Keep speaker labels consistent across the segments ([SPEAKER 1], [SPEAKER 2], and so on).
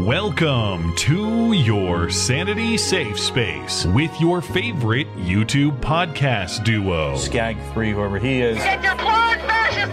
[SPEAKER 1] Welcome to your Sanity Safe Space with your favorite YouTube podcast duo.
[SPEAKER 2] Skag3, whoever he is.
[SPEAKER 3] Get your plug fascist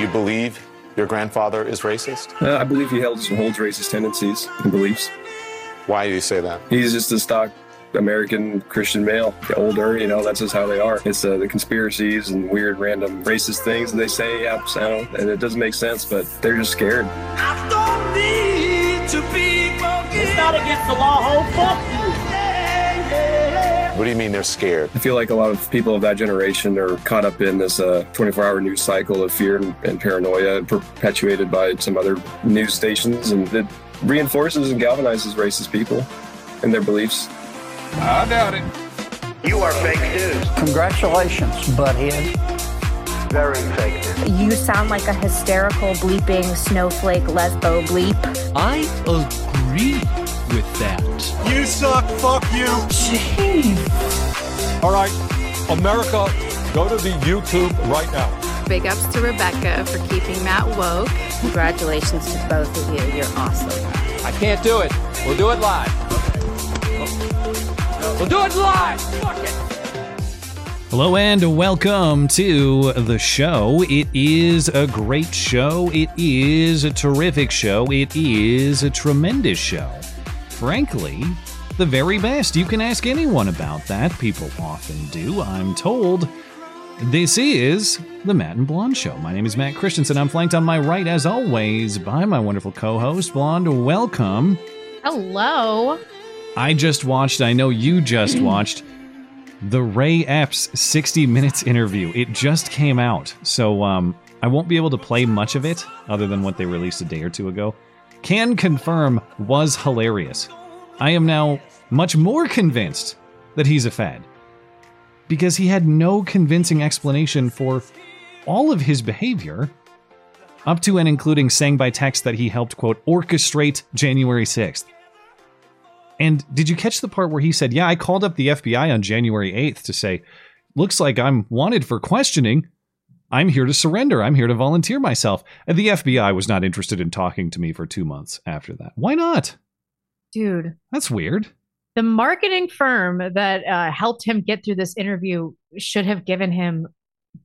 [SPEAKER 4] you believe your grandfather is racist?
[SPEAKER 5] Uh, I believe he holds, holds racist tendencies and beliefs.
[SPEAKER 4] Why do you say that?
[SPEAKER 5] He's just a stock American Christian male. Older, you know, that's just how they are. It's uh, the conspiracies and weird random racist things and they say, yeah, sound, and it doesn't make sense, but they're just scared.
[SPEAKER 6] I don't need to be forgiven.
[SPEAKER 7] It's not against the law, ho. Fuck you.
[SPEAKER 4] What do you mean they're scared?
[SPEAKER 5] I feel like a lot of people of that generation are caught up in this 24 uh, hour news cycle of fear and, and paranoia perpetuated by some other news stations, and it reinforces and galvanizes racist people and their beliefs.
[SPEAKER 8] I doubt it.
[SPEAKER 9] You are fake news.
[SPEAKER 7] Congratulations, butthead.
[SPEAKER 9] Very fake news.
[SPEAKER 10] You sound like a hysterical bleeping snowflake lesbo bleep.
[SPEAKER 11] I agree with that.
[SPEAKER 12] You suck. Fuck you.
[SPEAKER 10] Jeez.
[SPEAKER 13] All right, America, go to the YouTube right now.
[SPEAKER 14] Big ups to Rebecca for keeping Matt woke.
[SPEAKER 15] Congratulations to both of you. You're awesome.
[SPEAKER 16] I can't do it. We'll do it live. We'll do it live. Fuck it.
[SPEAKER 17] Hello and welcome to the show. It is a great show. It is a terrific show. It is a tremendous show. Frankly, the very best. You can ask anyone about that. People often do, I'm told. This is the Matt and Blonde Show. My name is Matt Christiansen. I'm flanked on my right, as always, by my wonderful co host, Blonde. Welcome.
[SPEAKER 14] Hello.
[SPEAKER 17] I just watched, I know you just watched, the Ray Epps 60 Minutes interview. It just came out. So um, I won't be able to play much of it other than what they released a day or two ago. Can confirm was hilarious. I am now much more convinced that he's a fad because he had no convincing explanation for all of his behavior, up to and including saying by text that he helped, quote, orchestrate January 6th. And did you catch the part where he said, Yeah, I called up the FBI on January 8th to say, Looks like I'm wanted for questioning. I'm here to surrender. I'm here to volunteer myself. And the FBI was not interested in talking to me for two months after that. Why not?
[SPEAKER 14] Dude.
[SPEAKER 17] That's weird.
[SPEAKER 14] The marketing firm that uh, helped him get through this interview should have given him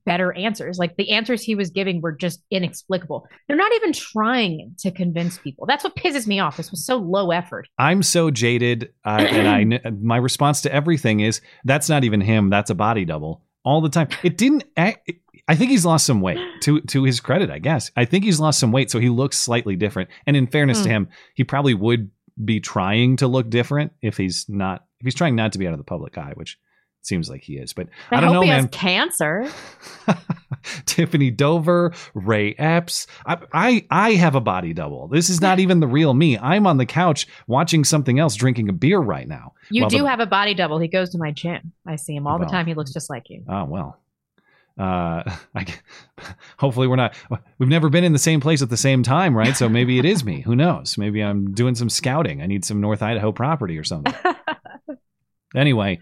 [SPEAKER 14] better answers. Like the answers he was giving were just inexplicable. They're not even trying to convince people. That's what pisses me off. This was so low effort.
[SPEAKER 17] I'm so jaded, uh, and I my response to everything is that's not even him. That's a body double all the time. It didn't. Act, I think he's lost some weight. To to his credit, I guess. I think he's lost some weight, so he looks slightly different. And in fairness mm. to him, he probably would be trying to look different if he's not if he's trying not to be out of the public eye, which seems like he is. But
[SPEAKER 14] I,
[SPEAKER 17] I don't
[SPEAKER 14] hope
[SPEAKER 17] know,
[SPEAKER 14] he
[SPEAKER 17] man.
[SPEAKER 14] Has cancer.
[SPEAKER 17] Tiffany Dover, Ray Epps. I, I I have a body double. This is not even the real me. I'm on the couch watching something else, drinking a beer right now.
[SPEAKER 14] You do the, have a body double. He goes to my gym. I see him all well, the time. He looks just like you.
[SPEAKER 17] Oh well. Uh, I, hopefully we're not. We've never been in the same place at the same time, right? So maybe it is me. Who knows? Maybe I'm doing some scouting. I need some North Idaho property or something. anyway,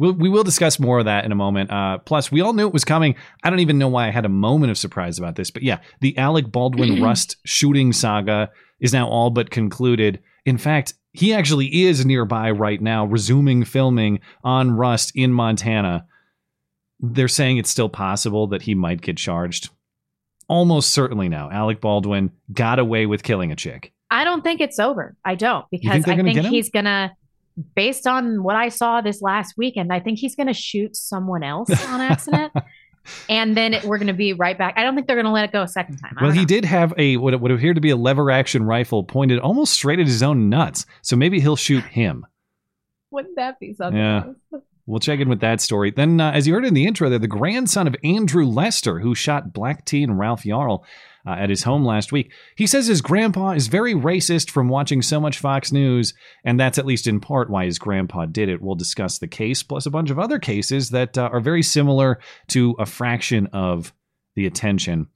[SPEAKER 17] We'll, we will discuss more of that in a moment. Uh, plus, we all knew it was coming. I don't even know why I had a moment of surprise about this, but yeah, the Alec Baldwin Rust shooting saga is now all but concluded. In fact, he actually is nearby right now, resuming filming on Rust in Montana. They're saying it's still possible that he might get charged. Almost certainly now. Alec Baldwin got away with killing a chick.
[SPEAKER 14] I don't think it's over. I don't because think I think he's gonna based on what I saw this last weekend, I think he's going to shoot someone else on accident. and then we're going to be right back. I don't think they're going to let it go a second time.
[SPEAKER 17] Well, he
[SPEAKER 14] know.
[SPEAKER 17] did have a what would appear to be a lever action rifle pointed almost straight at his own nuts. So maybe he'll shoot him.
[SPEAKER 14] Wouldn't that be something?
[SPEAKER 17] Yeah. We'll check in with that story. Then, uh, as you heard in the intro, there, the grandson of Andrew Lester, who shot black teen Ralph Yarl, uh, at his home last week. He says his grandpa is very racist from watching so much Fox News, and that's at least in part why his grandpa did it. We'll discuss the case, plus a bunch of other cases that uh, are very similar to a fraction of the attention.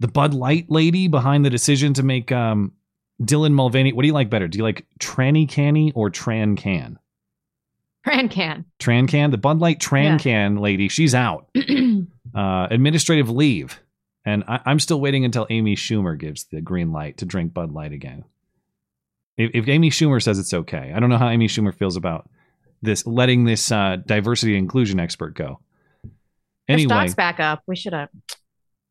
[SPEAKER 17] The Bud Light lady behind the decision to make um, Dylan Mulvaney, what do you like better? Do you like Tranny Canny or Tran Can?
[SPEAKER 14] Tran Can.
[SPEAKER 17] Tran Can, the Bud Light Tran yeah. Can lady, she's out. uh, administrative leave. And I, am still waiting until Amy Schumer gives the green light to drink Bud Light again. If, if Amy Schumer says it's okay, I don't know how Amy Schumer feels about this, letting this uh, diversity inclusion expert go.
[SPEAKER 14] Anyway, stock's back up. We should have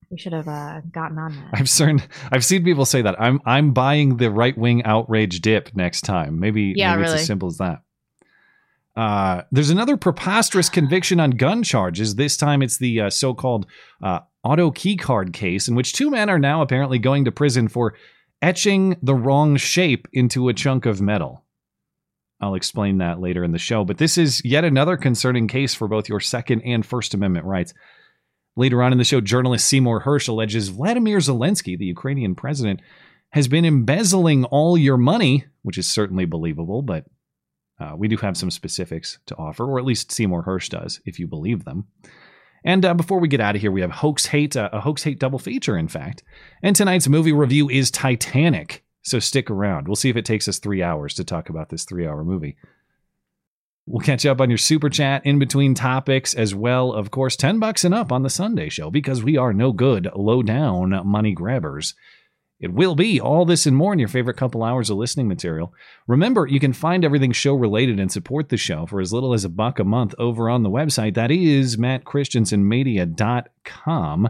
[SPEAKER 14] we should have uh, gotten on that.
[SPEAKER 17] I've seen I've seen people say that. I'm I'm buying the right wing outrage dip next time. Maybe, yeah, maybe really. it's as simple as that. Uh, there's another preposterous conviction on gun charges. This time it's the uh, so called uh, auto keycard case, in which two men are now apparently going to prison for etching the wrong shape into a chunk of metal. I'll explain that later in the show, but this is yet another concerning case for both your Second and First Amendment rights. Later on in the show, journalist Seymour Hersh alleges Vladimir Zelensky, the Ukrainian president, has been embezzling all your money, which is certainly believable, but uh, we do have some specifics to offer, or at least Seymour Hersh does, if you believe them. And uh, before we get out of here, we have Hoax Hate, uh, a Hoax Hate double feature, in fact. And tonight's movie review is Titanic. So stick around. We'll see if it takes us three hours to talk about this three hour movie. We'll catch you up on your super chat in between topics as well. Of course, 10 bucks and up on the Sunday show because we are no good low down money grabbers. It will be all this and more in your favorite couple hours of listening material. Remember, you can find everything show related and support the show for as little as a buck a month over on the website. That is mattchristiansenmedia.com.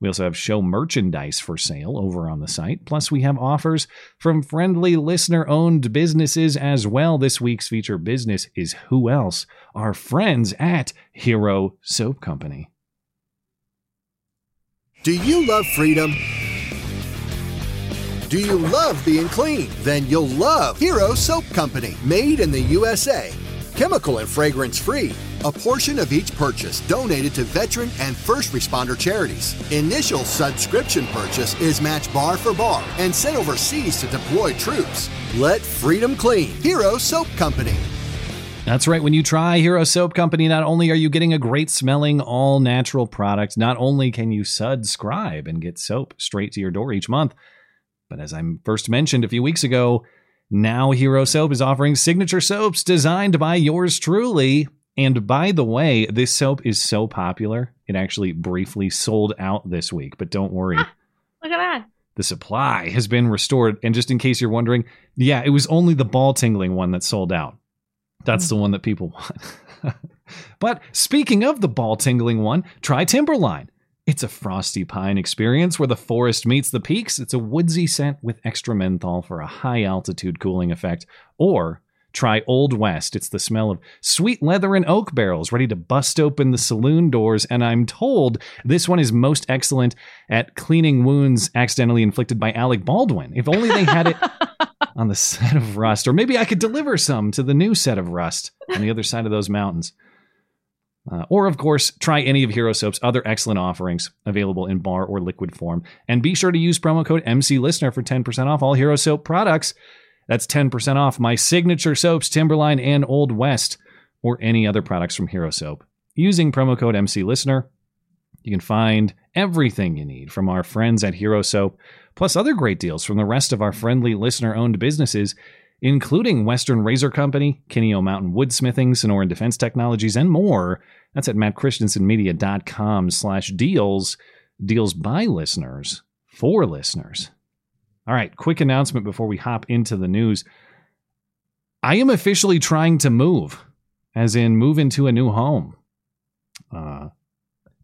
[SPEAKER 17] We also have show merchandise for sale over on the site. Plus, we have offers from friendly listener owned businesses as well. This week's feature business is who else? Our friends at Hero Soap Company.
[SPEAKER 18] Do you love freedom? Do you love being clean? Then you'll love Hero Soap Company, made in the USA. Chemical and fragrance free. A portion of each purchase donated to veteran and first responder charities. Initial subscription purchase is matched bar for bar and sent overseas to deploy troops. Let freedom clean. Hero Soap Company.
[SPEAKER 17] That's right. When you try Hero Soap Company, not only are you getting a great smelling, all natural product, not only can you subscribe and get soap straight to your door each month, but as I first mentioned a few weeks ago, now Hero Soap is offering signature soaps designed by yours truly. And by the way, this soap is so popular, it actually briefly sold out this week. But don't worry.
[SPEAKER 14] Ah, look at that.
[SPEAKER 17] The supply has been restored. And just in case you're wondering, yeah, it was only the ball tingling one that sold out. That's mm. the one that people want. but speaking of the ball tingling one, try Timberline. It's a frosty pine experience where the forest meets the peaks. It's a woodsy scent with extra menthol for a high altitude cooling effect. Or try Old West. It's the smell of sweet leather and oak barrels ready to bust open the saloon doors. And I'm told this one is most excellent at cleaning wounds accidentally inflicted by Alec Baldwin. If only they had it on the set of Rust. Or maybe I could deliver some to the new set of Rust on the other side of those mountains. Uh, or, of course, try any of Hero Soap's other excellent offerings available in bar or liquid form. And be sure to use promo code MCListener for 10% off all Hero Soap products. That's 10% off my signature soaps, Timberline and Old West, or any other products from Hero Soap. Using promo code MCListener, you can find everything you need from our friends at Hero Soap, plus other great deals from the rest of our friendly listener owned businesses including Western Razor Company, Kineo Mountain Woodsmithing, Sonoran Defense Technologies, and more. That's at mattchristiansenmedia.com slash deals. Deals by listeners for listeners. All right, quick announcement before we hop into the news. I am officially trying to move, as in move into a new home. Uh,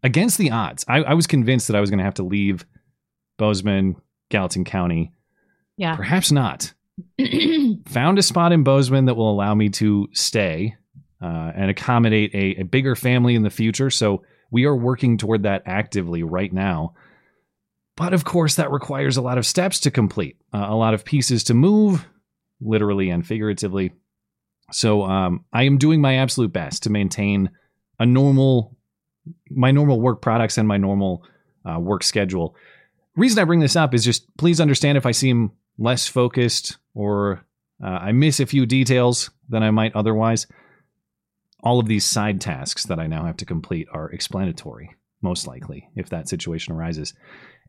[SPEAKER 17] against the odds, I, I was convinced that I was going to have to leave Bozeman, Gallatin County.
[SPEAKER 14] Yeah.
[SPEAKER 17] Perhaps not. found a spot in Bozeman that will allow me to stay uh, and accommodate a, a, bigger family in the future. So we are working toward that actively right now. But of course, that requires a lot of steps to complete, uh, a lot of pieces to move, literally and figuratively. So um, I am doing my absolute best to maintain a normal, my normal work products and my normal uh, work schedule reason I bring this up is just please understand if I seem less focused or uh, I miss a few details than I might otherwise. All of these side tasks that I now have to complete are explanatory, most likely, if that situation arises.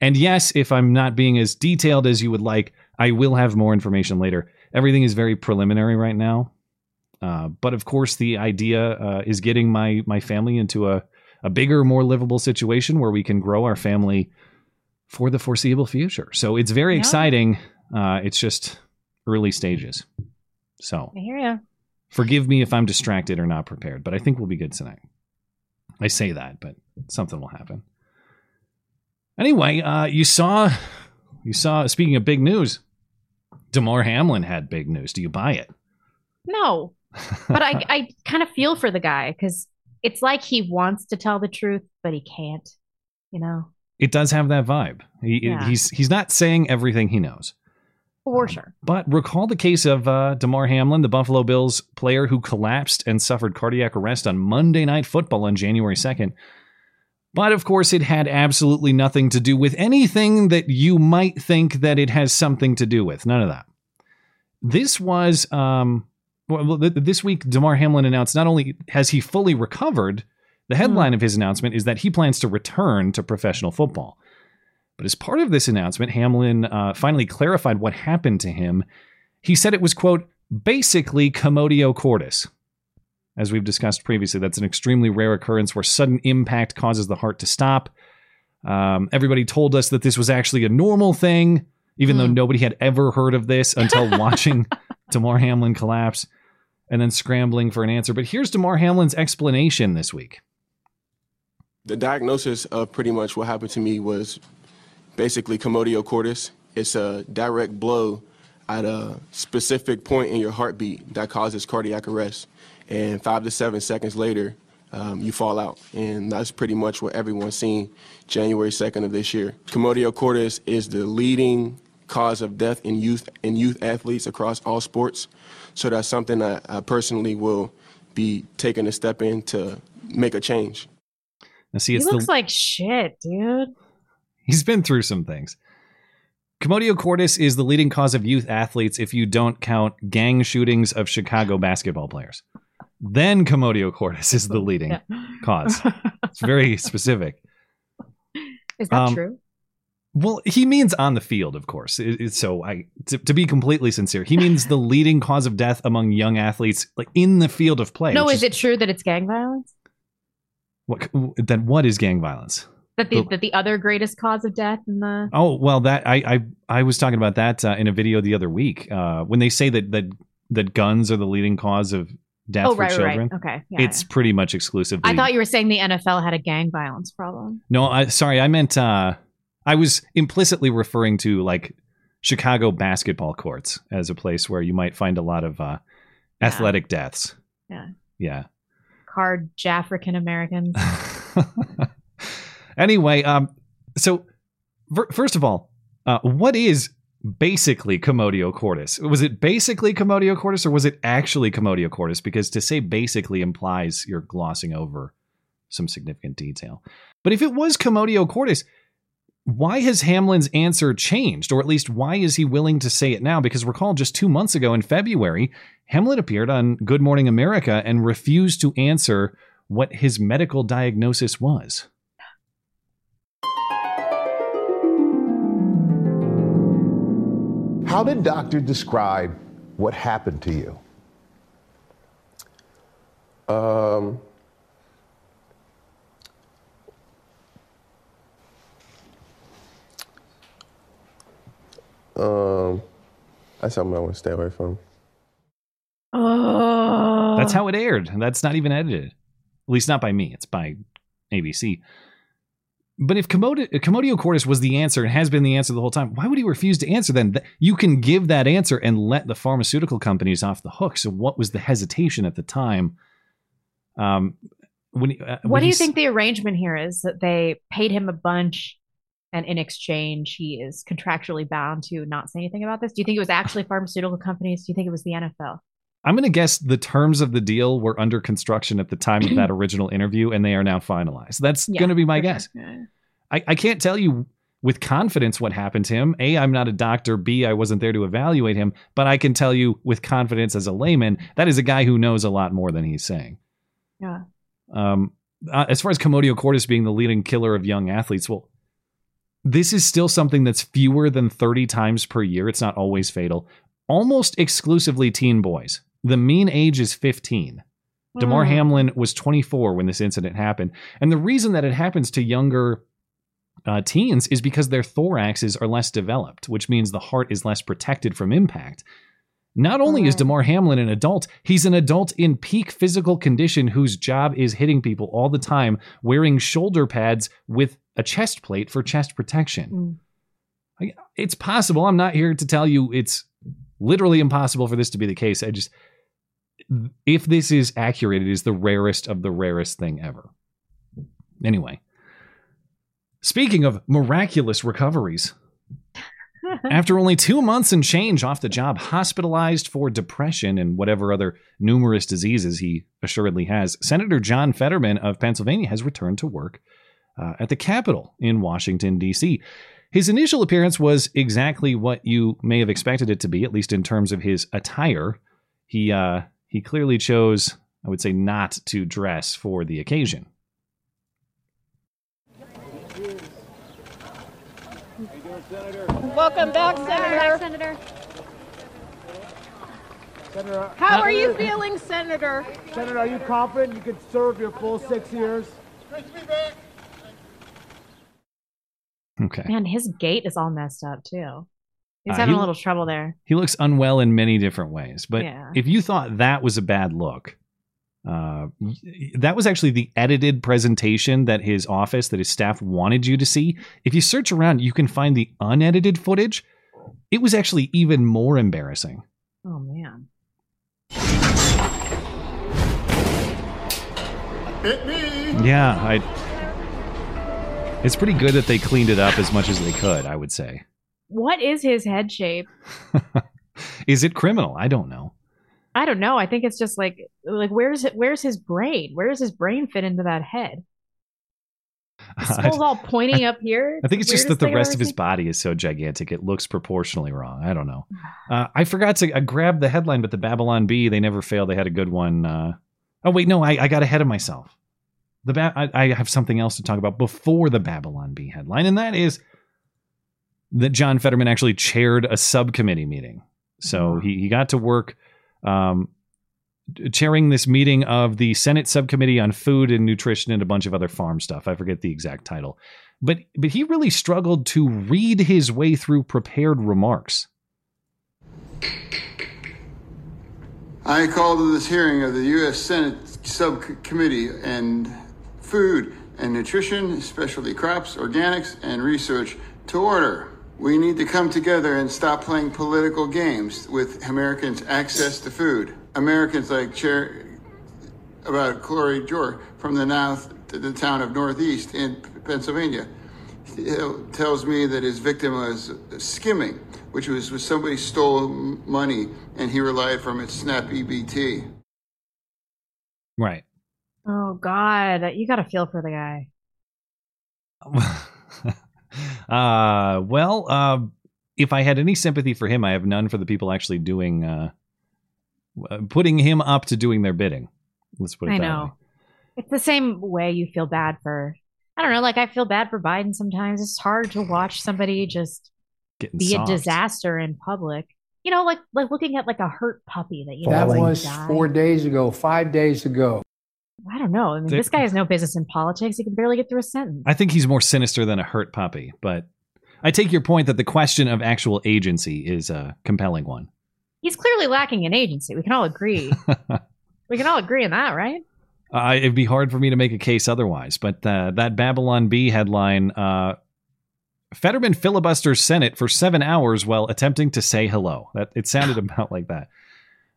[SPEAKER 17] And yes, if I'm not being as detailed as you would like, I will have more information later. Everything is very preliminary right now. Uh, but of course, the idea uh, is getting my my family into a, a bigger, more livable situation where we can grow our family for the foreseeable future. So it's very
[SPEAKER 14] Yeah.
[SPEAKER 17] exciting. Uh, it's just early stages. So
[SPEAKER 14] I hear you.
[SPEAKER 17] Forgive me if I'm distracted or not prepared, but I think we'll be good tonight. I say that, but something will happen. Anyway, uh, you saw, you saw. Speaking of big news, Damar Hamlin had big news. Do you buy it?
[SPEAKER 14] No, but I I kind of feel for the guy because it's like he wants to tell the truth, but he can't. You know,
[SPEAKER 17] It does have that vibe. He,
[SPEAKER 14] Yeah.
[SPEAKER 17] He's he's not saying everything he knows.
[SPEAKER 14] For sure.
[SPEAKER 17] But recall the case of uh, Damar Hamlin, the Buffalo Bills player who collapsed and suffered cardiac arrest on Monday Night Football on January 2nd. But of course, it had absolutely nothing to do with anything that you might think that it has something to do with. None of that. This was, um, well, th- this week, Damar Hamlin announced not only has he fully recovered, the headline of his announcement is that he plans to return to professional football. But as part of this announcement, Hamlin uh, finally clarified what happened to him. He said it was, quote, basically commotio cordis. As we've discussed previously, that's an extremely rare occurrence where sudden impact causes the heart to stop. Um, everybody told us that this was actually a normal thing, even though nobody had ever heard of this until watching Damar Hamlin collapse and then scrambling for an answer. But here's Damar Hamlin's explanation this week.
[SPEAKER 19] The diagnosis of pretty much what happened to me was basically commotio cordis. It's a direct blow at a specific point in your heartbeat that causes cardiac arrest. And five to seven seconds later, um, you fall out. And that's pretty much what everyone's seen January 2nd of this year. Commotio cordis is the leading cause of death in youth in youth athletes across all sports. So that's something that I personally will be taking a step in to make a change.
[SPEAKER 17] Now, see,
[SPEAKER 14] He
[SPEAKER 17] it's
[SPEAKER 14] looks
[SPEAKER 17] the,
[SPEAKER 14] like shit, dude.
[SPEAKER 17] He's been through some things. Commotio cordis is the leading cause of youth athletes if you don't count gang shootings of Chicago basketball players. Then commotio cordis is the leading cause. It's very specific.
[SPEAKER 14] Is that
[SPEAKER 17] Um,
[SPEAKER 14] true?
[SPEAKER 17] Well, he means on the field, of course. It- it- so I, to, to be completely sincere, he means the leading cause of death among young athletes, like in the field of play.
[SPEAKER 14] No,
[SPEAKER 17] which
[SPEAKER 14] is it true that it's gang violence?
[SPEAKER 17] what? Then what is gang violence?
[SPEAKER 14] That the
[SPEAKER 17] The-
[SPEAKER 14] that the other greatest cause of death in the
[SPEAKER 17] Oh well, that I I, I was talking about that uh, in a video the other week uh, when they say that that that guns are the leading cause of death
[SPEAKER 14] Oh,
[SPEAKER 17] for
[SPEAKER 14] right, right, right.
[SPEAKER 17] children.
[SPEAKER 14] Okay, yeah,
[SPEAKER 17] it's pretty much exclusively.
[SPEAKER 14] I thought you were saying the NFL had a gang violence problem.
[SPEAKER 17] no, I sorry, I meant uh, I was implicitly referring to like Chicago basketball courts as a place where you might find a lot of uh, athletic deaths.
[SPEAKER 14] Yeah.
[SPEAKER 17] Yeah.
[SPEAKER 14] Card African Americans.
[SPEAKER 17] Anyway, um, so fir- first of all, uh, what is basically commotio cordis? Was it basically commotio cordis, or was it actually commotio cordis? Because to say basically implies you're glossing over some significant detail. But if it was commotio cordis, why has Hamlin's answer changed, or at least why is he willing to say it now? Because recall, just two months ago in February, Hamlin appeared on Good Morning America and refused to answer what his medical diagnosis was.
[SPEAKER 20] How did doctor describe what happened to you?
[SPEAKER 19] Um, um, that's something I want to stay away from.
[SPEAKER 14] Oh,
[SPEAKER 17] That's how it aired. That's not even edited. At least not by me. It's by ABC. But if Commotio, Commotio cordis was the answer and has been the answer the whole time, why would he refuse to answer then? You can give that answer and let the pharmaceutical companies off the hook. So what was the hesitation at the time? Um, when, he- uh,
[SPEAKER 14] What do you think the arrangement here is? That they paid him a bunch, and in exchange, he is contractually bound to not say anything about this. Do you think it was actually pharmaceutical companies? Do you think it was the NFL?
[SPEAKER 17] I'm going to guess the terms of the deal were under construction at the time of that original interview, and they are now finalized. That's
[SPEAKER 14] Yeah,
[SPEAKER 17] going to be my
[SPEAKER 14] for sure.
[SPEAKER 17] guess. I, I can't tell you with confidence what happened to him. A, I'm not a doctor. B, I wasn't there to evaluate him, but I can tell you with confidence as a layman, that is a guy who knows a lot more than he's saying.
[SPEAKER 14] Yeah.
[SPEAKER 17] Um, uh, as far as Commotio Cordis being the leading killer of young athletes, well, this is still something that's fewer than 30 times per year. It's not always fatal. Almost exclusively teen boys. The mean age is 15. Damar
[SPEAKER 14] Mm.
[SPEAKER 17] Hamlin was 24 when this incident happened. And the reason that it happens to younger uh, teens is because their thoraxes are less developed, which means the heart is less protected from impact. Not only is. Damar Hamlin an adult, he's an adult in peak physical condition whose job is hitting people all the time, wearing shoulder pads with a chest plate for chest protection. I- It's possible. I'm not here to tell you it's literally impossible for this to be the case. I just, if this is accurate, it is the rarest of the rarest thing ever. Anyway, speaking of miraculous recoveries, after only two months and change off the job, hospitalized for depression and whatever other numerous diseases he assuredly has, Senator John Fetterman of Pennsylvania has returned to work uh, at the Capitol in Washington, D.C. His initial appearance was exactly what you may have expected it to be, at least in terms of his attire. He uh, he clearly chose, I would say, not to dress for the occasion.
[SPEAKER 3] Welcome back, Senator.
[SPEAKER 21] Senator.
[SPEAKER 8] Senator,
[SPEAKER 3] How are you feeling, Senator?
[SPEAKER 8] Senator, are you confident you could serve your full six years?
[SPEAKER 17] Okay.
[SPEAKER 14] Man, his gait is all messed up too. He's
[SPEAKER 17] Uh,
[SPEAKER 14] having
[SPEAKER 17] he-
[SPEAKER 14] a little trouble there.
[SPEAKER 17] He looks unwell in many different ways. But
[SPEAKER 14] Yeah.
[SPEAKER 17] if you thought that was a bad look, uh, that was actually the edited presentation that his office, that his staff wanted you to see. If you search around, you can find the unedited footage. It was actually even more embarrassing.
[SPEAKER 14] Oh man.
[SPEAKER 8] Hit me.
[SPEAKER 17] Yeah, I. It's pretty good that they cleaned it up as much as they could. I would say.
[SPEAKER 14] What is his head shape?
[SPEAKER 17] Is it criminal? I don't know.
[SPEAKER 14] I don't know. I think it's just like like where's it where's his brain? Where does his brain fit into that head? His skull's all pointing up here.
[SPEAKER 17] I think it's just that the rest of his body is so gigantic it looks proportionally wrong. I don't know. Uh, I forgot to I grabbed the headline, but the Babylon Bee they never fail. They had a good one. Uh, oh wait, no, I, I got ahead of myself. The ba- I, I have something else to talk about before the Babylon Bee headline, and that is that John Fetterman actually chaired a subcommittee meeting. So he, he got to work um, chairing this meeting of the Senate Subcommittee on Food and Nutrition and a bunch of other farm stuff. I forget the exact title. But but he really struggled to read his way through prepared remarks.
[SPEAKER 22] I call to this hearing of the U.S. Senate Subcommittee and Food and Nutrition, Specialty Crops, Organics, and Research to order. We need to come together and stop playing political games with Americans' access to food. Americans like Chair about Corey Jor from the north to the town of Northeast in Pennsylvania He tells me that his victim was skimming, which was when somebody stole money and he relied from its SNAP EBT.
[SPEAKER 17] Right.
[SPEAKER 14] Oh God, you got to feel for the guy.
[SPEAKER 17] uh, well, uh, if I had any sympathy for him, I have none for the people actually doing, uh, putting him up to doing their bidding. Let's put it
[SPEAKER 14] I
[SPEAKER 17] that
[SPEAKER 14] know.
[SPEAKER 17] way.
[SPEAKER 14] It's the same way you feel bad for. I don't know. Like I feel bad for Biden sometimes. It's hard to watch somebody just
[SPEAKER 17] Getting
[SPEAKER 14] be
[SPEAKER 17] soft.
[SPEAKER 14] a disaster in public. You know, like like looking at like a hurt puppy that you
[SPEAKER 7] That
[SPEAKER 14] know
[SPEAKER 7] was
[SPEAKER 14] died.
[SPEAKER 7] four days ago, five days ago.
[SPEAKER 14] I don't know. I mean,
[SPEAKER 17] The-
[SPEAKER 14] this guy has no business in politics. He can barely get through a sentence.
[SPEAKER 17] I think he's more sinister than a hurt puppy, but I take your point that the question of actual agency is a compelling one.
[SPEAKER 14] He's clearly lacking in agency. We can all agree. we can all agree on that, right?
[SPEAKER 17] Uh, it'd be hard for me to make a case otherwise. But uh, that Babylon Bee headline uh, Fetterman filibusters Senate for seven hours while attempting to say hello. That It sounded about like that.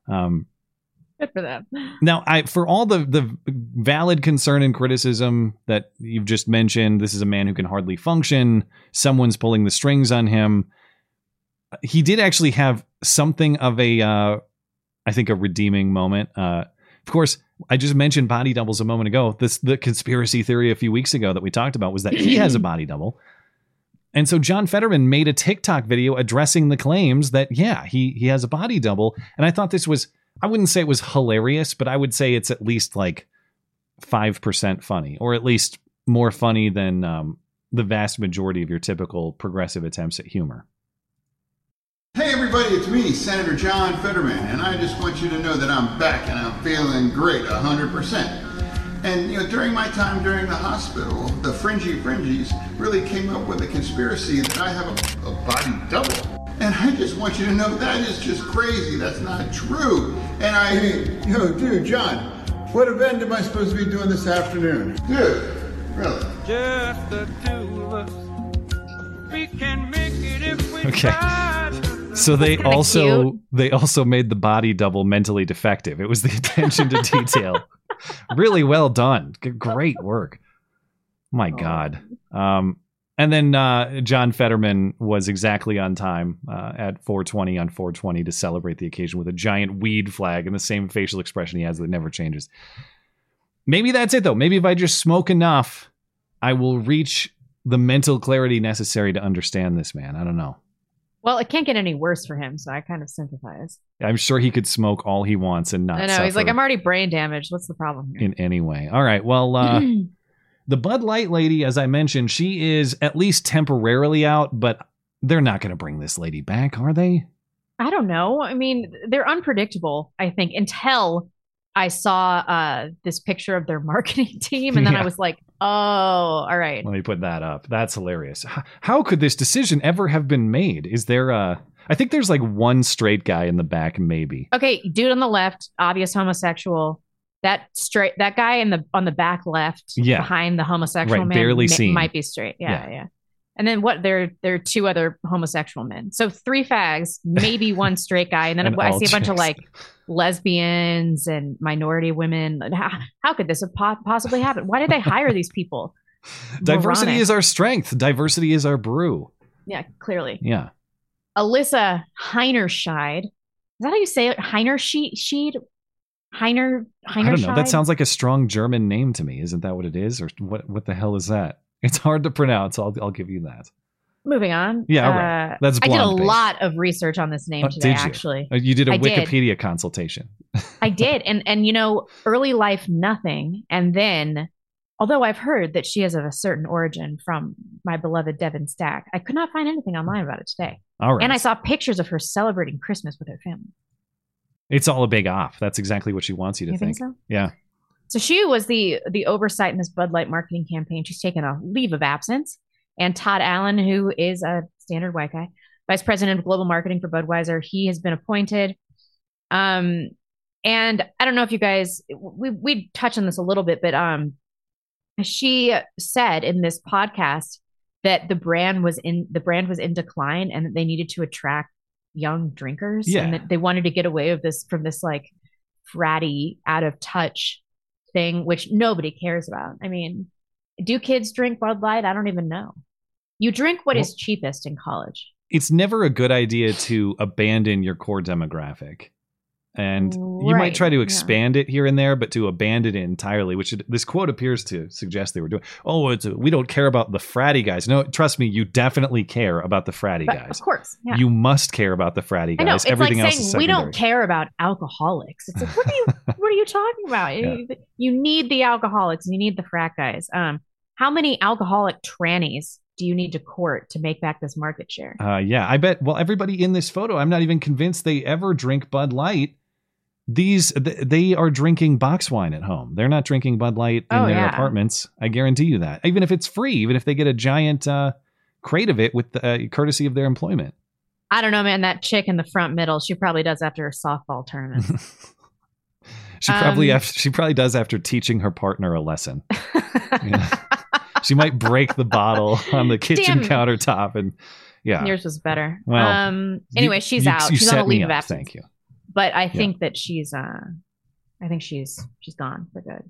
[SPEAKER 17] Um,
[SPEAKER 14] Good for them.
[SPEAKER 17] now, I for all the the valid concern and criticism that you've just mentioned, this is a man who can hardly function. Someone's pulling the strings on him. He did actually have something of a, uh, I think, a redeeming moment. Uh, of course, I just mentioned body doubles a moment ago. This the conspiracy theory a few weeks ago that we talked about was that he has a body double. And so John Fetterman made a TikTok video addressing the claims that yeah, he he has a body double. And I thought this was I wouldn't say it was hilarious, but I would say it's at least like 5% funny or at least more funny than um, the vast majority of your typical progressive attempts at humor.
[SPEAKER 22] Hey everybody, it's me, Senator John Fetterman, and I just want you to know that I'm back and I'm feeling great, 100%. And you know, during my time during the hospital, the Fringy Fringies really came up with a conspiracy that I have a, a body double. And I just want you to know that is just crazy. That's not true. And I, yo, dude, John, what event am I supposed to be doing this afternoon? Dude, really?
[SPEAKER 6] Just the two of us. We can make it if we
[SPEAKER 17] Okay. So they also
[SPEAKER 14] cute.
[SPEAKER 17] they also made the body double mentally defective. It was the attention to detail. really well done. G- Great work. My God. Um, and then uh, John Fetterman was exactly on time uh, at 420 on 420 to celebrate the occasion with a giant weed flag and the same facial expression he has that never changes. Maybe that's it though. Maybe if I just smoke enough, I will reach the mental clarity necessary to understand this man. I don't know.
[SPEAKER 14] Well, it can't get any worse for him, so I kind of sympathize.
[SPEAKER 17] I'm sure he could smoke all he wants and not
[SPEAKER 14] I know. He's like, I'm already brain damaged. What's the problem here?
[SPEAKER 17] in any way. All right. Well, uh, the Bud Light lady, as I mentioned, she is at least temporarily out, but they're not going to bring this lady back, are they?
[SPEAKER 14] I don't know. I mean, they're unpredictable, I think, until I saw uh, this picture of their marketing team. And then
[SPEAKER 17] Yeah.
[SPEAKER 14] I was like, oh, all right.
[SPEAKER 17] Let me put that up. That's hilarious. H- How could this decision ever have been made? Is there a. I think there's like one straight guy in the back, maybe.
[SPEAKER 14] Okay, dude on the left, obvious homosexual. That straight, that guy in the on the back left,
[SPEAKER 17] Yeah.
[SPEAKER 14] behind the homosexual
[SPEAKER 17] Right,
[SPEAKER 14] man,
[SPEAKER 17] barely
[SPEAKER 14] ma-
[SPEAKER 17] seen.
[SPEAKER 14] might be straight. Yeah,
[SPEAKER 17] Yeah.
[SPEAKER 14] yeah. And then what? There, there are two other homosexual men. So three fags, maybe one straight guy, and then
[SPEAKER 17] And
[SPEAKER 14] I see a bunch of like lesbians and minority women. How, how could this have po- possibly happened? Why did they hire these people?
[SPEAKER 17] Diversity
[SPEAKER 14] Moronic.
[SPEAKER 17] is our strength, diversity is our brew.
[SPEAKER 14] Yeah, clearly.
[SPEAKER 17] Yeah.
[SPEAKER 14] Alyssa Heinerscheid. Is that how you say it? Heinerschied? Sheed? Heiner
[SPEAKER 17] I don't know. That sounds like a strong German name to me. Isn't that what it is? Or what, what the hell is that? It's hard to pronounce. I'll, I'll give you that.
[SPEAKER 14] Moving on.
[SPEAKER 17] Yeah, all right.
[SPEAKER 14] Uh,
[SPEAKER 17] That's
[SPEAKER 14] I did a
[SPEAKER 17] blonde-based.
[SPEAKER 14] lot of research on this name
[SPEAKER 17] Oh,
[SPEAKER 14] today.
[SPEAKER 17] did you?
[SPEAKER 14] Actually,
[SPEAKER 17] Uh, You did a
[SPEAKER 14] I did.
[SPEAKER 17] Wikipedia consultation.
[SPEAKER 14] I did, and and you know, early life nothing, and then, although I've heard that she is of a certain origin from my beloved Devon Stack, I could not find anything online about it today.
[SPEAKER 17] All right.
[SPEAKER 14] And I saw pictures of her celebrating Christmas with her family.
[SPEAKER 17] It's all a big off. That's exactly what she wants you to
[SPEAKER 14] You think so?
[SPEAKER 17] Yeah.
[SPEAKER 14] So she was the the oversight in this Bud Light marketing campaign. She's taken a leave of absence. And Todd Allen, who is a standard white guy, vice president of global marketing for Budweiser, he has been appointed. Um, and I don't know if you guys we we touch on this a little bit, but um, she said in this podcast that the brand was in the brand was in decline and that they needed to attract young drinkers
[SPEAKER 17] Yeah.
[SPEAKER 14] and that they wanted to get away with this from this like fratty out of touch thing which nobody cares about i mean do kids drink bud light i don't even know you drink what is
[SPEAKER 17] Well-
[SPEAKER 14] cheapest in college
[SPEAKER 17] It's never a good idea to abandon your core demographic. And you might try to
[SPEAKER 14] yeah.
[SPEAKER 17] expand it here and there, but to abandon it entirely, which it, this quote appears to suggest they were doing. Oh, it's we don't care about the fratty guys. No, trust me, you definitely care about the fratty
[SPEAKER 14] But
[SPEAKER 17] guys.
[SPEAKER 14] of course yeah.
[SPEAKER 17] You must care about the fratty
[SPEAKER 14] I know
[SPEAKER 17] guys.
[SPEAKER 14] it's
[SPEAKER 17] Everything
[SPEAKER 14] like
[SPEAKER 17] else
[SPEAKER 14] saying we don't care about alcoholics. It's like what are you what are you talking about?
[SPEAKER 17] Yeah.
[SPEAKER 14] You, you need the alcoholics and you need the frat guys. Um, how many alcoholic trannies do you need to court to make back this market share?
[SPEAKER 17] Uh, yeah, I bet. Well, everybody in this photo, I'm not even convinced they ever drink Bud Light. These th- they are drinking box wine at home. They're not drinking Bud Light in
[SPEAKER 14] Oh,
[SPEAKER 17] their
[SPEAKER 14] yeah.
[SPEAKER 17] apartments. I guarantee you that. Even if it's free, even if they get a giant uh, crate of it with the, uh, courtesy of their employment.
[SPEAKER 14] I don't know, man. That chick in the front middle, she probably does after a softball tournament.
[SPEAKER 17] She probably
[SPEAKER 14] Um,
[SPEAKER 17] after, she probably does after teaching her partner a lesson. Yeah. She might break the bottle on the kitchen
[SPEAKER 14] Damn.
[SPEAKER 17] countertop and yeah.
[SPEAKER 14] Yours was better.
[SPEAKER 17] Well,
[SPEAKER 14] um. Anyway, she's
[SPEAKER 17] you-
[SPEAKER 14] out.
[SPEAKER 17] you
[SPEAKER 14] she's on a leave of absence.
[SPEAKER 17] Thank you.
[SPEAKER 14] But I think that she's. uh I think she's she's gone for good.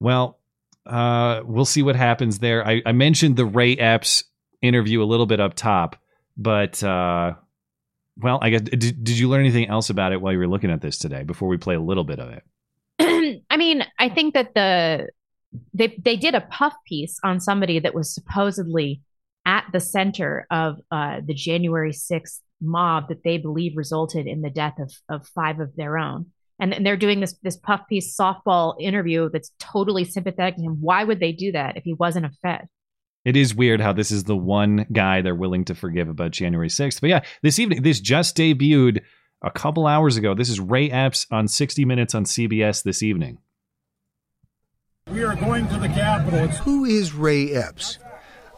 [SPEAKER 17] Well, uh, we'll see what happens there. I, I mentioned the Ray Epps interview a little bit up top, but uh, well, I guess did, did you learn anything else about it while you were looking at this today? Before we play a little bit of it.
[SPEAKER 14] I mean, I think that the they they did a puff piece on somebody that was supposedly at the center of uh, the January 6th mob that they believe resulted in the death of, of five of their own. And, and they're doing this this puff piece softball interview that's totally sympathetic to him. Why would they do that if he wasn't a Fed?
[SPEAKER 17] It is weird how this is the one guy they're willing to forgive about January 6th. But yeah, this evening, this just debuted a couple hours ago. This is Ray Epps on 60 Minutes on CBS this evening.
[SPEAKER 23] We are going to the Capitol.
[SPEAKER 21] Who is Ray Epps?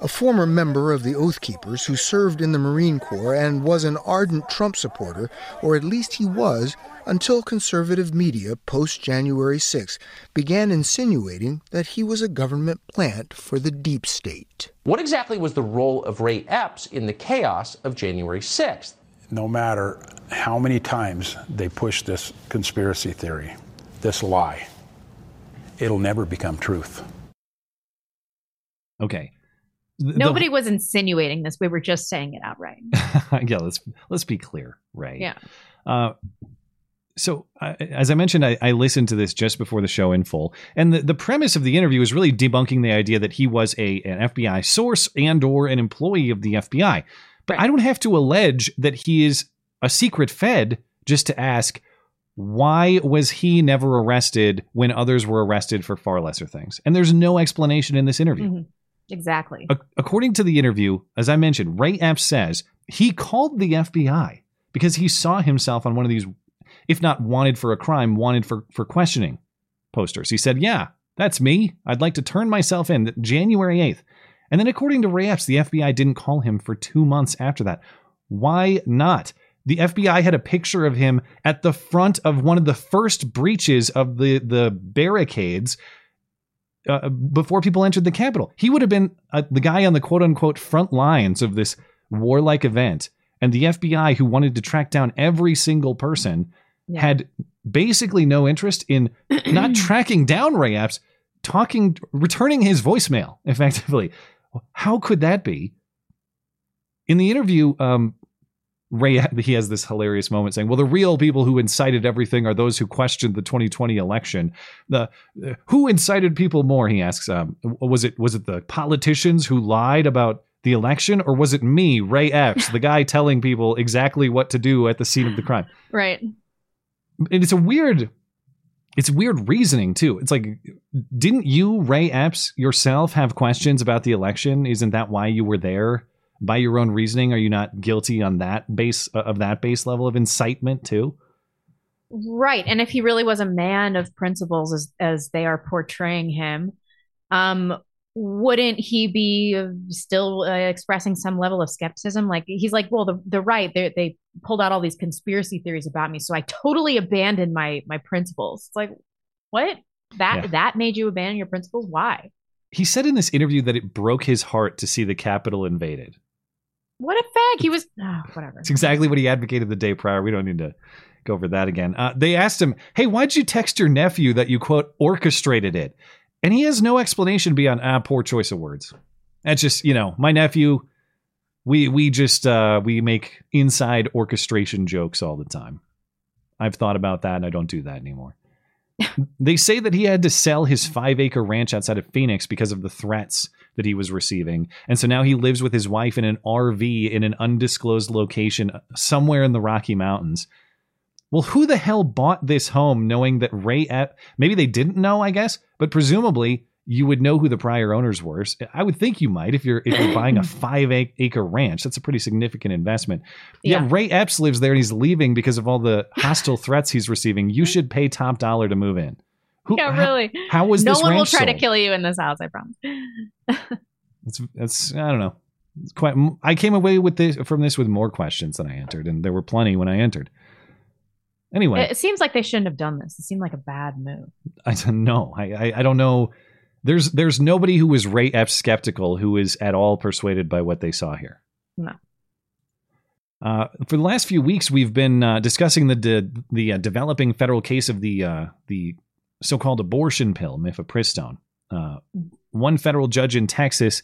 [SPEAKER 21] A former member of the Oath Keepers who served in the Marine Corps and was an ardent Trump supporter, or at least he was, until conservative media post January 6 began insinuating that he was a government plant for the deep state.
[SPEAKER 24] What exactly was the role of Ray Epps in the chaos of January 6th?
[SPEAKER 23] No matter how many times they push this conspiracy theory, this lie, it'll never become truth.
[SPEAKER 17] Okay.
[SPEAKER 14] Nobody was insinuating this. We were just saying it outright.
[SPEAKER 17] yeah, let's let's be clear, right?
[SPEAKER 14] Yeah.
[SPEAKER 17] Uh, so, uh, as I mentioned, I, I, listened to this just before the show in full, and the, the premise of the interview is really debunking the idea that he was a an FBI source and or an employee of the FBI. But right. I don't have to allege that he is a secret Fed just to ask why was he never arrested when others were arrested for far lesser things. And there's no explanation in this interview.
[SPEAKER 14] Mm-hmm. Exactly.
[SPEAKER 17] A- according to the interview, as I mentioned, Ray Epps says he called the FBI because he saw himself on one of these if not wanted for a crime, wanted for, for questioning posters. He said, Yeah, that's me. I'd like to turn myself in January 8th. And then, according to Ray Epps, the FBI didn't call him for two months after that. Why not? The FBI had a picture of him at the front of one of the first breaches of the, the barricades uh, before people entered the Capitol. He would have been uh, the guy on the quote unquote front lines of this warlike event. And the FBI, who wanted to track down every single person, yeah. had basically no interest in not tracking down Ray Epps, talking, returning his voicemail effectively. How could that be? In the interview, um, Ray he has this hilarious moment saying, "Well, the real people who incited everything are those who questioned the 2020 election. The uh, who incited people more?" He asks. Um, was it was it the politicians who lied about the election, or was it me, Ray Epps, the guy telling people exactly what to do at the scene of the crime?
[SPEAKER 14] Right
[SPEAKER 17] and it's a weird it's weird reasoning too. It's like, didn't you, Ray Epps, yourself have questions about the election? Isn't that why you were there? By your own reasoning, are you not guilty on that base uh, of that base level of incitement too?
[SPEAKER 14] Right, and if he really was a man of principles, as as they are portraying him, um, wouldn't he be still uh, expressing some level of skepticism? Like he's like, well, the the right they they pulled out all these conspiracy theories about me, so I totally abandoned my my principles. It's like, what that yeah. that made you abandon your principles? Why?
[SPEAKER 17] He said in this interview that it broke his heart to see the Capitol invaded.
[SPEAKER 14] What a fag! He was oh, whatever.
[SPEAKER 17] It's exactly what he advocated the day prior. We don't need to go over that again. Uh, they asked him, "Hey, why'd you text your nephew that you quote orchestrated it?" And he has no explanation beyond ah, poor choice of words. That's just, you know, my nephew, we we just uh we make inside orchestration jokes all the time. I've thought about that and I don't do that anymore. They say that he had to sell his five acre ranch outside of Phoenix because of the threats that he was receiving. And so now he lives with his wife in an RV in an undisclosed location uh, somewhere in the Rocky Mountains. Well, who the hell bought this home knowing that Ray Ep- maybe they didn't know, I guess, but presumably you would know who the prior owners were. I would think you might if you're if you're buying a 5 acre ranch. That's a pretty significant investment. Yeah. yeah, Ray Epps lives there and he's leaving because of all the hostile threats he's receiving. You should pay top dollar to move in.
[SPEAKER 14] Who, yeah, really.
[SPEAKER 17] How, how was
[SPEAKER 14] no
[SPEAKER 17] this
[SPEAKER 14] one will try
[SPEAKER 17] sold?
[SPEAKER 14] to kill you in this house. I promise.
[SPEAKER 17] That's that's I don't know. It's quite. I came away with this from this with more questions than I entered, and there were plenty when I entered. Anyway,
[SPEAKER 14] it seems like they shouldn't have done this. It seemed like a bad move.
[SPEAKER 17] I don't know. I, I, I don't know. There's there's nobody who is Ray Epps skeptical who is at all persuaded by what they saw here.
[SPEAKER 14] No.
[SPEAKER 17] Uh, for the last few weeks, we've been uh, discussing the de- the uh, developing federal case of the uh, the so-called abortion pill, mifepristone. Uh, one federal judge in Texas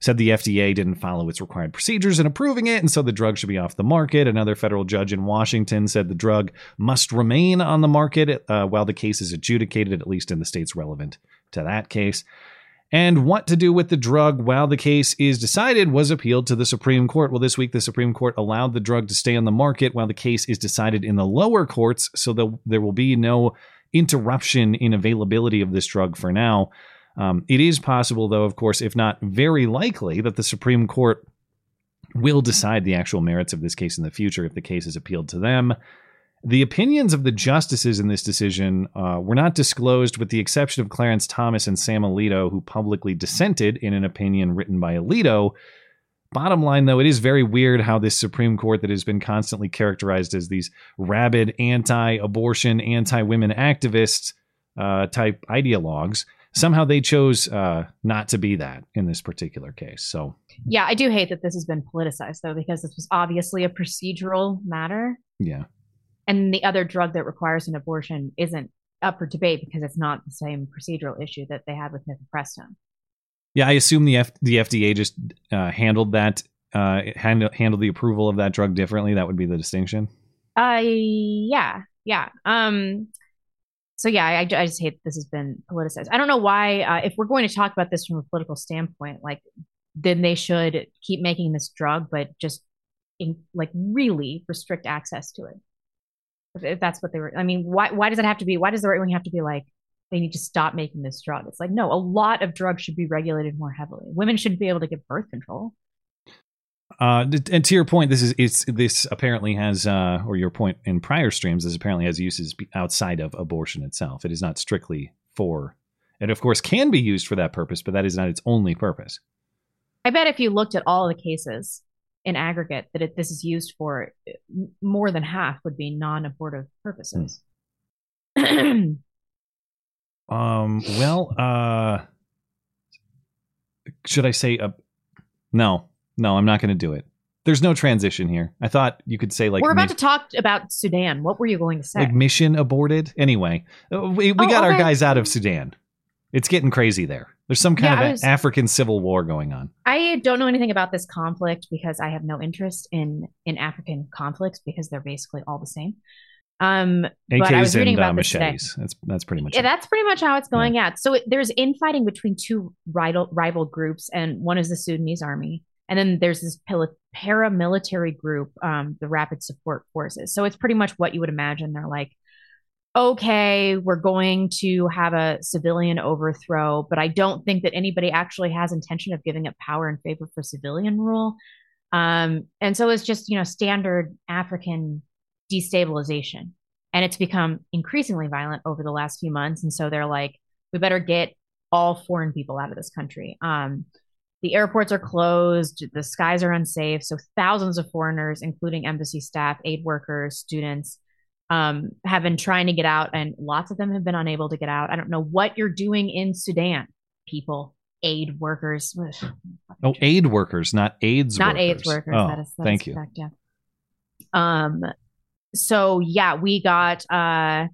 [SPEAKER 17] said the FDA didn't follow its required procedures in approving it, and so the drug should be off the market. Another federal judge in Washington said the drug must remain on the market uh, while the case is adjudicated, at least in the states relevant to that case. And what to do with the drug while the case is decided was appealed to the Supreme Court. Well, this week the Supreme Court allowed the drug to stay on the market while the case is decided in the lower courts, so there will be no interruption in availability of this drug for now. Um, it is possible, though, of course, if not very likely, that the Supreme Court will decide the actual merits of this case in the future if the case is appealed to them. The opinions of the justices in this decision uh, were not disclosed, with the exception of Clarence Thomas and Sam Alito, who publicly dissented in an opinion written by Alito. Bottom line, though, it is very weird how this Supreme Court, that has been constantly characterized as these rabid anti abortion, anti women activists uh, type ideologues, somehow they chose uh, not to be that in this particular case. So,
[SPEAKER 14] yeah, I do hate that this has been politicized, though, because this was obviously a procedural matter.
[SPEAKER 17] Yeah
[SPEAKER 14] and the other drug that requires an abortion isn't up for debate because it's not the same procedural issue that they had with mifepristone.
[SPEAKER 17] Yeah, I assume the F- the FDA just uh, handled that uh, handled handled the approval of that drug differently. That would be the distinction.
[SPEAKER 14] Uh, yeah, yeah. Um, so yeah, I, I just hate this has been politicized. I don't know why. Uh, if we're going to talk about this from a political standpoint, like then they should keep making this drug, but just in, like really restrict access to it if that's what they were. I mean, why why does it have to be? Why does the right wing have to be like they need to stop making this drug? It's like no, a lot of drugs should be regulated more heavily. Women shouldn't be able to get birth control.
[SPEAKER 17] Uh, and to your point, this is it's this apparently has, uh, or your point in prior streams, this apparently has uses outside of abortion itself. It is not strictly for, it of course can be used for that purpose, but that is not its only purpose.
[SPEAKER 14] I bet if you looked at all the cases in aggregate that it, this is used for, more than half would be non-abortive purposes.
[SPEAKER 17] Hmm. um. Well. Uh. Should I say? Uh, no. No. I'm not going to do it. There's no transition here. I thought you could say like
[SPEAKER 14] we're about mi- to talk about Sudan. What were you going to say?
[SPEAKER 17] Like mission aborted. Anyway, uh, we, we oh, got okay. our guys out of Sudan. It's getting crazy there. There's some kind yeah, of was, African civil war going on.
[SPEAKER 14] I don't know anything about this conflict because I have no interest in in African conflicts because they're basically all the same. Um,
[SPEAKER 17] AKs but I was reading and, about uh, machetes. That's that's pretty much.
[SPEAKER 14] Yeah,
[SPEAKER 17] it.
[SPEAKER 14] that's pretty much how it's going. Yeah. yeah. So it, there's infighting between two rival rival groups, and one is the Sudanese army, and then there's this paramilitary group, um, the Rapid Support Forces. So it's pretty much what you would imagine. They're like okay, we're going to have a civilian overthrow, but I don't think that anybody actually has intention of giving up power in favor for civilian rule. Um, and so it's just, you know, standard African destabilization. And it's become increasingly violent over the last few months. And so they're like, we better get all foreign people out of this country. Um, the airports are closed, the skies are unsafe. So thousands of foreigners, including embassy staff, aid workers, students, um, have been trying to get out, and lots of them have been unable to get out. I don't know what you're doing in Sudan, people, aid workers.
[SPEAKER 17] Oh, aid workers, not AIDS.
[SPEAKER 14] Not
[SPEAKER 17] workers.
[SPEAKER 14] AIDS workers.
[SPEAKER 17] Oh, that is, that thank is you.
[SPEAKER 14] Yeah. Um. So yeah, we got uh,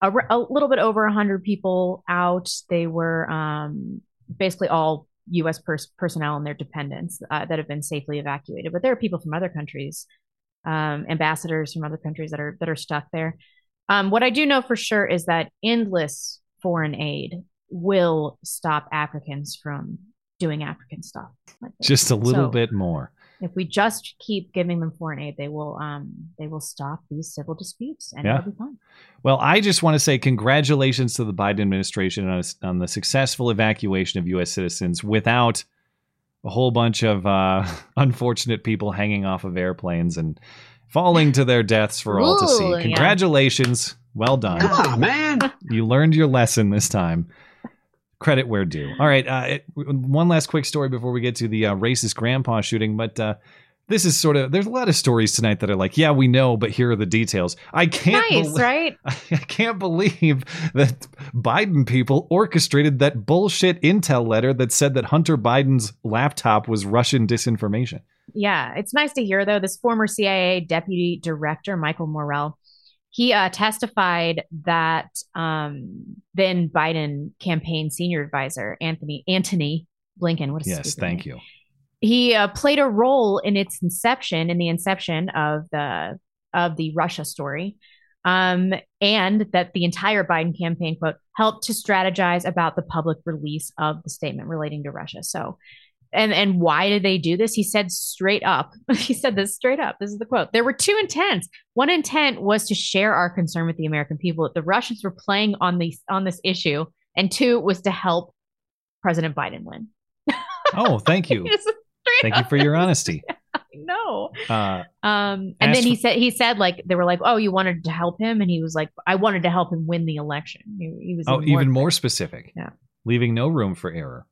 [SPEAKER 14] a, a little bit over hundred people out. They were um basically all U.S. Pers- personnel and their dependents uh, that have been safely evacuated, but there are people from other countries um, ambassadors from other countries that are that are stuck there. Um, what I do know for sure is that endless foreign aid will stop Africans from doing African stuff.
[SPEAKER 17] Like just a little so bit more.
[SPEAKER 14] If we just keep giving them foreign aid, they will um, they will stop these civil disputes and
[SPEAKER 17] yeah.
[SPEAKER 14] it'll be fine.
[SPEAKER 17] Well, I just want to say congratulations to the Biden administration on, on the successful evacuation of U.S. citizens without a whole bunch of uh, unfortunate people hanging off of airplanes and falling to their deaths for all to see. Congratulations. Yeah. Well done.
[SPEAKER 12] Come on, man.
[SPEAKER 17] You learned your lesson this time. Credit where due. All right. Uh, it, one last quick story before we get to the uh, racist grandpa shooting. But uh, this is sort of there's a lot of stories tonight that are like, yeah, we know, but here are the details. I can't
[SPEAKER 14] nice, right?
[SPEAKER 17] I can't believe that Biden people orchestrated that bullshit intel letter that said that Hunter Biden's laptop was Russian disinformation.
[SPEAKER 14] Yeah, it's nice to hear though. This former CIA deputy director Michael Morell, he uh, testified that um, then Biden campaign senior advisor Anthony Antony Blinken. What is
[SPEAKER 17] yes, thank name? you
[SPEAKER 14] he uh, played a role in its inception, in the inception of the of the Russia story. Um, and that the entire Biden campaign, quote, helped to strategize about the public release of the statement relating to Russia. So, and and why did they do this? He said straight up. he said this straight up. This is the quote. There were two intents. One intent was to share our concern with the American people that the Russians were playing on these on this issue, and two was to help President Biden win.
[SPEAKER 17] Oh, thank you. Thank you for your honesty.
[SPEAKER 14] no.
[SPEAKER 17] Uh,
[SPEAKER 14] um, and then he said he said like they were like, oh, you wanted to help him, and he was like, I wanted to help him win the election. He, he was
[SPEAKER 17] oh, even more specific.
[SPEAKER 14] Yeah.
[SPEAKER 17] Leaving no room for error.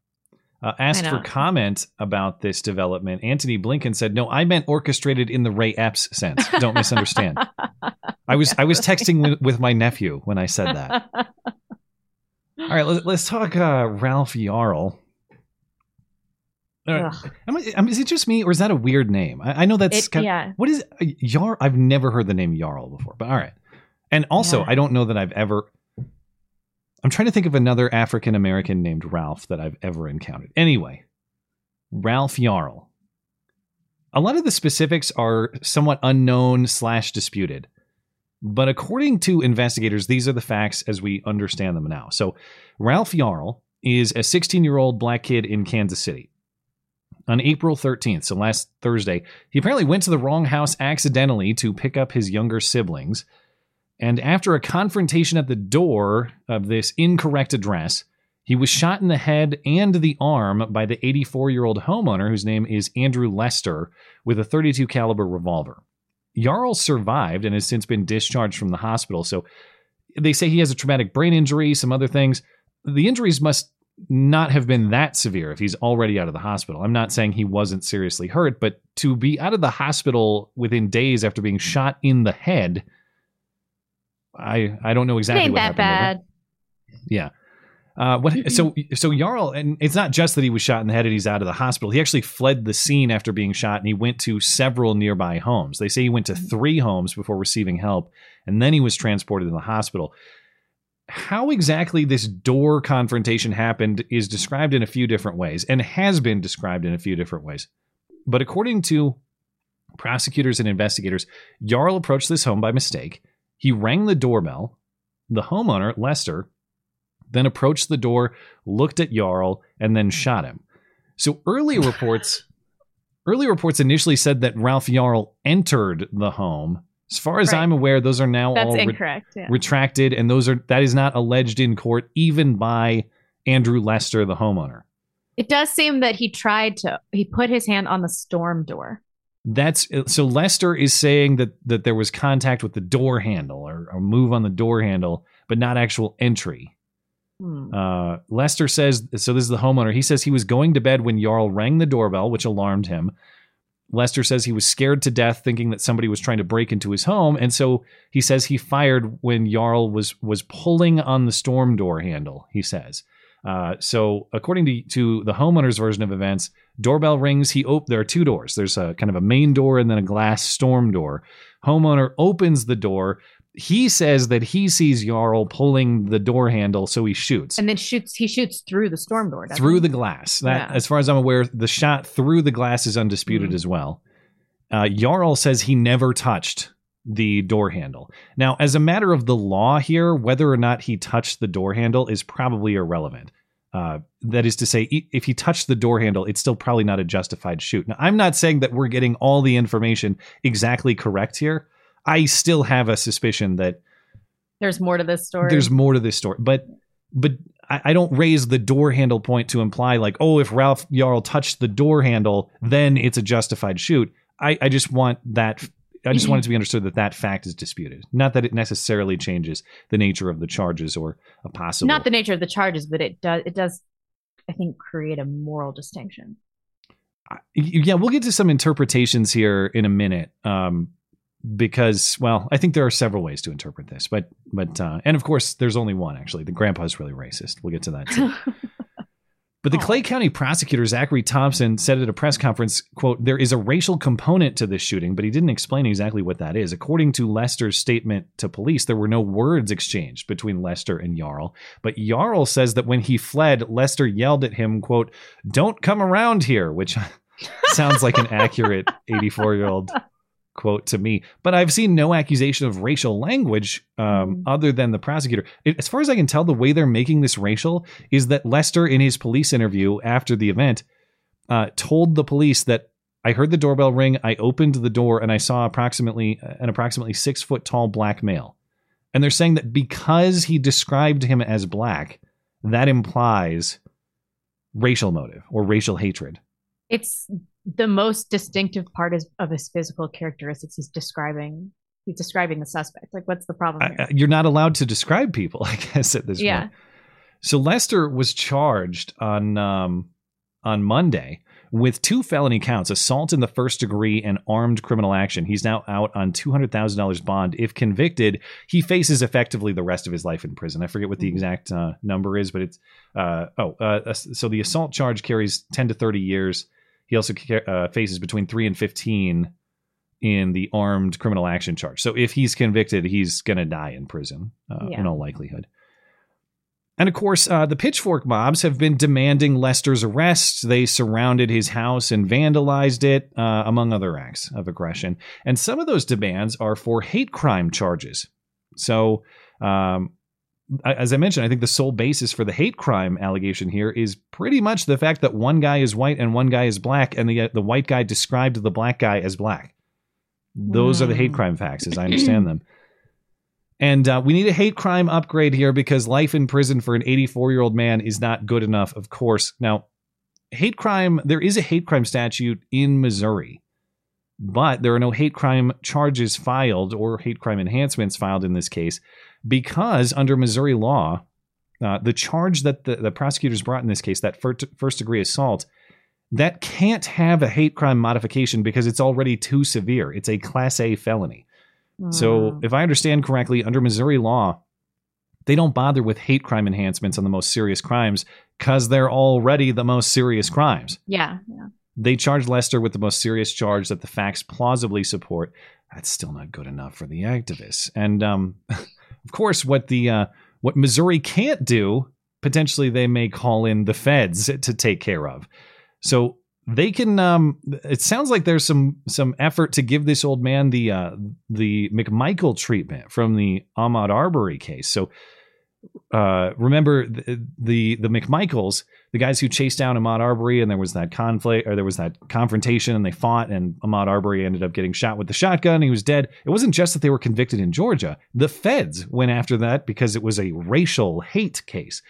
[SPEAKER 17] Uh, asked for comment about this development, Anthony Blinken said, "No, I meant orchestrated in the Ray Epps sense. Don't misunderstand. I was I was texting with, with, my nephew when I said that. All right, let's, let's talk uh, Ralph Yarl. Uh, I, am, is it just me, or is that a weird name? I, I know that's
[SPEAKER 14] it, kind of, yeah.
[SPEAKER 17] What is uh, Yarl? I've never heard the name Yarl before, but all right. And also, yeah. I don't know that I've ever I'm trying to think of another African American named Ralph that I've ever encountered. Anyway, Ralph Yarl. A lot of the specifics are somewhat unknown slash disputed, but according to investigators, these are the facts as we understand them now. So, Ralph Yarl is a 16 year old black kid in Kansas City. On April 13th, so last Thursday, he apparently went to the wrong house accidentally to pick up his younger siblings and after a confrontation at the door of this incorrect address, he was shot in the head and the arm by the 84-year-old homeowner whose name is Andrew Lester with a 32 caliber revolver. Yarl survived and has since been discharged from the hospital. So they say he has a traumatic brain injury, some other things. The injuries must not have been that severe if he's already out of the hospital. I'm not saying he wasn't seriously hurt, but to be out of the hospital within days after being shot in the head I I don't know exactly
[SPEAKER 14] ain't
[SPEAKER 17] what
[SPEAKER 14] that
[SPEAKER 17] happened.
[SPEAKER 14] bad.
[SPEAKER 17] Yeah. Uh, what so so Yarl and it's not just that he was shot in the head and he's out of the hospital. He actually fled the scene after being shot and he went to several nearby homes. They say he went to
[SPEAKER 14] Mm-hmm.
[SPEAKER 17] three homes before receiving help and then he was transported to the hospital. How exactly this door confrontation happened is described in a few different ways and has been described in a few different ways. But according to prosecutors and investigators, Yarl approached this home by mistake. He rang the doorbell. The homeowner, Lester, then approached the door, looked at Yarl, and then shot him. So early reports early reports initially said that Ralph Yarl entered the home. As far as
[SPEAKER 14] Right.
[SPEAKER 17] I'm aware, those are now
[SPEAKER 14] That's
[SPEAKER 17] all re-
[SPEAKER 14] incorrect. yeah.
[SPEAKER 17] retracted, and those are that is not alleged in court, even by Andrew Lester, the homeowner.
[SPEAKER 14] It does seem that he tried to. He put his hand on the storm door.
[SPEAKER 17] That's so Lester is saying that that there was contact with the door handle or a move on the door handle, but not actual entry.
[SPEAKER 14] Hmm.
[SPEAKER 17] Uh, Lester says so. This is the homeowner. He says he was going to bed when Yarl rang the doorbell, which alarmed him. Lester says he was scared to death, thinking that somebody was trying to break into his home, and so he says he fired when Yarl was was pulling on the storm door handle. He says. Uh, so, according to, to the homeowner's version of events, doorbell rings. He op- There are two doors. There's a kind of a main door and then a glass storm door. Homeowner opens the door. He says that he sees Yarl pulling the door handle, so he shoots
[SPEAKER 14] And then shoots. He shoots through the storm door. doesn't
[SPEAKER 17] through
[SPEAKER 14] he?
[SPEAKER 17] the glass. That,
[SPEAKER 14] Yeah.
[SPEAKER 17] as far as I'm aware, the shot through the glass is undisputed as well. Uh, Yarl says he never touched the door handle. Now, as a matter of the law here, whether or not he touched the door handle is probably irrelevant. Uh, that is to say, if he touched the door handle, it's still probably not a justified shoot. Now, I'm not saying that we're getting all the information exactly correct here. I still have a suspicion that
[SPEAKER 14] There's more to this story.
[SPEAKER 17] there's more to this story, but but I, I don't raise the door handle point to imply like, oh, if Ralph Yarl touched the door handle, then it's a justified shoot. I, I just want that. I just want it to be understood that that fact is disputed. Not that it necessarily changes the nature of the charges or a possible.
[SPEAKER 14] not the nature of the charges, but it does. It does. I think create a moral distinction.
[SPEAKER 17] yeah, we'll get to some interpretations here in a minute. Um, because well, I think there are several ways to interpret this, but but uh, and of course there's only one actually. The grandpa's really racist. We'll get to that too. But the Clay County prosecutor Zachary Thompson said at a press conference, "quote There is a racial component to this shooting, but he didn't explain exactly what that is. According to Lester's statement to police, there were no words exchanged between Lester and Yarl. But Yarl says that when he fled, Lester yelled at him, "quote Don't come around here," which sounds like an accurate 84 year old quote to me. But I've seen no accusation of racial language um,
[SPEAKER 14] Mm-hmm.
[SPEAKER 17] other than the prosecutor. It, as far as I can tell, the way they're making this racial is that Lester, in his police interview after the event, uh, told the police that I heard the doorbell ring, I opened the door, and I saw approximately an approximately six foot tall black male. And they're saying that because he described him as black, that implies racial motive or racial hatred.
[SPEAKER 14] It's the most distinctive part is, of his physical characteristics. He's describing. He's describing the suspect. Like, what's the problem?
[SPEAKER 17] I- you're not allowed to describe people, I guess, at this
[SPEAKER 14] Yeah.
[SPEAKER 17] point. So Lester was charged on um, on Monday with two felony counts: assault in the first degree and armed criminal action. He's now out on two hundred thousand dollars bond. If convicted, he faces effectively the rest of his life in prison. I forget what the exact uh, number is, but it's uh, oh, uh, so the assault charge carries ten to thirty years. He also uh, faces between three and fifteen in the armed criminal action charge. So if he's convicted, he's going to die in prison uh,
[SPEAKER 14] Yeah.
[SPEAKER 17] in all likelihood. And of course, uh, the pitchfork mobs have been demanding Lester's arrest. They surrounded his house and vandalized it, uh, among other acts of aggression. And some of those demands are for hate crime charges. So, um, as I mentioned, I think the sole basis for the hate crime allegation here is pretty much the fact that one guy is white and one guy is black, and the uh, the white guy described the black guy as black. Those are the hate crime facts, as I understand them. And uh, we need a hate crime upgrade here because life in prison for an 84 year old man is not good enough, of course. Now, hate crime, there is a hate crime statute in Missouri, but there are no hate crime charges filed or hate crime enhancements filed in this case because under Missouri law, uh, the charge that the, the prosecutors brought in this case, that first, first degree assault, that can't have a hate crime modification because it's already too severe. It's a class A felony. So, if I understand correctly, under Missouri law, they don't bother with hate crime enhancements on the most serious crimes because they're already the most serious crimes.
[SPEAKER 14] yeah, yeah.
[SPEAKER 17] They charge Lester with the most serious charge that the facts plausibly support. That's still not good enough for the activists. And um, of course, what the uh, what Missouri can't do, potentially they may call in the feds to take care of. So they can. Um, it sounds like there's some some effort to give this old man the uh, the McMichael treatment from the Ahmaud Arbery case. So uh, remember the, the the McMichaels, the guys who chased down Ahmaud Arbery, and there was that conflict or there was that confrontation, and they fought, and Ahmaud Arbery ended up getting shot with the shotgun. He was dead. It wasn't just that they were convicted in Georgia; the feds went after that because it was a racial hate case.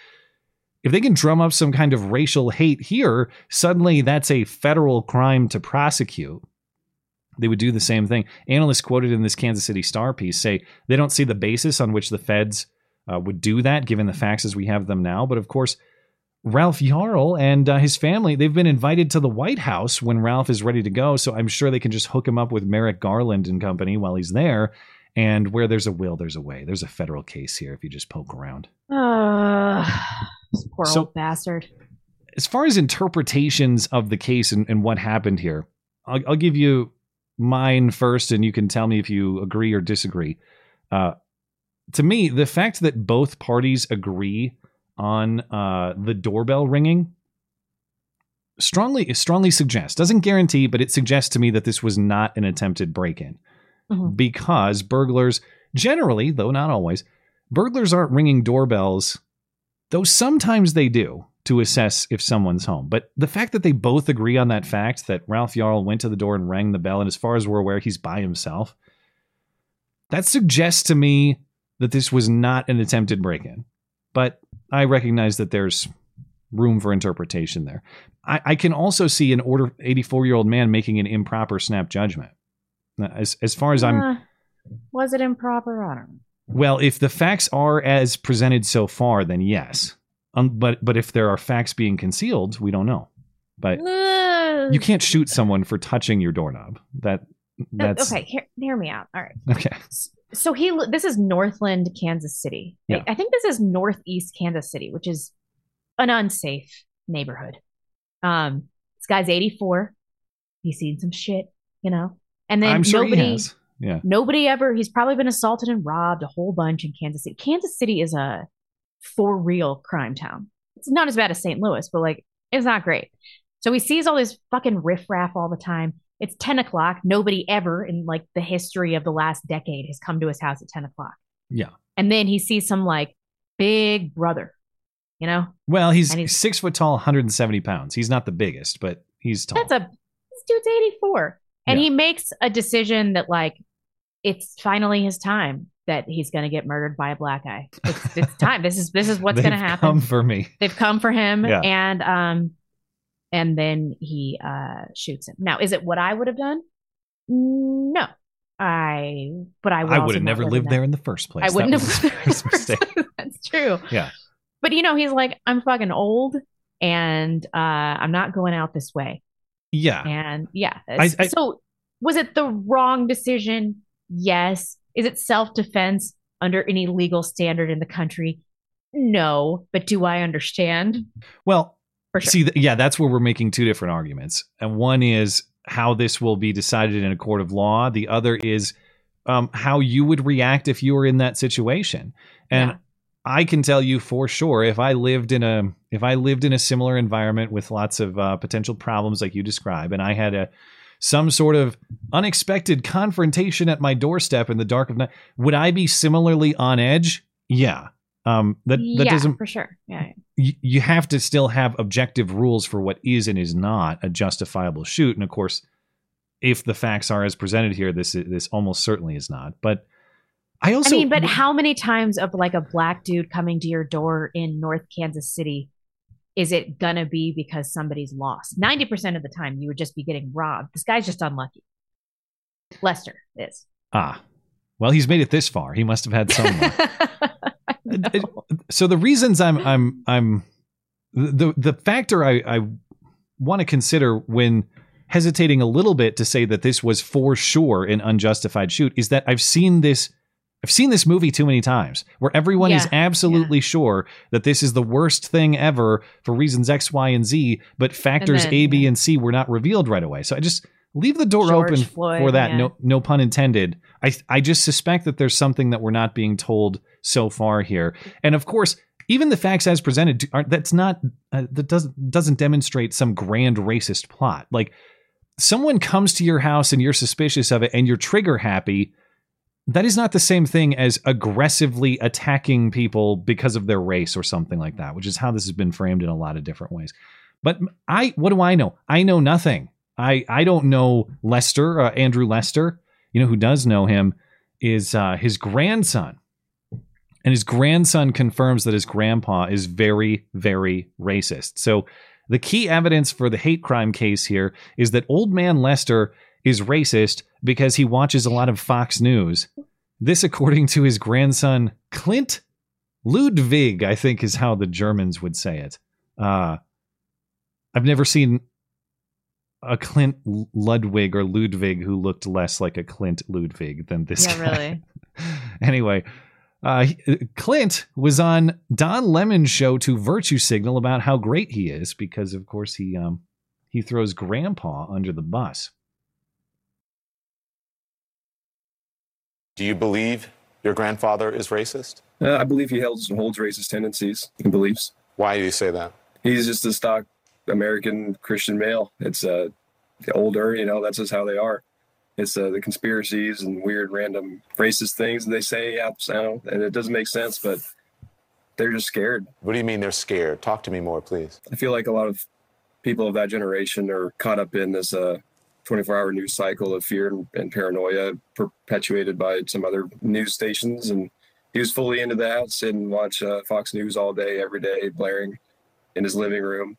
[SPEAKER 17] If they can drum up some kind of racial hate here, suddenly that's a federal crime to prosecute they would do the same thing. Analysts quoted in this Kansas City Star piece say they don't see the basis on which the feds uh, would do that, given the facts as we have them now. But of course, Ralph Yarl and uh, his family, they've been invited to the White House when Ralph is ready to go. So I'm sure they can just hook him up with Merrick Garland and company while he's there. And where there's a will, there's a way. There's a federal case here if you just poke around.
[SPEAKER 14] Uh, poor
[SPEAKER 17] So-
[SPEAKER 14] old bastard.
[SPEAKER 17] as far as interpretations of the case and, and what happened here, I'll, I'll give you mine first, and you can tell me if you agree or disagree. Uh, to me, the fact that both parties agree on uh, the doorbell ringing strongly strongly suggests doesn't guarantee, but it suggests to me that this was not an attempted break-in
[SPEAKER 14] Mhm.
[SPEAKER 17] because burglars generally, though not always, burglars aren't ringing doorbells though sometimes they do to assess if someone's home. But the fact that they both agree on that fact that Ralph Yarl went to the door and rang the bell, and as far as we're aware, he's by himself, that suggests to me that this was not an attempted break in. But I recognize that there's room for interpretation there. I, I can also see an order 84 year old man making an improper snap judgment. As, as far as I'm
[SPEAKER 14] Uh, was it improper? I don't know.
[SPEAKER 17] well, if the facts are as presented so far, then yes. Um, but but if there are facts being concealed, we don't know. But
[SPEAKER 14] Uh,
[SPEAKER 17] you can't shoot someone for touching your doorknob. That that's
[SPEAKER 14] okay. Hear, hear me out. All right.
[SPEAKER 17] okay.
[SPEAKER 14] So he, this is Northland, Kansas City. I-
[SPEAKER 17] Yeah.
[SPEAKER 14] I think this is Northeast Kansas City, which is an unsafe neighborhood. Um, this guy's 84. He's seen some shit, you know. And then
[SPEAKER 17] sure
[SPEAKER 14] nobody.
[SPEAKER 17] Yeah.
[SPEAKER 14] nobody ever. He's probably been assaulted and robbed a whole bunch in Kansas City. Kansas City is a for real crime town. It's not as bad as St. Louis, but like it's not great. So he sees all this fucking riffraff all the time. It's 10 o'clock. Nobody ever in like the history of the last decade has come to his house at 10 o'clock.
[SPEAKER 17] Yeah.
[SPEAKER 14] And then he sees some like big brother, you know?
[SPEAKER 17] Well, he's,
[SPEAKER 14] he's-
[SPEAKER 17] six foot tall, 170 pounds. He's not the biggest, but he's tall.
[SPEAKER 14] That's a this dude's 84. And he makes a decision that like it's finally his time that he's gonna get murdered by a black guy. It's, it's time. This is this is what's gonna
[SPEAKER 17] They've
[SPEAKER 14] happen.
[SPEAKER 17] Come for me.
[SPEAKER 14] They've come for him
[SPEAKER 17] Yeah.
[SPEAKER 14] and um and then he uh shoots him. Now, is it what I would have done? No. I but I would
[SPEAKER 17] I would have never lived there in the first place.
[SPEAKER 14] I wouldn't
[SPEAKER 17] That
[SPEAKER 14] have
[SPEAKER 17] first mistake.
[SPEAKER 14] That's true.
[SPEAKER 17] Yeah.
[SPEAKER 14] But you know, he's like, I'm fucking old and uh I'm not going out this way.
[SPEAKER 17] Yeah.
[SPEAKER 14] And yeah.
[SPEAKER 17] I- I-
[SPEAKER 14] so was it the wrong decision? Yes. Is it self defense under any legal standard in the country? No. But do I understand?
[SPEAKER 17] Well,
[SPEAKER 14] For sure.
[SPEAKER 17] see, th- yeah, that's where we're making two different arguments. And one is how this will be decided in a court of law. The other is um, how you would react if you were in that situation. And
[SPEAKER 14] Yeah.
[SPEAKER 17] I can tell you for sure, if I lived in a if I lived in a similar environment with lots of uh, potential problems like you describe, and I had a some sort of unexpected confrontation at my doorstep in the dark of night, would I be similarly on edge? Yeah. Um, that that
[SPEAKER 14] yeah,
[SPEAKER 17] doesn't
[SPEAKER 14] for sure. Yeah.
[SPEAKER 17] You, you have to still have objective rules for what is and is not a justifiable shoot. And of course, if the facts are as presented here, this this almost certainly is not. But I also,
[SPEAKER 14] I mean, but how many times of like a black dude coming to your door in North Kansas City is it gonna be because somebody's lost? 90% of the time you would just be getting robbed. This guy's just unlucky. Lester is.
[SPEAKER 17] ah, well, he's made it this far. He must have had some. Uh, so the reasons I'm I'm I'm the the factor I I want to consider when hesitating a little bit to say that this was for sure an unjustified shoot is that I've seen this I've seen this movie too many times where everyone is
[SPEAKER 14] Yeah,
[SPEAKER 17] absolutely sure that this is the worst thing ever for reasons X, Y, and Z, but factors
[SPEAKER 14] then,
[SPEAKER 17] A, B, and C were not revealed right away. So I just leave the door
[SPEAKER 14] George
[SPEAKER 17] open
[SPEAKER 14] Floyd,
[SPEAKER 17] for that.
[SPEAKER 14] yeah.
[SPEAKER 17] No, no pun intended. I I just suspect that there's something that we're not being told so far here, and of course. Even the facts as presented, aren't that's not uh, that doesn't doesn't demonstrate some grand racist plot. Like someone comes to your house and you're suspicious of it and you're trigger happy, that is not the same thing as aggressively attacking people because of their race or something like that, which is how this has been framed in a lot of different ways. But I, what do I know? I know nothing. I, I don't know Lester, uh, Andrew Lester. You know who does know him is uh, his grandson. And his grandson confirms that his grandpa is very, very racist. So the key evidence for the hate crime case here is that old man Lester is racist because he watches a lot of Fox News. This, according to his grandson, Clint Ludwig, I think is how the Germans would say it. Uh, I've never seen a Clint Ludwig or Ludwig who looked less like a Clint Ludwig than this
[SPEAKER 14] Yeah,
[SPEAKER 17] guy.
[SPEAKER 14] really.
[SPEAKER 17] anyway, uh, Clint was on Don Lemon's show to virtue signal about how great he is because, of course, he um, he throws Grandpa under the bus.
[SPEAKER 25] Do you believe your grandfather is racist?
[SPEAKER 26] Uh, I believe he holds, holds racist tendencies and beliefs.
[SPEAKER 25] Why do you say that?
[SPEAKER 26] He's just a stock American Christian male. It's uh, older, you know, that's just how they are. It's uh, the conspiracies and weird, random racist things they say, yeah, so, and it doesn't make sense, but they're just scared.
[SPEAKER 25] What do you mean they're scared? Talk to me more, please.
[SPEAKER 26] I feel like a lot of people of that generation are caught up in this uh, 24 hour news cycle of fear and, and paranoia perpetuated by some other news stations. And he was fully into that, sit and watch uh, Fox News all day, every day, blaring in his living room.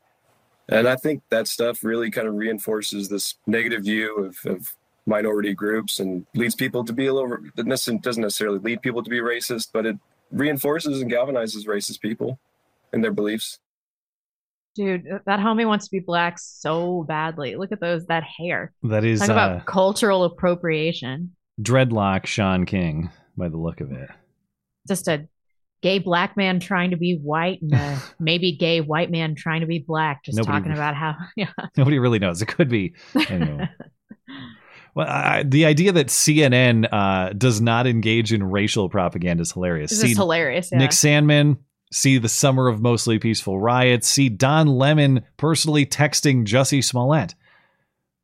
[SPEAKER 26] And I think that stuff really kind of reinforces this negative view of, of minority groups and leads people to be a little, it doesn't necessarily lead people to be racist, but it reinforces and galvanizes racist people and their beliefs.
[SPEAKER 14] Dude, that homie wants to be black so badly. Look at those, that hair.
[SPEAKER 17] That is
[SPEAKER 14] Talk about
[SPEAKER 17] uh,
[SPEAKER 14] cultural appropriation.
[SPEAKER 17] dreadlock Shaun King by the look of it.
[SPEAKER 14] Just a gay black man trying to be white and a maybe gay white man trying to be black. Just
[SPEAKER 17] Nobody-
[SPEAKER 14] talking about how, yeah.
[SPEAKER 17] Nobody really knows. It could be. Anyway. well, I, the idea that CNN uh, does not engage in racial propaganda is hilarious.
[SPEAKER 14] This is hilarious, yeah.
[SPEAKER 17] Nick Sandmann. See the summer of mostly peaceful riots. See Don Lemon personally texting Jussie Smollett.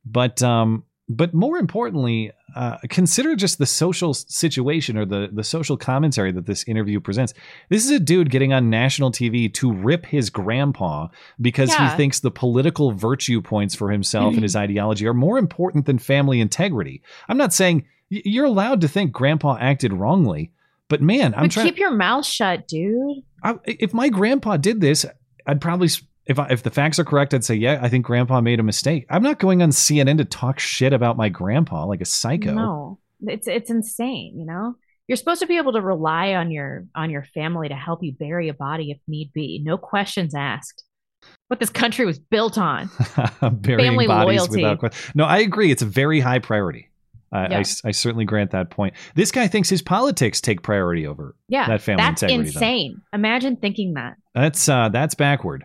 [SPEAKER 17] But um, but more importantly, uh, consider just the social situation or the, the social commentary that this interview presents. This is a dude getting on national TV to rip his grandpa because
[SPEAKER 14] Yeah.
[SPEAKER 17] he thinks the political virtue points for himself and his ideology are more important than family integrity. I'm not saying you're allowed to think grandpa acted wrongly, but man, I'm
[SPEAKER 14] but
[SPEAKER 17] trying.
[SPEAKER 14] keep your mouth shut, dude.
[SPEAKER 17] I, if my grandpa did this, I'd probably, if I, if the facts are correct, I'd say, yeah, I think grandpa made a mistake. I'm not going on CNN to talk shit about my grandpa like a psycho.
[SPEAKER 14] No, it's it's insane. You know, you're supposed to be able to rely on your on your family to help you bury a body if need be. No questions asked. What this country was built on.
[SPEAKER 17] Burying
[SPEAKER 14] Family
[SPEAKER 17] bodies
[SPEAKER 14] loyalty.
[SPEAKER 17] No, I agree. It's a very high priority. I, I
[SPEAKER 14] Yeah.
[SPEAKER 17] certainly grant that point. This guy thinks his politics take priority over
[SPEAKER 14] Yeah,
[SPEAKER 17] that family
[SPEAKER 14] that's
[SPEAKER 17] integrity. though.
[SPEAKER 14] insane. Imagine thinking that.
[SPEAKER 17] That's uh that's backward.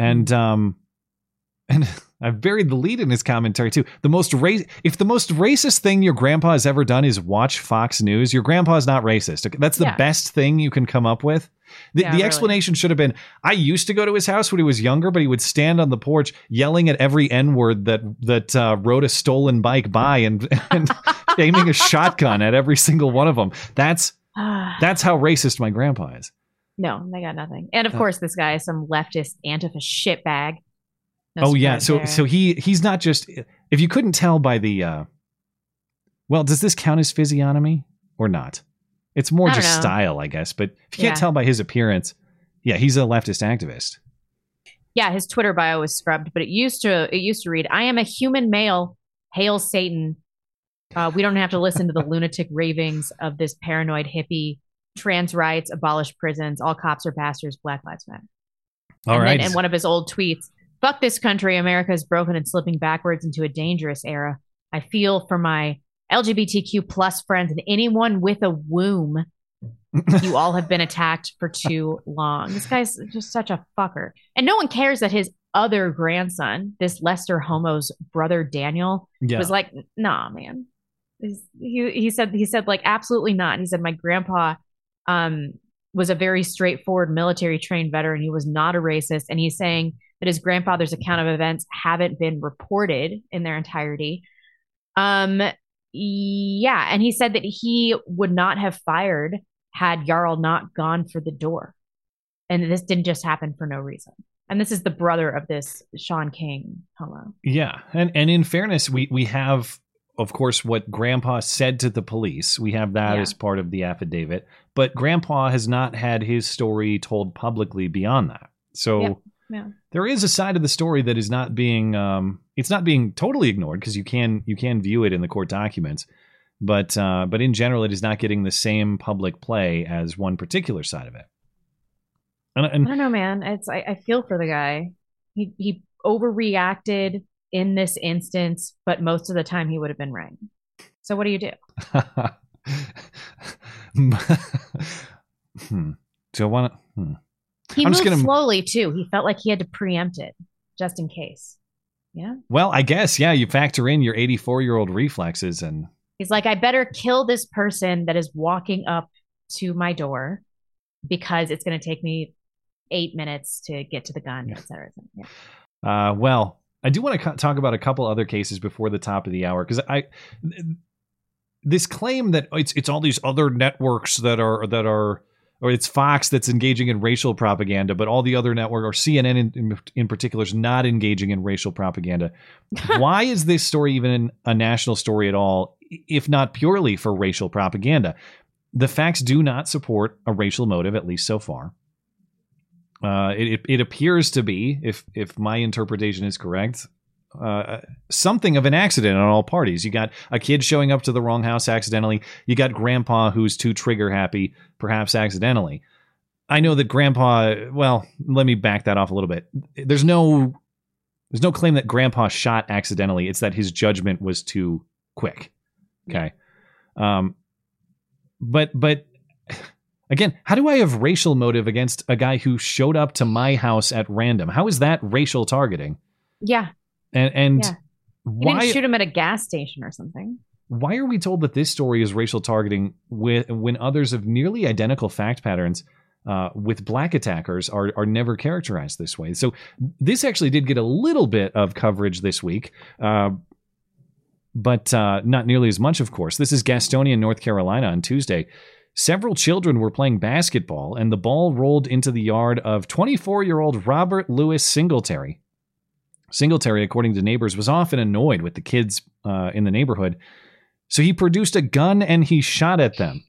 [SPEAKER 17] And um and I've buried the lead in his commentary too. The most race if the most racist thing your grandpa has ever done is watch Fox News, your grandpa is not racist. Okay, That's the
[SPEAKER 14] Yeah.
[SPEAKER 17] best thing you can come up with. The,
[SPEAKER 14] Yeah,
[SPEAKER 17] the
[SPEAKER 14] really.
[SPEAKER 17] explanation should have been I used to go to his house when he was younger, but he would stand on the porch yelling at every N-word that that uh, rode a stolen bike by and, and aiming a shotgun at every single one of them. That's that's how racist my grandpa is.
[SPEAKER 14] No, they got nothing. And of
[SPEAKER 17] Uh,
[SPEAKER 14] course, this guy is some leftist Antifa shitbag. No
[SPEAKER 17] oh yeah, so
[SPEAKER 14] there.
[SPEAKER 17] so he he's not just if you couldn't tell by the uh well, does this count as physiognomy or not? It's more just
[SPEAKER 14] know.
[SPEAKER 17] style, I guess, but if you can't tell by his appearance, yeah, he's a leftist activist.
[SPEAKER 14] yeah, his Twitter bio was scrubbed, but it used to it used to read, "I am a human male. Hail Satan." Uh, we don't have to listen to the lunatic ravings of this paranoid hippie. Trans rights, abolish prisons. All cops are bastards. Black lives matter.
[SPEAKER 17] All
[SPEAKER 14] and
[SPEAKER 17] right.
[SPEAKER 14] then in one of his old tweets, "Fuck this country. America is broken and slipping backwards into a dangerous era. I feel for my LGBTQ plus friends and anyone with a womb. you all have been attacked for too long. This guy's just such a fucker, and no one cares that his other grandson, this Lester Homo's brother Daniel,
[SPEAKER 17] Yeah.
[SPEAKER 14] was like, "Nah, man." He he said he said like absolutely not. He said my grandpa um was a very straightforward military trained veteran. He was not a racist, and he's saying that his grandfather's account of events haven't been reported in their entirety. Um, yeah, and he said that he would not have fired had Yarl not gone for the door, and this didn't just happen for no reason. And this is the brother of this Shaun King Hello.
[SPEAKER 17] Yeah, and and in fairness, we we have, of course, what Grandpa said to the police. We have that
[SPEAKER 14] Yeah.
[SPEAKER 17] as part of the affidavit, but Grandpa has not had his story told publicly beyond that. So
[SPEAKER 14] Yep. Yeah.
[SPEAKER 17] there is a side of the story that is not being um, it's not being totally ignored because you can you can view it in the court documents, but uh, but in general, it is not getting the same public play as one particular side of it. And,
[SPEAKER 14] I don't know, man. It's I, I feel for the guy. He he overreacted in this instance, but most of the time he would have been right. So what do you do?
[SPEAKER 17] hmm. Do I want to? Hmm.
[SPEAKER 14] He
[SPEAKER 17] I'm
[SPEAKER 14] moved
[SPEAKER 17] gonna-
[SPEAKER 14] slowly too. He felt like he had to preempt it just in case. Yeah.
[SPEAKER 17] Well, I guess yeah. You factor in your 84 year old reflexes, and
[SPEAKER 14] He's like, I better kill this person that is walking up to my door because it's going to take me eight minutes to get to the gun, et cetera, et cetera. Yeah.
[SPEAKER 17] uh, well, I do want to talk about a couple other cases before the top of the hour because I this claim that it's it's all these other networks that are that are or it's Fox that's engaging in racial propaganda, but all the other network or CNN in, in, in particular is not engaging in racial propaganda. Why is this story even a national story at all, if not purely for racial propaganda? The facts do not support a racial motive, at least so far. Uh, it, it, it appears to be, if if my interpretation is correct, uh, something of an accident on all parties. You got a kid showing up to the wrong house accidentally. You got grandpa who's too trigger happy, perhaps accidentally. I know that grandpa. Well, let me back that off a little bit. There's no there's no claim that grandpa shot accidentally. It's that his judgment was too quick. Okay. Um, but but again, how do I have racial motive against a guy who showed up to my house at random? How is that racial targeting?
[SPEAKER 14] Yeah.
[SPEAKER 17] And and
[SPEAKER 14] Yeah. You
[SPEAKER 17] why
[SPEAKER 14] didn't shoot him at a gas station or something.
[SPEAKER 17] why are we told that this story is racial targeting with, when others of nearly identical fact patterns uh, with black attackers are, are never characterized this way? So this actually did get a little bit of coverage this week. Uh, but uh, not nearly as much, of course. This is Gastonia, North Carolina on Tuesday. Several children were playing basketball, and the ball rolled into the yard of 24 year old Robert Lewis Singletary. Singletary, according to neighbors, was often annoyed with the kids uh, in the neighborhood, so he produced a gun and he shot at them.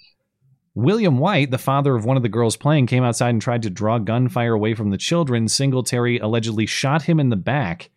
[SPEAKER 17] William White, the father of one of the girls playing, came outside and tried to draw gunfire away from the children. Singletary allegedly shot him in the back.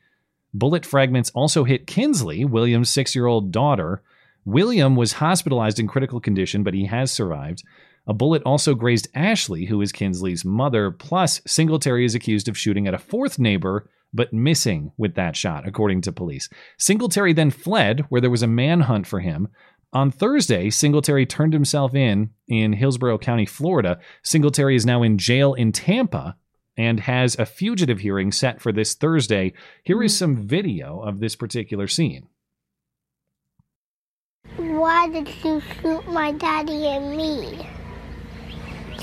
[SPEAKER 17] Bullet fragments also hit Kinsley, William's six year old daughter. William was hospitalized in critical condition, but he has survived. A bullet also grazed Ashley, who is Kinsley's mother. Plus, Singletary is accused of shooting at a fourth neighbor, but missing with that shot, according to police. Singletary then fled, where there was a manhunt for him. On Thursday, Singletary turned himself in in Hillsborough County, Florida. Singletary is now in jail in Tampa and has a fugitive hearing set for this Thursday. Here is hmm. some video of this particular scene.
[SPEAKER 27] Why did you shoot my daddy and me?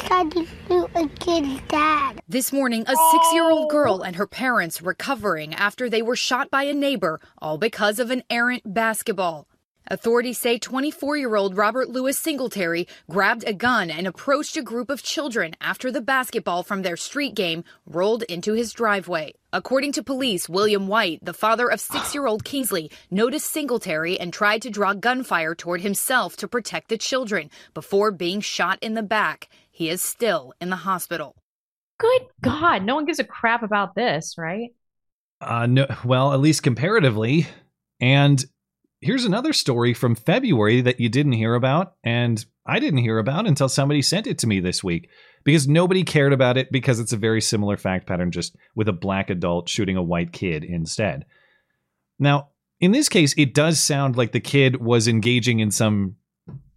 [SPEAKER 27] To shoot a kid's dad.
[SPEAKER 28] This morning, a six year old girl and her parents recovering after they were shot by a neighbor, all because of an errant basketball. Authorities say 24 year old Robert Lewis Singletary grabbed a gun and approached a group of children after the basketball from their street game rolled into his driveway. According to police, William White, the father of six year old Kingsley, noticed Singletary and tried to draw gunfire toward himself to protect the children before being shot in the back. He is still in the hospital.
[SPEAKER 14] Good God, no one gives a crap about this, right?
[SPEAKER 17] Uh, no, well, at least comparatively. And here's another story from February that you didn't hear about, and I didn't hear about until somebody sent it to me this week because nobody cared about it because it's a very similar fact pattern, just with a black adult shooting a white kid instead. Now, in this case, it does sound like the kid was engaging in some,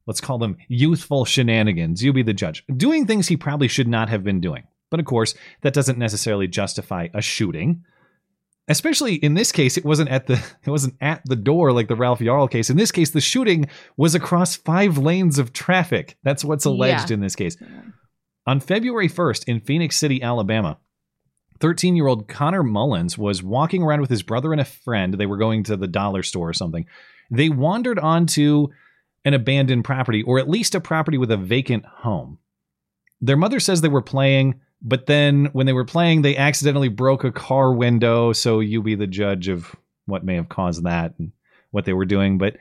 [SPEAKER 17] let's call them youthful shenanigans. You be the judge. Doing things he probably should not have been doing. But of course, that doesn't necessarily justify a shooting especially in this case it wasn't at the it wasn't at the door like the Ralph Yarl case. In this case the shooting was across five lanes of traffic. That's what's alleged
[SPEAKER 14] Yeah.
[SPEAKER 17] in this case. On February 1st in Phenix City Alabama 13 year old Connor Mullins was walking around with his brother and a friend. They were going to the dollar store or something. They wandered onto an abandoned property or at least a property with a vacant home. Their mother says they were playing, but then when they were playing, they accidentally broke a car window. So you be the judge of what may have caused that and what they were doing. But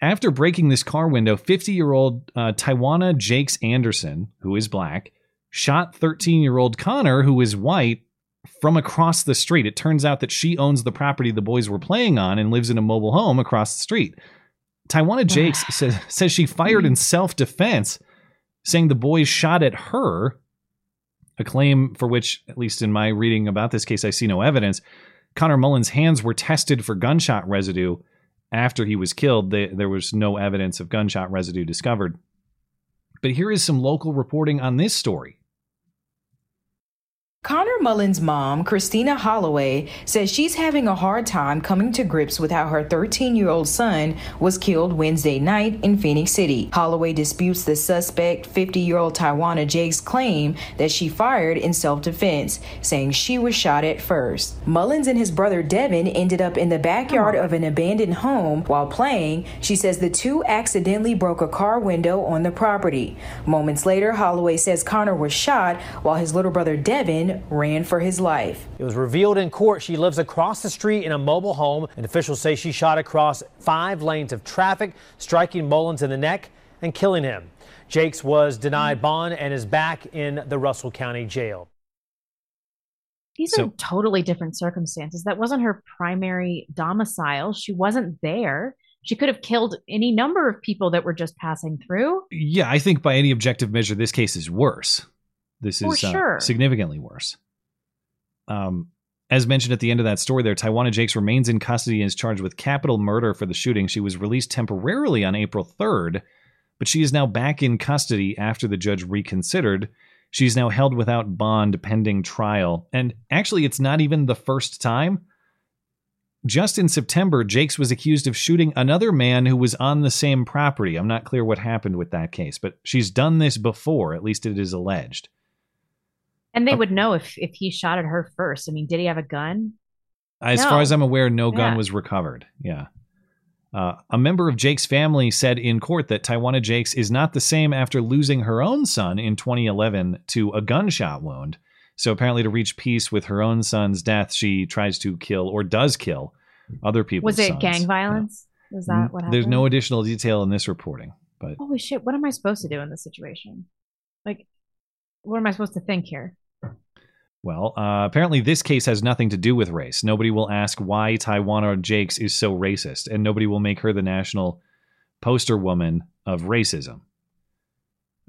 [SPEAKER 17] after breaking this car window, 50 year old uh, Taiwana Jakes Anderson, who is black, shot 13 year old Connor, who is white, from across the street. It turns out that she owns the property the boys were playing on and lives in a mobile home across the street. Taiwana Jakes says, says she fired in self defense, saying the boys shot at her, a claim for which, at least in my reading about this case, I see no evidence. Connor Mullins' hands were tested for gunshot residue after he was killed. They, there was no evidence of gunshot residue discovered. But here is some local reporting on this story.
[SPEAKER 29] Connor Mullins' mom, Christina Holloway, says she's having a hard time coming to grips with how her 13 year old son was killed Wednesday night in Phenix City. Holloway disputes the suspect, 50 year old Taiwana Jake's claim that she fired in self defense, saying she was shot at first. Mullins and his brother Devin ended up in the backyard of an abandoned home while playing. She says the two accidentally broke a car window on the property. Moments later, Holloway says Connor was shot while his little brother Devin ran for his life.
[SPEAKER 30] It was revealed in court she lives across the street in a mobile home, and officials say she shot across five lanes of traffic, striking Mullins in the neck and killing him. Jakes was denied bond and is back in the Russell County Jail.
[SPEAKER 14] These are totally different circumstances. That wasn't her primary domicile. She wasn't there. She could have killed any number of people that were just passing through.
[SPEAKER 17] Yeah, I think by any objective measure, this case is worse. This is uh, significantly worse. Um, as mentioned at the end of that story, there, Taiwana Jakes remains in custody and is charged with capital murder for the shooting. She was released temporarily on April 3rd, but she is now back in custody after the judge reconsidered. She's now held without bond pending trial. And actually, it's not even the first time. Just in September, Jakes was accused of shooting another man who was on the same property. I'm not clear what happened with that case, but she's done this before, at least it is alleged.
[SPEAKER 14] And they would know if if he shot at her first. I mean, did he have a gun?
[SPEAKER 17] As
[SPEAKER 14] No.
[SPEAKER 17] far as I'm aware, no gun
[SPEAKER 14] Yeah.
[SPEAKER 17] was recovered. Yeah. Uh, a member of Jake's family said in court that Tawana Jakes is not the same after losing her own son in 2011 to a gunshot wound. So apparently, to reach peace with her own son's death, she tries to kill or does kill other people.
[SPEAKER 14] Was it gang violence? Was that what happened?
[SPEAKER 17] There's no additional detail in this reporting, but
[SPEAKER 14] Holy shit! What am I supposed to do in this situation? Like, what am I supposed to think here?
[SPEAKER 17] Well, uh, apparently this case has nothing to do with race. Nobody will ask why Tawana Jakes is so racist, and nobody will make her the national poster woman of racism.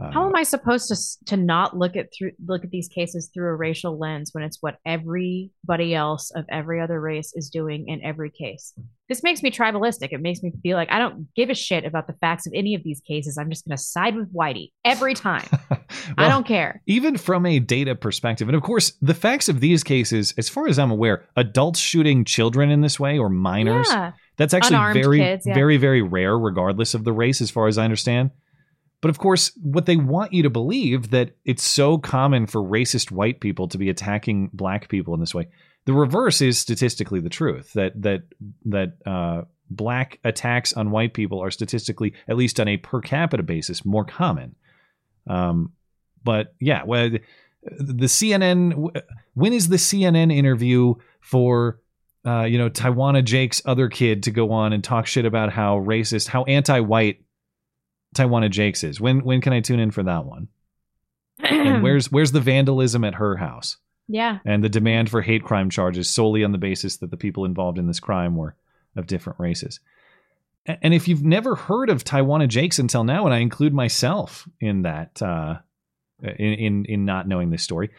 [SPEAKER 17] Uh,
[SPEAKER 14] How am I supposed to to not look at through look at these cases through a racial lens when it's what everybody else of every other race is doing in every case? This makes me tribalistic. It makes me feel like I don't give a shit about the facts of any of these cases. I'm just going to side with Whitey every time. I don't care.
[SPEAKER 17] Even from a data perspective, and of course, the facts of these cases, as far as I'm aware, adults shooting children in this way or minors,
[SPEAKER 14] Yeah.
[SPEAKER 17] that's actually
[SPEAKER 14] Unarmed
[SPEAKER 17] very,
[SPEAKER 14] kids, yeah.
[SPEAKER 17] very, very rare, regardless of the race, as far as I understand. But of course, what they want you to believe that it's so common for racist white people to be attacking black people in this way. The reverse is statistically the truth. That that that uh, black attacks on white people are statistically, at least on a per capita basis, more common. Um, but yeah, well, the CNN. When is the CNN interview for uh, you know Tawana Jake's other kid to go on and talk shit about how racist, how anti-white Tawana Jakes is? When when can I tune in for that one? and where's where's the vandalism at her house
[SPEAKER 14] Yeah.
[SPEAKER 17] and the demand for hate crime charges solely on the basis that the people involved in this crime were of different races? And if you've never heard of Tawana Jakes until now, and I include myself in that, uh, in, in in not knowing this story,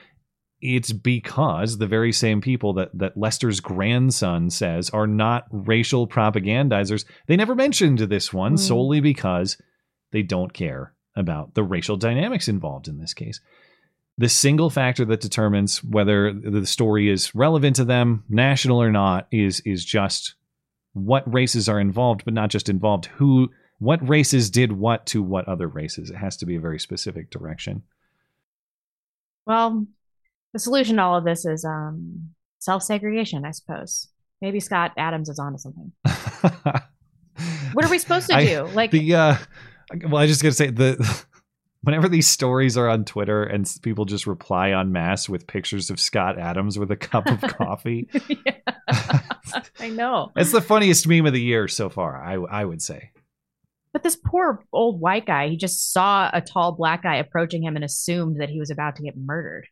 [SPEAKER 17] it's because the very same people that that Lester's grandson says are not racial propagandizers. They never mentioned this one
[SPEAKER 31] Mm.
[SPEAKER 17] solely because they don't care about the racial dynamics involved in this case. The single factor that determines whether the story is relevant to them, national or not, is is just what races are involved, but not just involved. Who, what races did what to what other races? It has to be a very specific direction.
[SPEAKER 14] Well, the solution to all of this is um, self segregation, I suppose. Maybe Scott Adams is onto something. what are we supposed to
[SPEAKER 17] I-
[SPEAKER 14] do? like,
[SPEAKER 17] the uh well i just gotta say the whenever these stories are on twitter and people just reply en masse with pictures of scott adams with a cup of coffee
[SPEAKER 14] I know.
[SPEAKER 17] it's the funniest meme of the year so far i i would say
[SPEAKER 14] But this poor old white guy, he just saw a tall black guy approaching him and assumed that he was about to get murdered.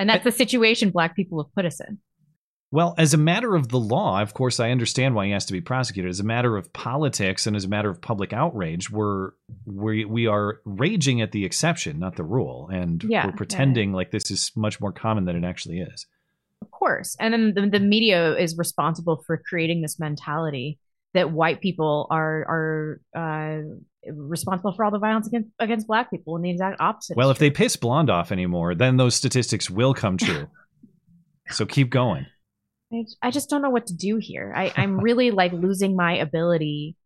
[SPEAKER 14] And that's the situation black people have put us in.
[SPEAKER 17] Well as a matter of the law of course i understand why he has to be prosecuted as a matter of politics and as a matter of public outrage we're we, we are raging at the exception not the rule and
[SPEAKER 14] Yeah,
[SPEAKER 17] we're
[SPEAKER 14] yeah.
[SPEAKER 17] pretending like this is much more common than it actually is
[SPEAKER 14] Of course. And then the, the media is responsible for creating this mentality that white people are are uh, responsible for all the violence against against black people, and the exact opposite.
[SPEAKER 17] Well, if they piss blonde off anymore, then those statistics will come true. so keep going.
[SPEAKER 14] I, I just don't know what to do here. I, I'm really like losing my ability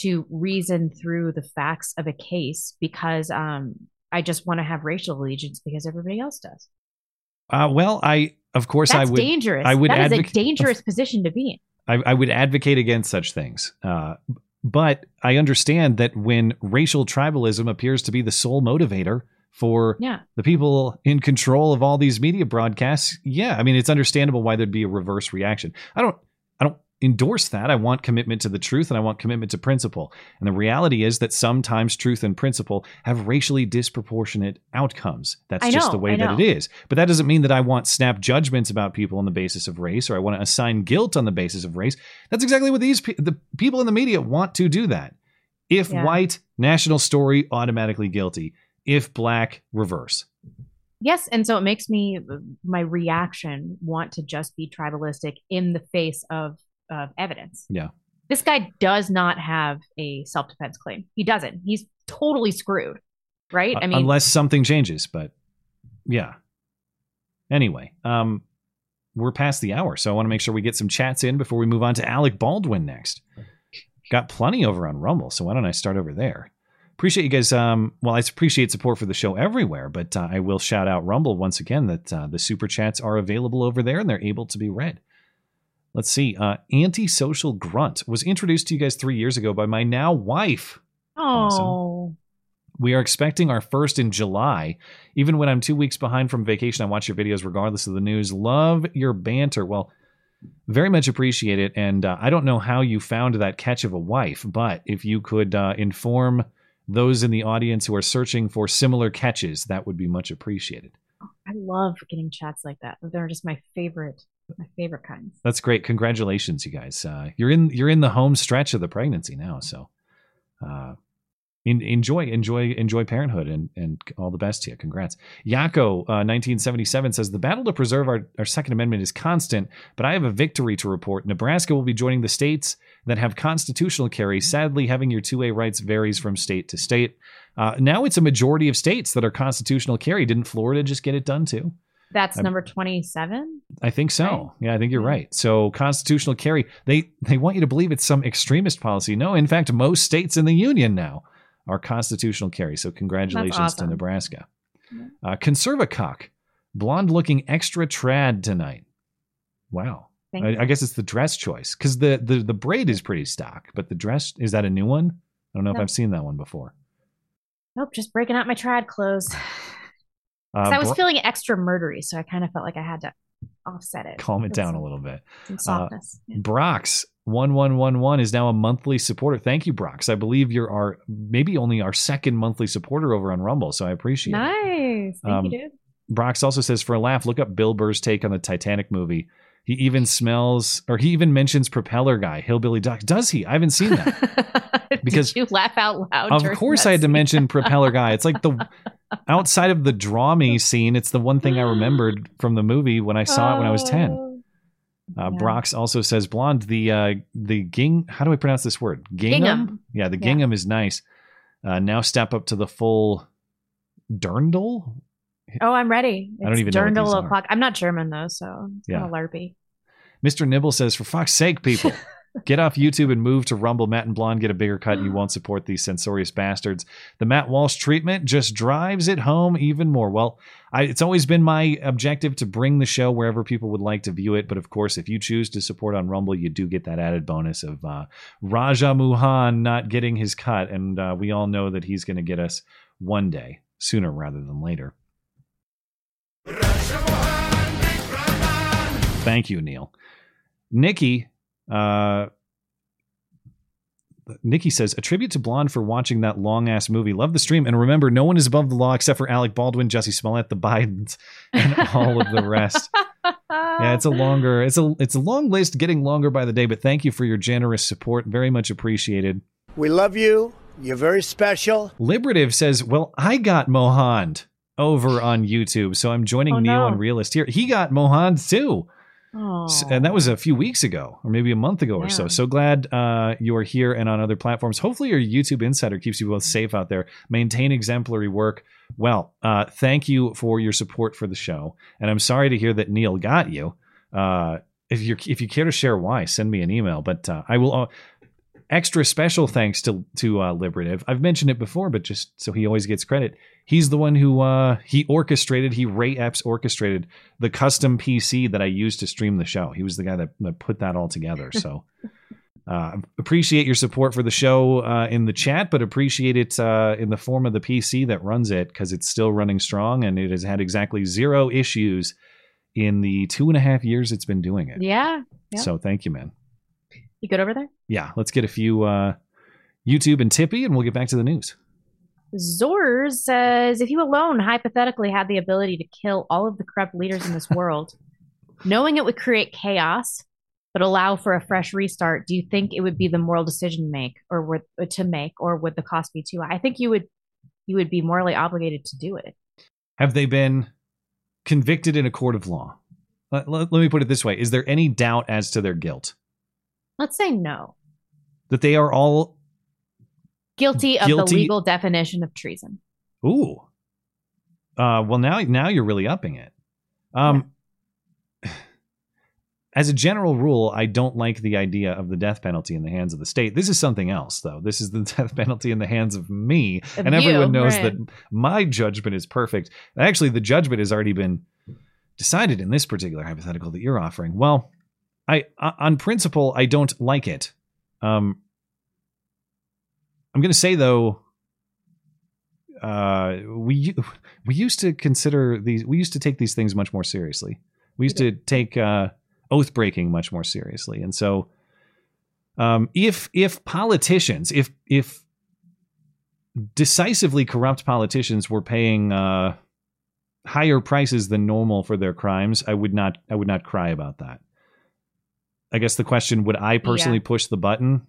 [SPEAKER 14] to reason through the facts of a case because um I just want to have racial allegiance because everybody else does.
[SPEAKER 17] Uh, well, I of course
[SPEAKER 14] That's
[SPEAKER 17] I would.
[SPEAKER 14] dangerous.
[SPEAKER 17] I would
[SPEAKER 14] That is
[SPEAKER 17] advoc-
[SPEAKER 14] a dangerous position to be in.
[SPEAKER 17] I, I would advocate against such things. Uh, but I understand that when racial tribalism appears to be the sole motivator for
[SPEAKER 14] Yeah.
[SPEAKER 17] the people in control of all these media broadcasts, yeah, I mean it's understandable why there'd be a reverse reaction. I don't I don't endorse that. I want commitment to the truth and I want commitment to principle. And the reality is that sometimes truth and principle have racially disproportionate outcomes. That's just the way that it is. But that doesn't mean that I want snap judgments about people on the basis of race or I want to assign guilt on the basis of race. That's exactly what these pe- the people in the media want to do that. If
[SPEAKER 14] Yeah.
[SPEAKER 17] white, national story automatically guilty. If black, reverse.
[SPEAKER 14] Yes, and so it makes me my reaction want to just be tribalistic in the face of of evidence.
[SPEAKER 17] Yeah.
[SPEAKER 14] This guy does not have a self defense claim. He doesn't. He's totally screwed. Right? I mean,
[SPEAKER 17] unless something changes, but yeah. Anyway, um we're past the hour, so I want to make sure we get some chats in before we move on to Alec Baldwin next. Got plenty over on Rumble, so why don't I start over there? Appreciate you guys. Um, well, I appreciate support for the show everywhere, but uh, I will shout out Rumble once again that uh, the super chats are available over there and they're able to be read. Let's see. Uh, Antisocial Grunt was introduced to you guys three years ago by my now wife.
[SPEAKER 14] Oh.
[SPEAKER 17] We are expecting our first in July. Even when I'm two weeks behind from vacation, I watch your videos regardless of the news. Love your banter. Well, very much appreciate it. And uh, I don't know how you found that catch of a wife, but if you could uh, inform those in the audience who are searching for similar catches, that would be much appreciated.
[SPEAKER 14] I love getting chats like that. They're just my favorite, my favorite kinds.
[SPEAKER 17] That's great. Congratulations, you guys. Uh, you're in you're in the home stretch of the pregnancy now, so uh, enjoy enjoy enjoy parenthood and and all the best to you. Congrats. Yako, uh, 1977 says the battle to preserve our, our Second Amendment is constant, but I have a victory to report. Nebraska will be joining the states that have constitutional carry. Sadly, having your two A rights varies from state to state. Uh, now it's a majority of states that are constitutional carry. Didn't Florida just get it done too?
[SPEAKER 14] That's number 27.
[SPEAKER 17] I think so. Yeah, I think you're right. So constitutional carry, they they want you to believe it's some extremist policy. No, in fact, most states in the union now are constitutional carry. So congratulations to
[SPEAKER 14] awesome.
[SPEAKER 17] Nebraska. Uh, Conservacock, blonde looking extra trad tonight. Wow. I. I guess it's the dress choice because the, the the braid is pretty stock, but the dress is that a new one? I don't know if I've seen that one before.
[SPEAKER 14] Nope, just breaking out my trad clothes.
[SPEAKER 17] Uh,
[SPEAKER 14] I was
[SPEAKER 17] Bro-
[SPEAKER 14] feeling extra murdery, so I kind of felt like I had to offset it.
[SPEAKER 17] calm it down a little bit.
[SPEAKER 14] Some
[SPEAKER 17] Uh,
[SPEAKER 14] softness.
[SPEAKER 17] Brox one one one one is now a monthly supporter. Thank you, Brox. I believe you're our maybe only our second monthly supporter over on Rumble, so I appreciate it.
[SPEAKER 14] nice. Thank
[SPEAKER 17] Um,
[SPEAKER 14] you, dude.
[SPEAKER 17] Brox also says for a laugh, look up Bill Burr's take on the Titanic movie. He even smells, or he even mentions Propeller Guy, Hillbilly Duck. Does he? I haven't seen that. because
[SPEAKER 14] Did you laugh out loud?
[SPEAKER 17] of course I had to mention Propeller Guy. It's like the outside of the draw me scene. It's the one thing I remembered from the movie when I saw it when I was ten.
[SPEAKER 14] Oh,
[SPEAKER 17] Uh, Brox also says blonde. The uh, the ging. How do I pronounce this word? Gingham.
[SPEAKER 14] Gingham.
[SPEAKER 17] Yeah, the
[SPEAKER 14] Yeah.
[SPEAKER 17] gingham is nice. Uh, now step up to the full dirndl.
[SPEAKER 14] Oh, I'm ready. It's
[SPEAKER 17] I don't even
[SPEAKER 14] Dirndl
[SPEAKER 17] these are.
[SPEAKER 14] o'clock. I'm not German though, so it's
[SPEAKER 17] Yeah.
[SPEAKER 14] kind of larpy.
[SPEAKER 17] Mr. Nibble says, for fuck's sake, people, get off YouTube and move to Rumble. Matt and Blonde get a bigger cut, and you won't support these censorious bastards. The Matt Walsh treatment just drives it home even more. Well, I, it's always been my objective to bring the show wherever people would like to view it. But of course, if you choose to support on Rumble, you do get that added bonus of uh, Raja Muhan not getting his cut. And uh, we all know that he's going to get us one day, sooner rather than later. Thank you, Neil. Nikki, uh, Nikki says, a tribute to Blonde for watching that long ass movie. Love the stream. And remember, no one is above the law except for Alec Baldwin, Jussie Smollett, the Bidens, and all of the rest. yeah, it's a longer, it's a it's a long list, getting longer by the day, but thank you for your generous support. Very much appreciated.
[SPEAKER 31] We love you. You're very special.
[SPEAKER 17] Liberative says, Well, I got Mohand over on YouTube, so I'm joining
[SPEAKER 14] Oh,
[SPEAKER 17] Neo
[SPEAKER 14] no.
[SPEAKER 17] and Realist here. He got Mohand too.
[SPEAKER 14] Oh,
[SPEAKER 17] and that was a few weeks ago or maybe a month ago or so. So glad uh, you are here and on other platforms. Hopefully your youtube insider keeps you both safe out there. Maintain exemplary work. Well uh, thank you for your support for the show and i'm sorry to hear that neil got you. Uh, if you if you care to share why send me an email but uh, i will uh, extra special thanks to to uh, liberative i've mentioned it before but just so he always gets credit he's the one who uh, he orchestrated he ray epps orchestrated the custom pc that i used to stream the show he was the guy that, that put that all together so uh, appreciate your support for the show uh, in the chat but appreciate it uh, in the form of the pc that runs it because it's still running strong and it has had exactly zero issues in the two and a half years it's been doing it
[SPEAKER 14] yeah. yeah.
[SPEAKER 17] so thank you man
[SPEAKER 14] you good over there?
[SPEAKER 17] Yeah, let's get a few uh, YouTube and Tippy, and we'll get back to the news.
[SPEAKER 14] Zors says, if you alone hypothetically had the ability to kill all of the corrupt leaders in this world, knowing it would create chaos but allow for a fresh restart, do you think it would be the moral decision to make, or would to make, or would the cost be too high? I think you would you would be morally obligated to do it.
[SPEAKER 17] Have they been convicted in a court of law? Let, let- let me put it this way: Is there any doubt as to their guilt?
[SPEAKER 14] Let's say no.
[SPEAKER 17] That they are all
[SPEAKER 14] Guilty of
[SPEAKER 17] Guilty-
[SPEAKER 14] the legal definition of treason.
[SPEAKER 17] ooh. Uh, well, now now you're really upping it. Um, as a general rule, I don't like the idea of the death penalty in the hands of the state. This is something else, though. This is the death penalty in the hands of me,
[SPEAKER 14] Of
[SPEAKER 17] and
[SPEAKER 14] you,
[SPEAKER 17] everyone knows
[SPEAKER 14] right.
[SPEAKER 17] that my judgment is perfect. Actually, the judgment has already been decided in this particular hypothetical that you're offering. Well, I on principle I don't like it. Um, I'm going to say though, uh, we we used to consider these. We used to take these things much more seriously. We used to take uh, oath breaking much more seriously, and so um, if if politicians, if if decisively corrupt politicians were paying uh, higher prices than normal for their crimes, I would not I would not cry about that. I guess the question would I personally
[SPEAKER 14] Yeah.
[SPEAKER 17] push the button?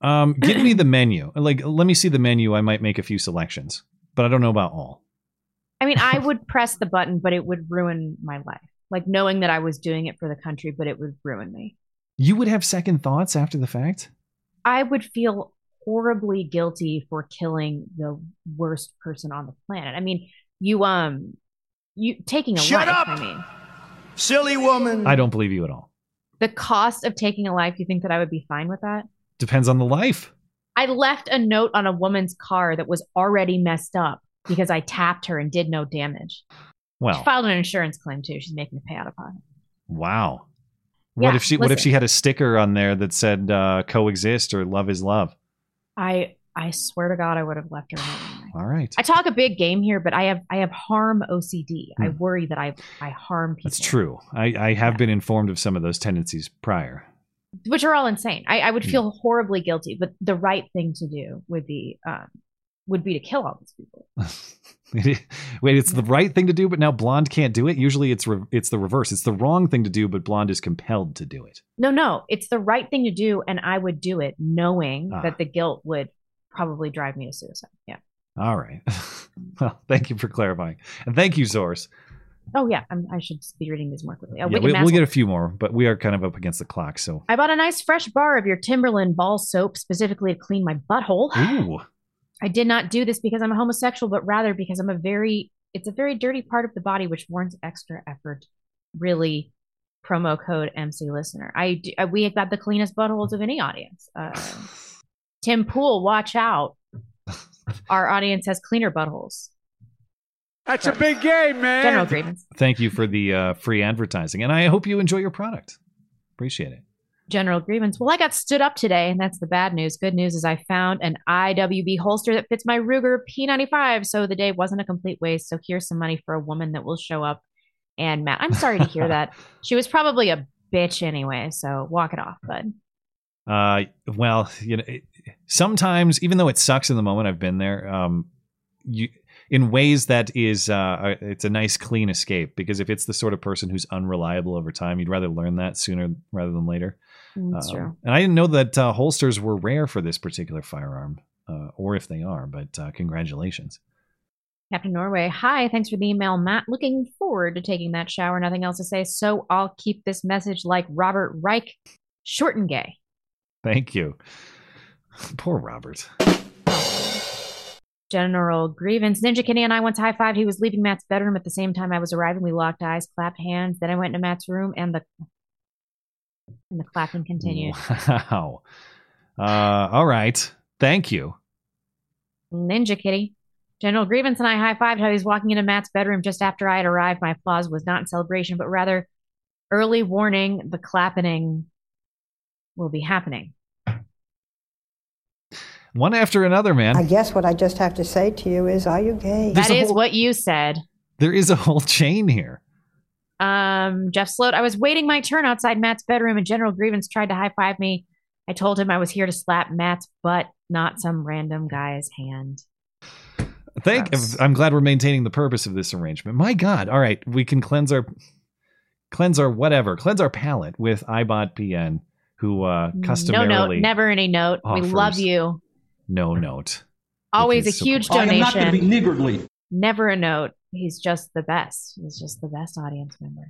[SPEAKER 17] Um, give me the menu. Like, let me see the menu. I might make a few selections, but I don't know about all.
[SPEAKER 14] I mean, I would press the button, but it would ruin my life. Like knowing that I was doing it for the country, but it would ruin me.
[SPEAKER 17] You would have second thoughts after the fact.
[SPEAKER 14] I would feel horribly guilty for killing the worst person on the planet. I mean, you um you taking a
[SPEAKER 31] Shut
[SPEAKER 14] life,
[SPEAKER 31] up!
[SPEAKER 14] I mean,
[SPEAKER 31] Silly woman.
[SPEAKER 17] I don't believe you at all.
[SPEAKER 14] the cost of taking a life, you think that I would be fine with that?
[SPEAKER 17] Depends on the life.
[SPEAKER 14] I left a note on a woman's car that was already messed up because I tapped her and did no damage. She
[SPEAKER 17] Well,
[SPEAKER 14] filed an insurance claim too. She's making me pay out of pocket.
[SPEAKER 17] wow. What
[SPEAKER 14] Yeah,
[SPEAKER 17] if she? What if she had a sticker on there that said uh, "coexist" or "love is love"?
[SPEAKER 14] I I swear to God, I would have left her. anyway.
[SPEAKER 17] All right,
[SPEAKER 14] I talk a big game here, but I have I have harm OCD. I
[SPEAKER 17] Hmm.
[SPEAKER 14] worry that I I harm people,
[SPEAKER 17] that's true. I, I have been informed of some of those tendencies prior.
[SPEAKER 14] which are all insane. I, I
[SPEAKER 17] Hmm.
[SPEAKER 14] would feel horribly guilty, but the right thing to do would be um, would be to kill all these people.
[SPEAKER 17] Wait, it's the right thing to do, but now blonde can't do it. Usually, it's re- it's the reverse. It's the wrong thing to do, but blonde is compelled to do it.
[SPEAKER 14] No, no, it's the right thing to do, and I would do it knowing
[SPEAKER 17] Ah.
[SPEAKER 14] that the guilt would probably drive me to suicide. Yeah.
[SPEAKER 17] All right. well, thank you for clarifying, and thank you, Source.
[SPEAKER 14] Oh yeah, I'm, I should be reading these more quickly. Uh,
[SPEAKER 17] Yeah, we, we'll get a few more, but we are kind of up against the clock. So,
[SPEAKER 14] I bought a nice fresh bar of your Timberland ball soap specifically to clean my butthole.
[SPEAKER 17] ooh,
[SPEAKER 14] I did not do this because I'm a homosexual, but rather because I'm a very it's a very dirty part of the body which warrants extra effort. Really, promo code MC listener. I do, uh, we have got the cleanest buttholes of any audience. Uh, Tim Pool, watch out. Our audience has cleaner buttholes.
[SPEAKER 8] That's a big game, man.
[SPEAKER 14] General grievance.
[SPEAKER 17] thank you for the uh, free advertising, and I hope you enjoy your product. Appreciate it.
[SPEAKER 14] General grievance. Well, I got stood up today, and that's the bad news. Good news is I found an IWB holster that fits my Ruger P95, so the day wasn't a complete waste. So here's some money for a woman that will show up. And Matt, I'm sorry to hear that. She was probably a bitch anyway, so walk it off, bud.
[SPEAKER 17] Uh, well, you know, it, sometimes even though it sucks in the moment, I've been there. Um, you in ways that is uh, it's a nice clean escape because if it's the sort of person who's unreliable over time, you'd rather learn that sooner rather than later.
[SPEAKER 14] That's
[SPEAKER 17] Um,
[SPEAKER 14] true.
[SPEAKER 17] And I didn't know that uh, holsters were rare for this particular firearm, uh, or if they are. But uh, congratulations.
[SPEAKER 14] Captain Norway, hi, thanks for the email, Matt. Looking forward to taking that shower. Nothing else to say, so I'll keep this message like Robert Reich, short and gay.
[SPEAKER 17] Thank you. Poor Robert.
[SPEAKER 14] General grievance. Ninja Kitty and I once high fived. He was leaving Matt's bedroom at the same time I was arriving. We locked eyes, clapped hands. Then I went into Matt's room, and the and the clapping continued.
[SPEAKER 17] Wow. Uh, all right. Thank you.
[SPEAKER 14] Ninja Kitty. General Grievance and I high fived how he was walking into Matt's bedroom just after I had arrived. My applause was not in celebration, but rather early warning the clapping will be happening.
[SPEAKER 17] One after another, man.
[SPEAKER 32] I guess what I just have to say to you is, are you gay?
[SPEAKER 14] That is what you said.
[SPEAKER 17] There is a whole chain here.
[SPEAKER 14] Um, Jeff Sloat, I was waiting my turn outside Matt's bedroom and General Grievance tried to high five me. I told him I was here to slap Matt's butt, not some random guy's hand.
[SPEAKER 17] Thank. I'm glad we're maintaining the purpose of this arrangement. My God. All right, we can cleanse our cleanse our whatever, cleanse our palate with iBot PN, who uh,
[SPEAKER 14] No
[SPEAKER 17] customarily
[SPEAKER 14] note, never any note. We love you.
[SPEAKER 17] No note.
[SPEAKER 14] Always a huge
[SPEAKER 17] support.
[SPEAKER 14] donation.
[SPEAKER 17] I am not gonna be
[SPEAKER 8] niggardly.
[SPEAKER 14] Never a note. He's just the best. He's just the best audience member.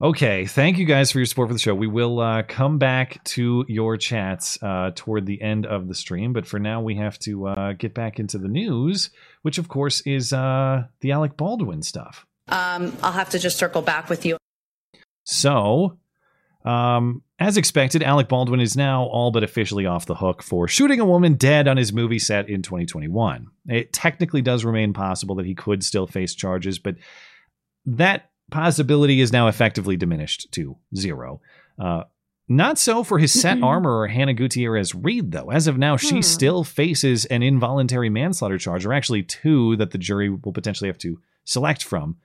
[SPEAKER 17] Okay, thank you guys for your support for the show. We will uh, come back to your chats uh, toward the end of the stream, but for now we have to uh, get back into the news, which of course is uh, the Alec Baldwin stuff.
[SPEAKER 33] Um, I'll have to just circle back with you.
[SPEAKER 17] So, um, as expected, Alec Baldwin is now all but officially off the hook for shooting a woman dead on his movie set in 2021. It technically does remain possible that he could still face charges, but that possibility is now effectively diminished to zero. Uh, not so for his set armorer, Hannah Gutierrez Reed, though. As of now, she
[SPEAKER 34] Hmm.
[SPEAKER 17] still faces an involuntary manslaughter charge, or actually two that the jury will potentially have to select from.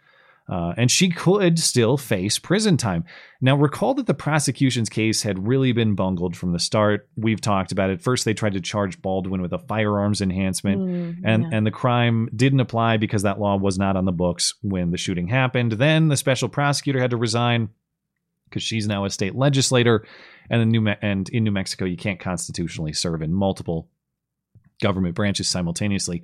[SPEAKER 17] Uh, and she could still face prison time. Now, recall that the prosecution's case had really been bungled from the start. We've talked about it. First, they tried to charge Baldwin with a firearms enhancement,
[SPEAKER 34] Mm,
[SPEAKER 17] and,
[SPEAKER 34] yeah.
[SPEAKER 17] and the crime didn't apply because that law was not on the books when the shooting happened. Then the special prosecutor had to resign because she's now a state legislator, and in New Me- and in New Mexico, you can't constitutionally serve in multiple government branches simultaneously.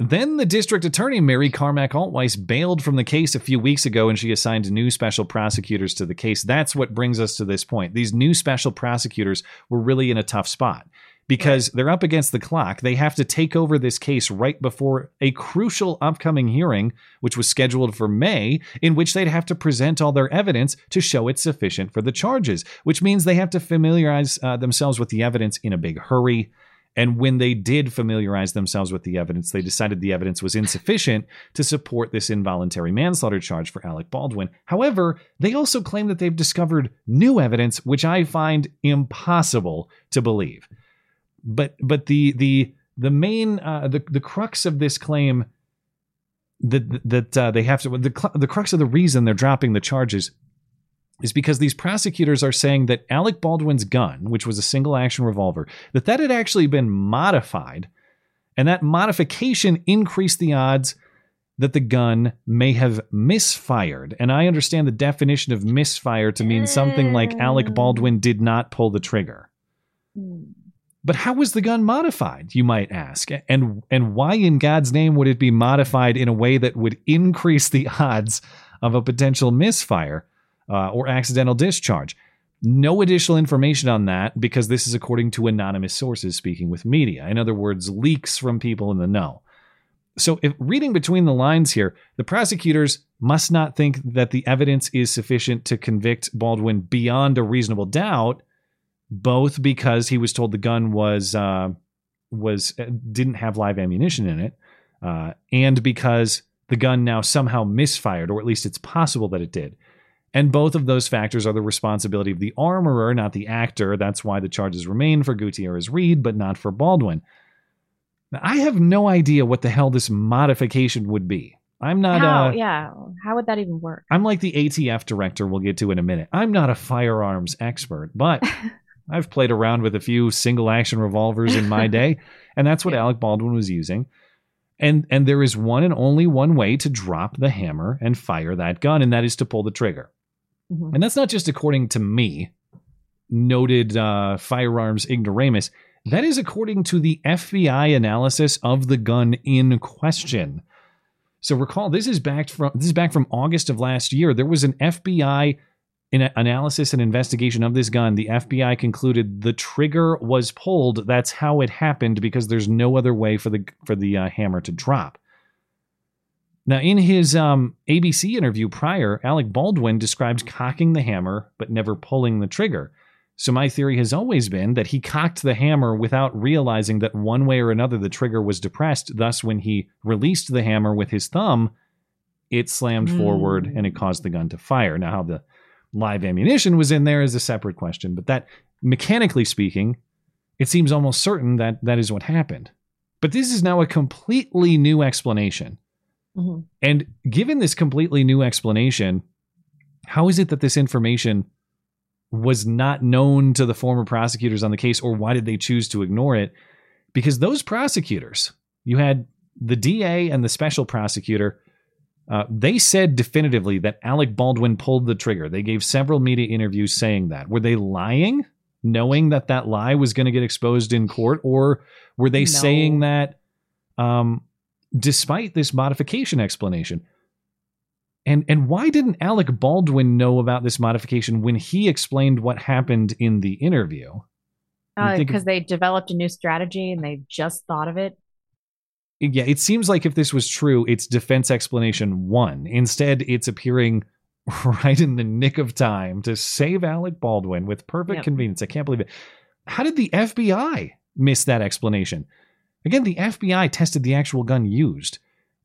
[SPEAKER 17] Then the district attorney, Mary Carmack Altwies, bailed from the case a few weeks ago and she assigned new special prosecutors to the case. That's what brings us to this point. These new special prosecutors were really in a tough spot because they're up against the clock. They have to take over this case right before a crucial upcoming hearing, which was scheduled for May, in which they'd have to present all their evidence to show it's sufficient for the charges, which means they have to familiarize uh, themselves with the evidence in a big hurry. And when they did familiarize themselves with the evidence, they decided the evidence was insufficient to support this involuntary manslaughter charge for Alec Baldwin. However, they also claim that they've discovered new evidence, which I find impossible to believe. But but the the the main uh, the the crux of this claim that that uh, they have to the the crux of the reason they're dropping the charges is because these prosecutors are saying that Alec Baldwin's gun, which was a single action revolver, that that had actually been modified, and that modification increased the odds that the gun may have misfired. And I understand the definition of misfire to mean something like Alec mm. Baldwin did not pull the trigger. But how was the gun modified, you might ask? And and why in God's name would it be modified in a way that would increase the odds of a potential misfire uh, or accidental discharge? No additional information on that because this is according to anonymous sources speaking with media. In other words, leaks from people in the know. So, if reading between the lines here, the prosecutors must not think that the evidence is sufficient to convict Baldwin beyond a reasonable doubt, both because he was told the gun was uh, was uh, didn't have live ammunition in it, uh, and because the gun now somehow misfired, or at least it's possible that it did. And both of those factors are the responsibility of the armorer, not the actor. That's why the charges remain for Gutierrez Reed, but not for Baldwin. Now, I have no idea what the hell this modification would be. I'm not.
[SPEAKER 14] How?
[SPEAKER 17] uh,
[SPEAKER 14] yeah. How would that even work?
[SPEAKER 17] I'm like the ATF director we'll get to in a minute. I'm not a firearms expert, but I've played around with a few single action revolvers in my day, and that's what Alec Baldwin was using. And and there is one and only one way to drop the hammer and fire that gun, and that is to pull the trigger. And that's not just according to me, noted uh, firearms ignoramus. That is according to the FBI analysis of the gun in question. So recall, this is back from this is back from August of last year. There was an FBI analysis and investigation of this gun. The FBI concluded the trigger was pulled. That's how it happened because there's no other way for the for the uh, hammer to drop. Now, in his um, ABC interview prior, Alec Baldwin described cocking the hammer but never pulling the trigger. So, my theory has always been that he cocked the hammer without realizing that one way or another the trigger was depressed. Thus, when he released the hammer with his thumb, it slammed forward and it caused the gun to fire. Now, how the live ammunition was in there is a separate question, but that, mechanically speaking, it seems almost certain that that is what happened. But this is now a completely new explanation. And given this completely new explanation, how is it that this information was not known to the former prosecutors on the case, or why did they choose to ignore it? Because those prosecutors, you had the DA and the special prosecutor, uh, they said definitively that Alec Baldwin pulled the trigger. They gave several media interviews saying that. Were they lying, knowing that that lie was going to get exposed in court, or were they
[SPEAKER 14] No.
[SPEAKER 17] saying that um, despite this modification explanation? And and why didn't Alec Baldwin know about this modification when he explained what happened in the interview?
[SPEAKER 14] Because Uh, they developed a new strategy and they just thought of it.
[SPEAKER 17] yeah, it seems like if this was true, it's defense explanation one. Instead, it's appearing right in the nick of time to save Alec Baldwin with perfect
[SPEAKER 14] Yep.
[SPEAKER 17] convenience. I can't believe it. How did the FBI miss that explanation? Again, the FBI tested the actual gun used.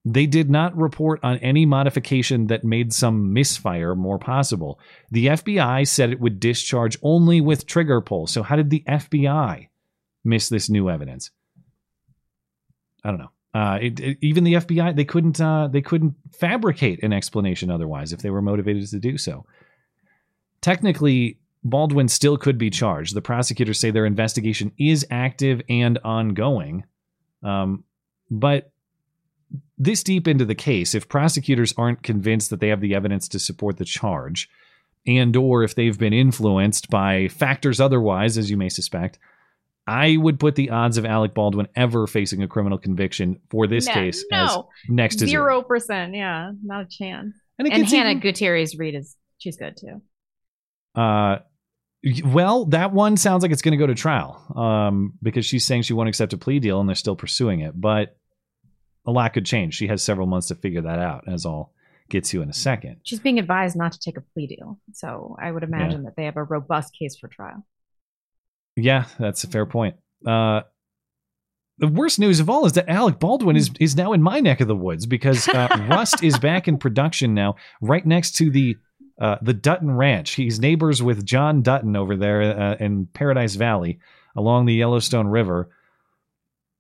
[SPEAKER 17] They did not report on any modification that made some misfire more possible. The FBI said it would discharge only with trigger pull. So, how did the FBI miss this new evidence? I don't know. Uh, it, it- even the FBI they couldn't uh, they couldn't fabricate an explanation otherwise if they were motivated to do so. Technically, Baldwin still could be charged. The prosecutors say their investigation is active and ongoing, um, but this deep into the case, if prosecutors aren't convinced that they have the evidence to support the charge, and or if they've been influenced by factors otherwise, as you may suspect, I would put the odds of Alec Baldwin ever facing a criminal conviction for this
[SPEAKER 14] No,
[SPEAKER 17] case as
[SPEAKER 14] no.
[SPEAKER 17] next to zero.
[SPEAKER 14] percent. Yeah, not a chance.
[SPEAKER 17] And
[SPEAKER 14] And, Hannah
[SPEAKER 17] even-
[SPEAKER 14] Gutierrez Reed is she's good too.
[SPEAKER 17] Uh, well, that one sounds like it's going to go to trial um, because she's saying she won't accept a plea deal and they're still pursuing it. But a lot could change. She has several months to figure that out, as I'll get to in a second.
[SPEAKER 14] She's being advised not to take a plea deal, so I would imagine that they have a robust case for trial.
[SPEAKER 17] Yeah, that's a fair point. Uh, the worst news of all is that Alec Baldwin is is now in my neck of the woods because uh, Rust is back in production now, right next to the uh, the Dutton Ranch. He's neighbors with John Dutton over there uh, in Paradise Valley along the Yellowstone River.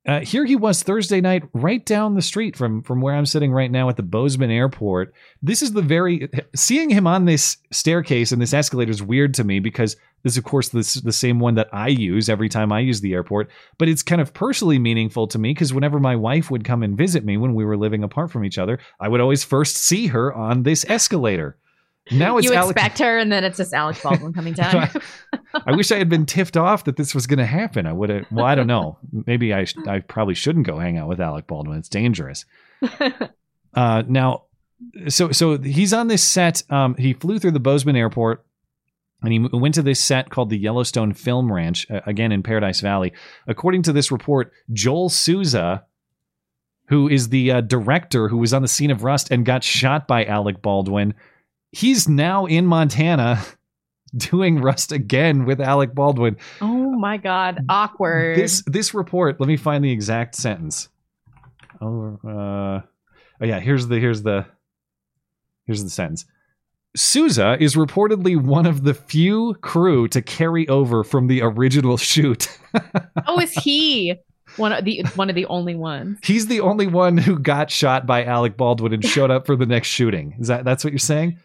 [SPEAKER 17] Uh, here he was Thursday night, right down the street from from where I'm sitting right now at the Bozeman Airport. This is the very seeing him on this staircase and this escalator is weird to me because this, is, of course, this the same one that I use every time I use the airport. But it's kind of personally meaningful to me because whenever my wife would come and visit me when we were living apart from each other, I would always first see her on this escalator. Now it's
[SPEAKER 14] you
[SPEAKER 17] Alec-
[SPEAKER 14] expect her, and then it's just Alec Baldwin coming down.
[SPEAKER 17] I wish I had been tipped off that this was going to happen. I would have. Well, I don't know. Maybe I sh- I probably shouldn't go hang out with Alec Baldwin. It's dangerous. Uh, now, so so he's on this set. Um, he flew through the Bozeman Airport. And he went to this set called the Yellowstone Film Ranch, uh, again in Paradise Valley. According to this report, Joel Souza, who is the uh, director who was on the scene of Rust and got shot by Alec Baldwin, he's now in Montana doing Rust again with Alec Baldwin.
[SPEAKER 14] oh my god, awkward.
[SPEAKER 17] This this report, let me find the exact sentence. Oh, uh, oh yeah, here's the here's the here's the sentence. Souza is reportedly one of the few crew to carry over from the original shoot.
[SPEAKER 14] oh, is he one of the one of the only ones?
[SPEAKER 17] He's the only one who got shot by Alec Baldwin and showed up for the next shooting. Is that that's what you're saying?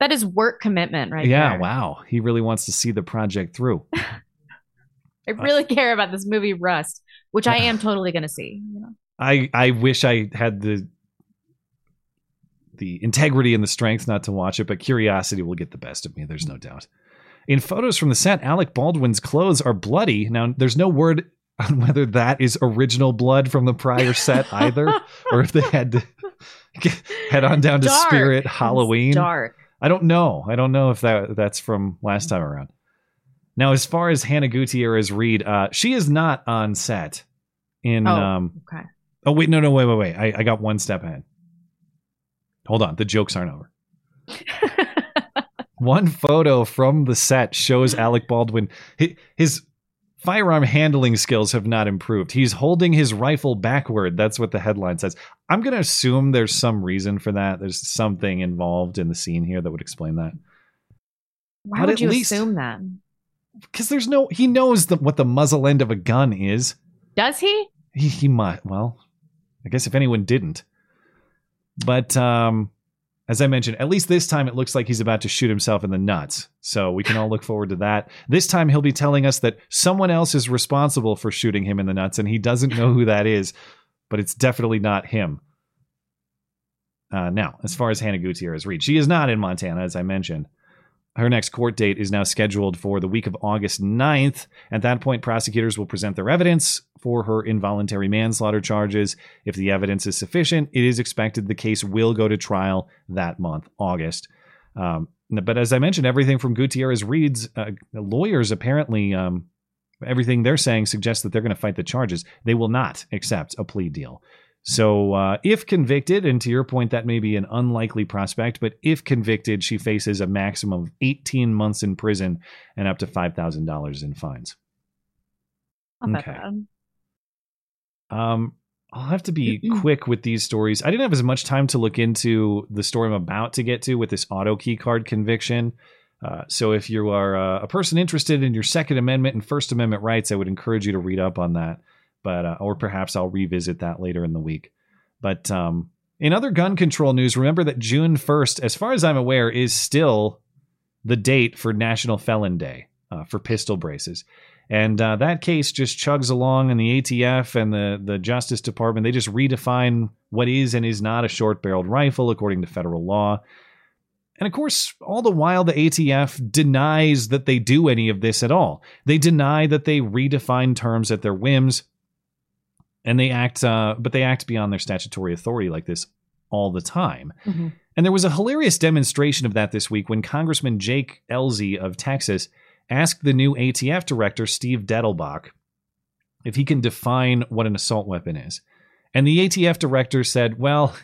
[SPEAKER 14] That is work commitment, right
[SPEAKER 17] yeah,
[SPEAKER 14] there.
[SPEAKER 17] wow. He really wants to see the project through.
[SPEAKER 14] I really care about this movie Rust, which I am totally going to see. You know?
[SPEAKER 17] I I wish I had the the integrity and the strength not to watch it, but curiosity will get the best of me. There's no doubt. In photos from the set, Alec Baldwin's clothes are bloody. Now, there's no word on whether that is original blood from the prior set either, or if they had to get, head on down to
[SPEAKER 14] Dark.
[SPEAKER 17] Spirit
[SPEAKER 14] It's
[SPEAKER 17] Halloween.
[SPEAKER 14] dark.
[SPEAKER 17] I don't know. I don't know if that that's from last time around. Now, as far as Hannah Gutierrez Reed, uh, she is not on set. In
[SPEAKER 14] Oh,
[SPEAKER 17] um,
[SPEAKER 14] okay.
[SPEAKER 17] Oh wait, no, no, wait, wait, wait. I, I got one step ahead. Hold on, the jokes aren't over. one photo from the set shows Alec Baldwin. His, his firearm handling skills have not improved. He's holding his rifle backward. That's what the headline says. I'm going to assume there's some reason for that. There's something involved in the scene here that would explain that.
[SPEAKER 14] Why
[SPEAKER 17] But
[SPEAKER 14] would you
[SPEAKER 17] least-
[SPEAKER 14] assume that?
[SPEAKER 17] Because there's no, he knows the, what the muzzle end of a gun is.
[SPEAKER 14] Does he?
[SPEAKER 17] He, he might. Well, I guess if anyone didn't. But um, as I mentioned, at least this time it looks like he's about to shoot himself in the nuts. So we can all look forward to that. This time he'll be telling us that someone else is responsible for shooting him in the nuts, and he doesn't know who that is, but it's definitely not him. Uh, now, as far as Hannah Gutierrez Reed, she is not in Montana, as I mentioned. Her next court date is now scheduled for the week of August 9th. At that point, prosecutors will present their evidence for her involuntary manslaughter charges. If the evidence is sufficient, it is expected the case will go to trial that month, August. Um, but as I mentioned, everything from Gutierrez Reed's uh, lawyers apparently, um, everything they're saying suggests that they're going to fight the charges. They will not accept a plea deal. So, uh, if convicted, and to your point, that may be an unlikely prospect, but if convicted, she faces a maximum of 18 months in prison and up to $5,000 in fines.
[SPEAKER 14] Not
[SPEAKER 17] Okay. Um, I'll have to be quick with these stories. I didn't have as much time to look into the story I'm about to get to with this auto key card conviction. Uh, so if you are uh, a person interested in your Second Amendment and First Amendment rights, I would encourage you to read up on that. But uh, or perhaps I'll revisit that later in the week. But um, in other gun control news, remember that June 1st, as far as I'm aware, is still the date for National Felon Day uh, for pistol braces. And uh, that case just chugs along, and the ATF and the, the Justice Department, they just redefine what is and is not a short barreled rifle according to federal law. And of course, all the while, the ATF denies that they do any of this at all. They deny that they redefine terms at their whims, and they act, uh, but they act beyond their statutory authority like this all the time.
[SPEAKER 14] Mm-hmm.
[SPEAKER 17] And there was a hilarious demonstration of that this week when Congressman Jake Ellzey of Texas asked the new ATF director, Steve Dettelbach, if he can define what an assault weapon is. And the ATF director said, Well,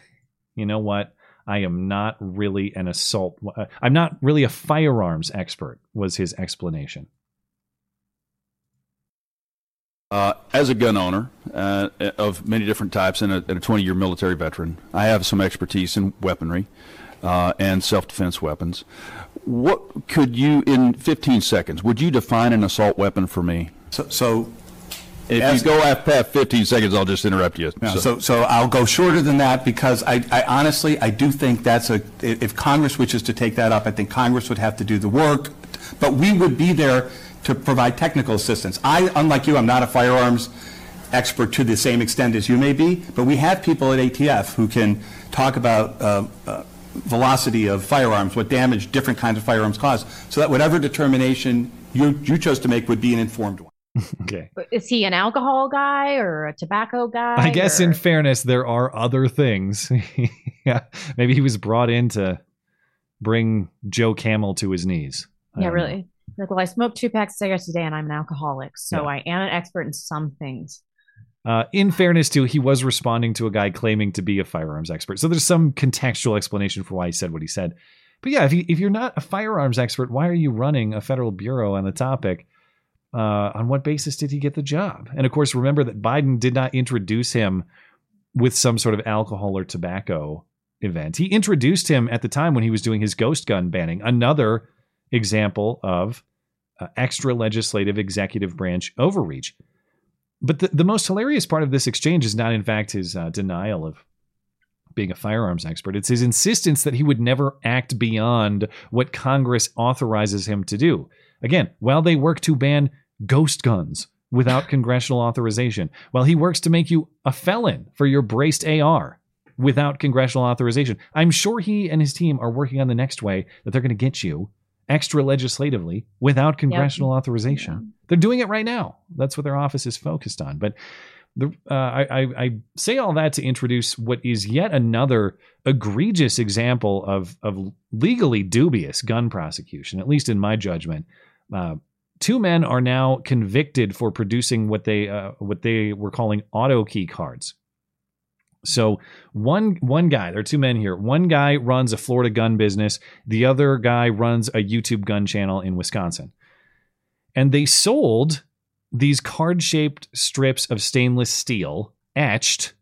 [SPEAKER 17] you know what? I am not really an assault. uh, I'm not really a firearms expert, was his explanation.
[SPEAKER 34] Uh, as a gun owner uh, of many different types and a, and a 20-year military veteran, I have some expertise in weaponry uh, and self-defense weapons. What could you, in 15 seconds, would you define an assault weapon for me?
[SPEAKER 12] So, so
[SPEAKER 34] if
[SPEAKER 12] as-
[SPEAKER 34] you go past 15 seconds, I'll just interrupt you.
[SPEAKER 12] No, so, so I'll go shorter than that because I, I honestly, I do think that's a, if Congress wishes to take that up, I think Congress would have to do the work, but we would be there to provide technical assistance. I, unlike you, I'm not a firearms expert to the same extent as you may be, but we have people at ATF who can talk about uh, uh, velocity of firearms, what damage different kinds of firearms cause, so that whatever determination you, you chose to make would be an informed one.
[SPEAKER 17] okay.
[SPEAKER 14] Is he an alcohol guy or a tobacco guy?
[SPEAKER 17] I guess,
[SPEAKER 14] or-
[SPEAKER 17] in fairness, there are other things. yeah, maybe he was brought in to bring Joe Camel to his knees.
[SPEAKER 14] Yeah,
[SPEAKER 17] don't know.
[SPEAKER 14] Like, well, I smoked two packs of cigarettes a day and I'm an alcoholic, so I am an expert in some things.
[SPEAKER 17] Uh, in fairness, too, he was responding to a guy claiming to be a firearms expert. So there's some contextual explanation for why he said what he said. But yeah, if, you, if you're not a firearms expert, why are you running a federal bureau on the topic? Uh, on what basis did he get the job? And of course, remember that Biden did not introduce him with some sort of alcohol or tobacco event. He introduced him at the time when he was doing his ghost gun banning, another example of uh, extra legislative executive branch overreach. But the, the most hilarious part of this exchange is not, in fact, his uh, denial of being a firearms expert. It's his insistence that he would never act beyond what Congress authorizes him to do. Again, while they work to ban ghost guns without congressional authorization, while he works to make you a felon for your braced AR without congressional authorization, I'm sure he and his team are working on the next way that they're going to get you extra legislatively without congressional authorization. They're doing it right now. That's what their office is focused on. But the, uh, I, I, I say all that to introduce what is yet another egregious example of, of legally dubious gun prosecution, at least in my judgment. Uh, two men are now convicted for producing what they uh, what they were calling auto key cards. So one one guy, there are two men here. One guy runs a Florida gun business. The other guy runs a YouTube gun channel in Wisconsin. And they sold these card-shaped strips of stainless steel etched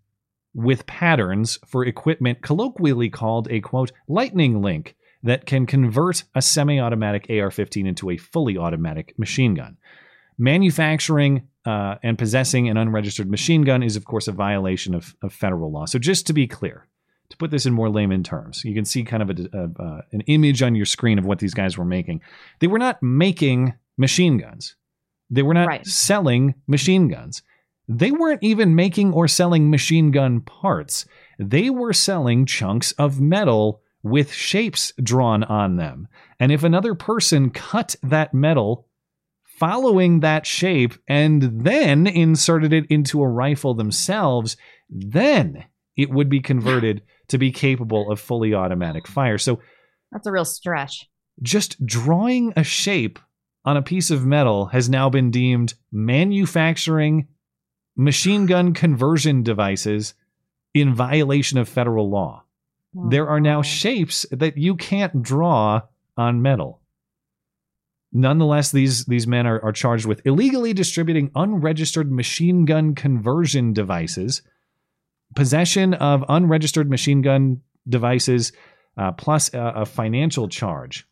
[SPEAKER 17] with patterns for equipment colloquially called a quote lightning link that can convert a semi-automatic AR-15 into a fully automatic machine gun. Manufacturing uh, and possessing an unregistered machine gun is, of course, a violation of, of federal law. So, just to be clear, to put this in more layman terms, you can see kind of a, a, uh, an image on your screen of what these guys were making. They were not making machine guns. They were not selling machine guns. They weren't even making or selling machine gun parts. They were selling chunks of metal with shapes drawn on them. And if another person cut that metal following that shape and then inserted it into a rifle themselves, then it would be converted to be capable of fully automatic fire. So
[SPEAKER 14] That's a real stretch.
[SPEAKER 17] just drawing a shape on a piece of metal has now been deemed manufacturing machine gun conversion devices in violation of federal law. There are now shapes that you can't draw on metal. Nonetheless, these, these men are, are charged with illegally distributing unregistered machine gun conversion devices possession of unregistered machine gun devices, uh, plus a, a financial charge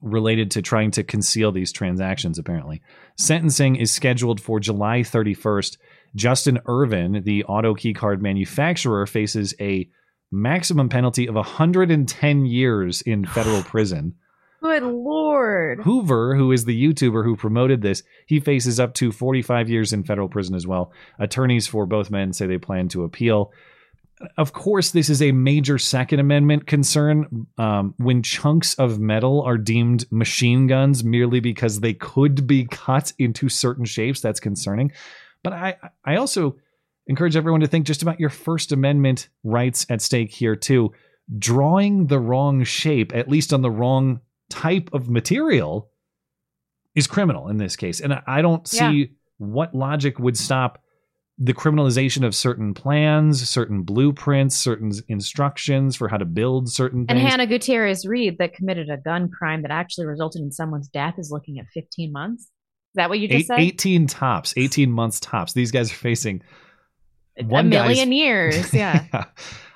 [SPEAKER 17] related to trying to conceal these transactions, apparently. Sentencing is scheduled for July 31st. Justin Ervin, the auto keycard manufacturer, faces a maximum penalty of 110 years in federal prison.
[SPEAKER 14] Good lord.
[SPEAKER 17] Hoover, who is the YouTuber who promoted this, he faces up to 45 years in federal prison as well. Attorneys for both men say they plan to appeal. Of course, this is a major Second Amendment concern um, when chunks of metal are deemed machine guns merely because they could be cut into certain shapes. That's concerning. But I, I also encourage everyone to think just about your First Amendment rights at stake here, too. Drawing the wrong shape, at least on the wrong type of material, is criminal in this case. And I don't see
[SPEAKER 14] Yeah.
[SPEAKER 17] what logic would stop the criminalization of certain plans, certain blueprints, certain instructions for how to build certain
[SPEAKER 14] And
[SPEAKER 17] things.
[SPEAKER 14] Hannah Gutierrez Reed, that committed a gun crime that actually resulted in someone's death, is looking at 15 months. Is that what you just
[SPEAKER 17] Eight,
[SPEAKER 14] said?
[SPEAKER 17] 18 tops, 18 months tops. These guys are facing one guy's-
[SPEAKER 14] million years. Yeah.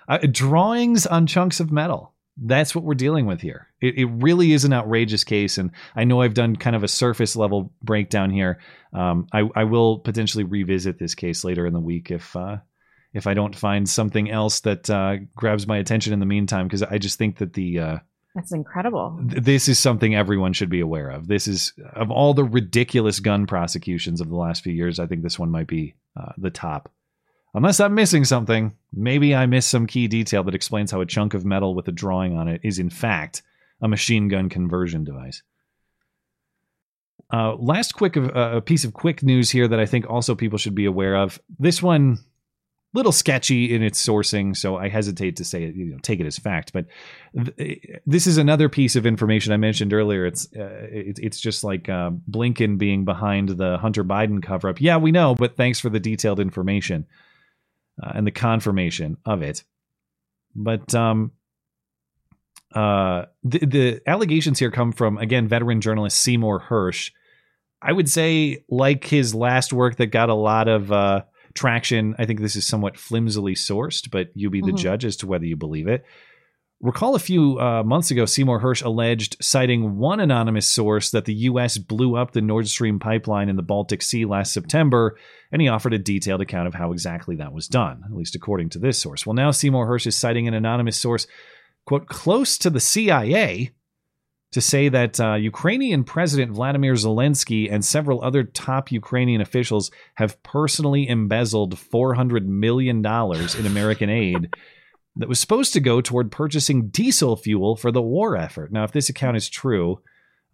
[SPEAKER 17] Uh, drawings on chunks of metal. That's what we're dealing with here. It, it really is an outrageous case, and I know I've done kind of a surface level breakdown here. Um, I, I will potentially revisit this case later in the week if uh, if I don't find something else that uh, grabs my attention in the meantime, because I just think that the uh,
[SPEAKER 14] That's incredible.
[SPEAKER 17] th- this is something everyone should be aware of. This is of all the ridiculous gun prosecutions of the last few years. I think this one might be uh, the top. Unless I'm missing something, maybe I missed some key detail that explains how a chunk of metal with a drawing on it is in fact a machine gun conversion device. Uh, last quick of uh, piece of quick news here that I think also people should be aware of. This one, little sketchy in its sourcing, so I hesitate to say it, you know, take it as fact. But th- this is another piece of information I mentioned earlier. It's uh, it, it's just like uh, Blinken being behind the Hunter Biden cover up. Yeah, we know, but thanks for the detailed information uh, and the confirmation of it. But um, uh, the, the allegations here come from again veteran journalist Seymour Hersh. I would say, like his last work that got a lot of uh, traction. I think this is somewhat flimsily sourced, but you be the
[SPEAKER 35] Mhm.
[SPEAKER 17] judge as to whether you believe it. Recall a few uh, months ago, Seymour Hersh alleged, citing one anonymous source, that the U.S. blew up the Nord Stream pipeline in the Baltic Sea last September, and he offered a detailed account of how exactly that was done, at least according to this source. Well, now Seymour Hersh is citing an anonymous source, quote, close to the CIA, to say that uh, Ukrainian President Vladimir Zelensky and several other top Ukrainian officials have personally embezzled $400 million in American aid that was supposed to go toward purchasing diesel fuel for the war effort. Now, if this account is true,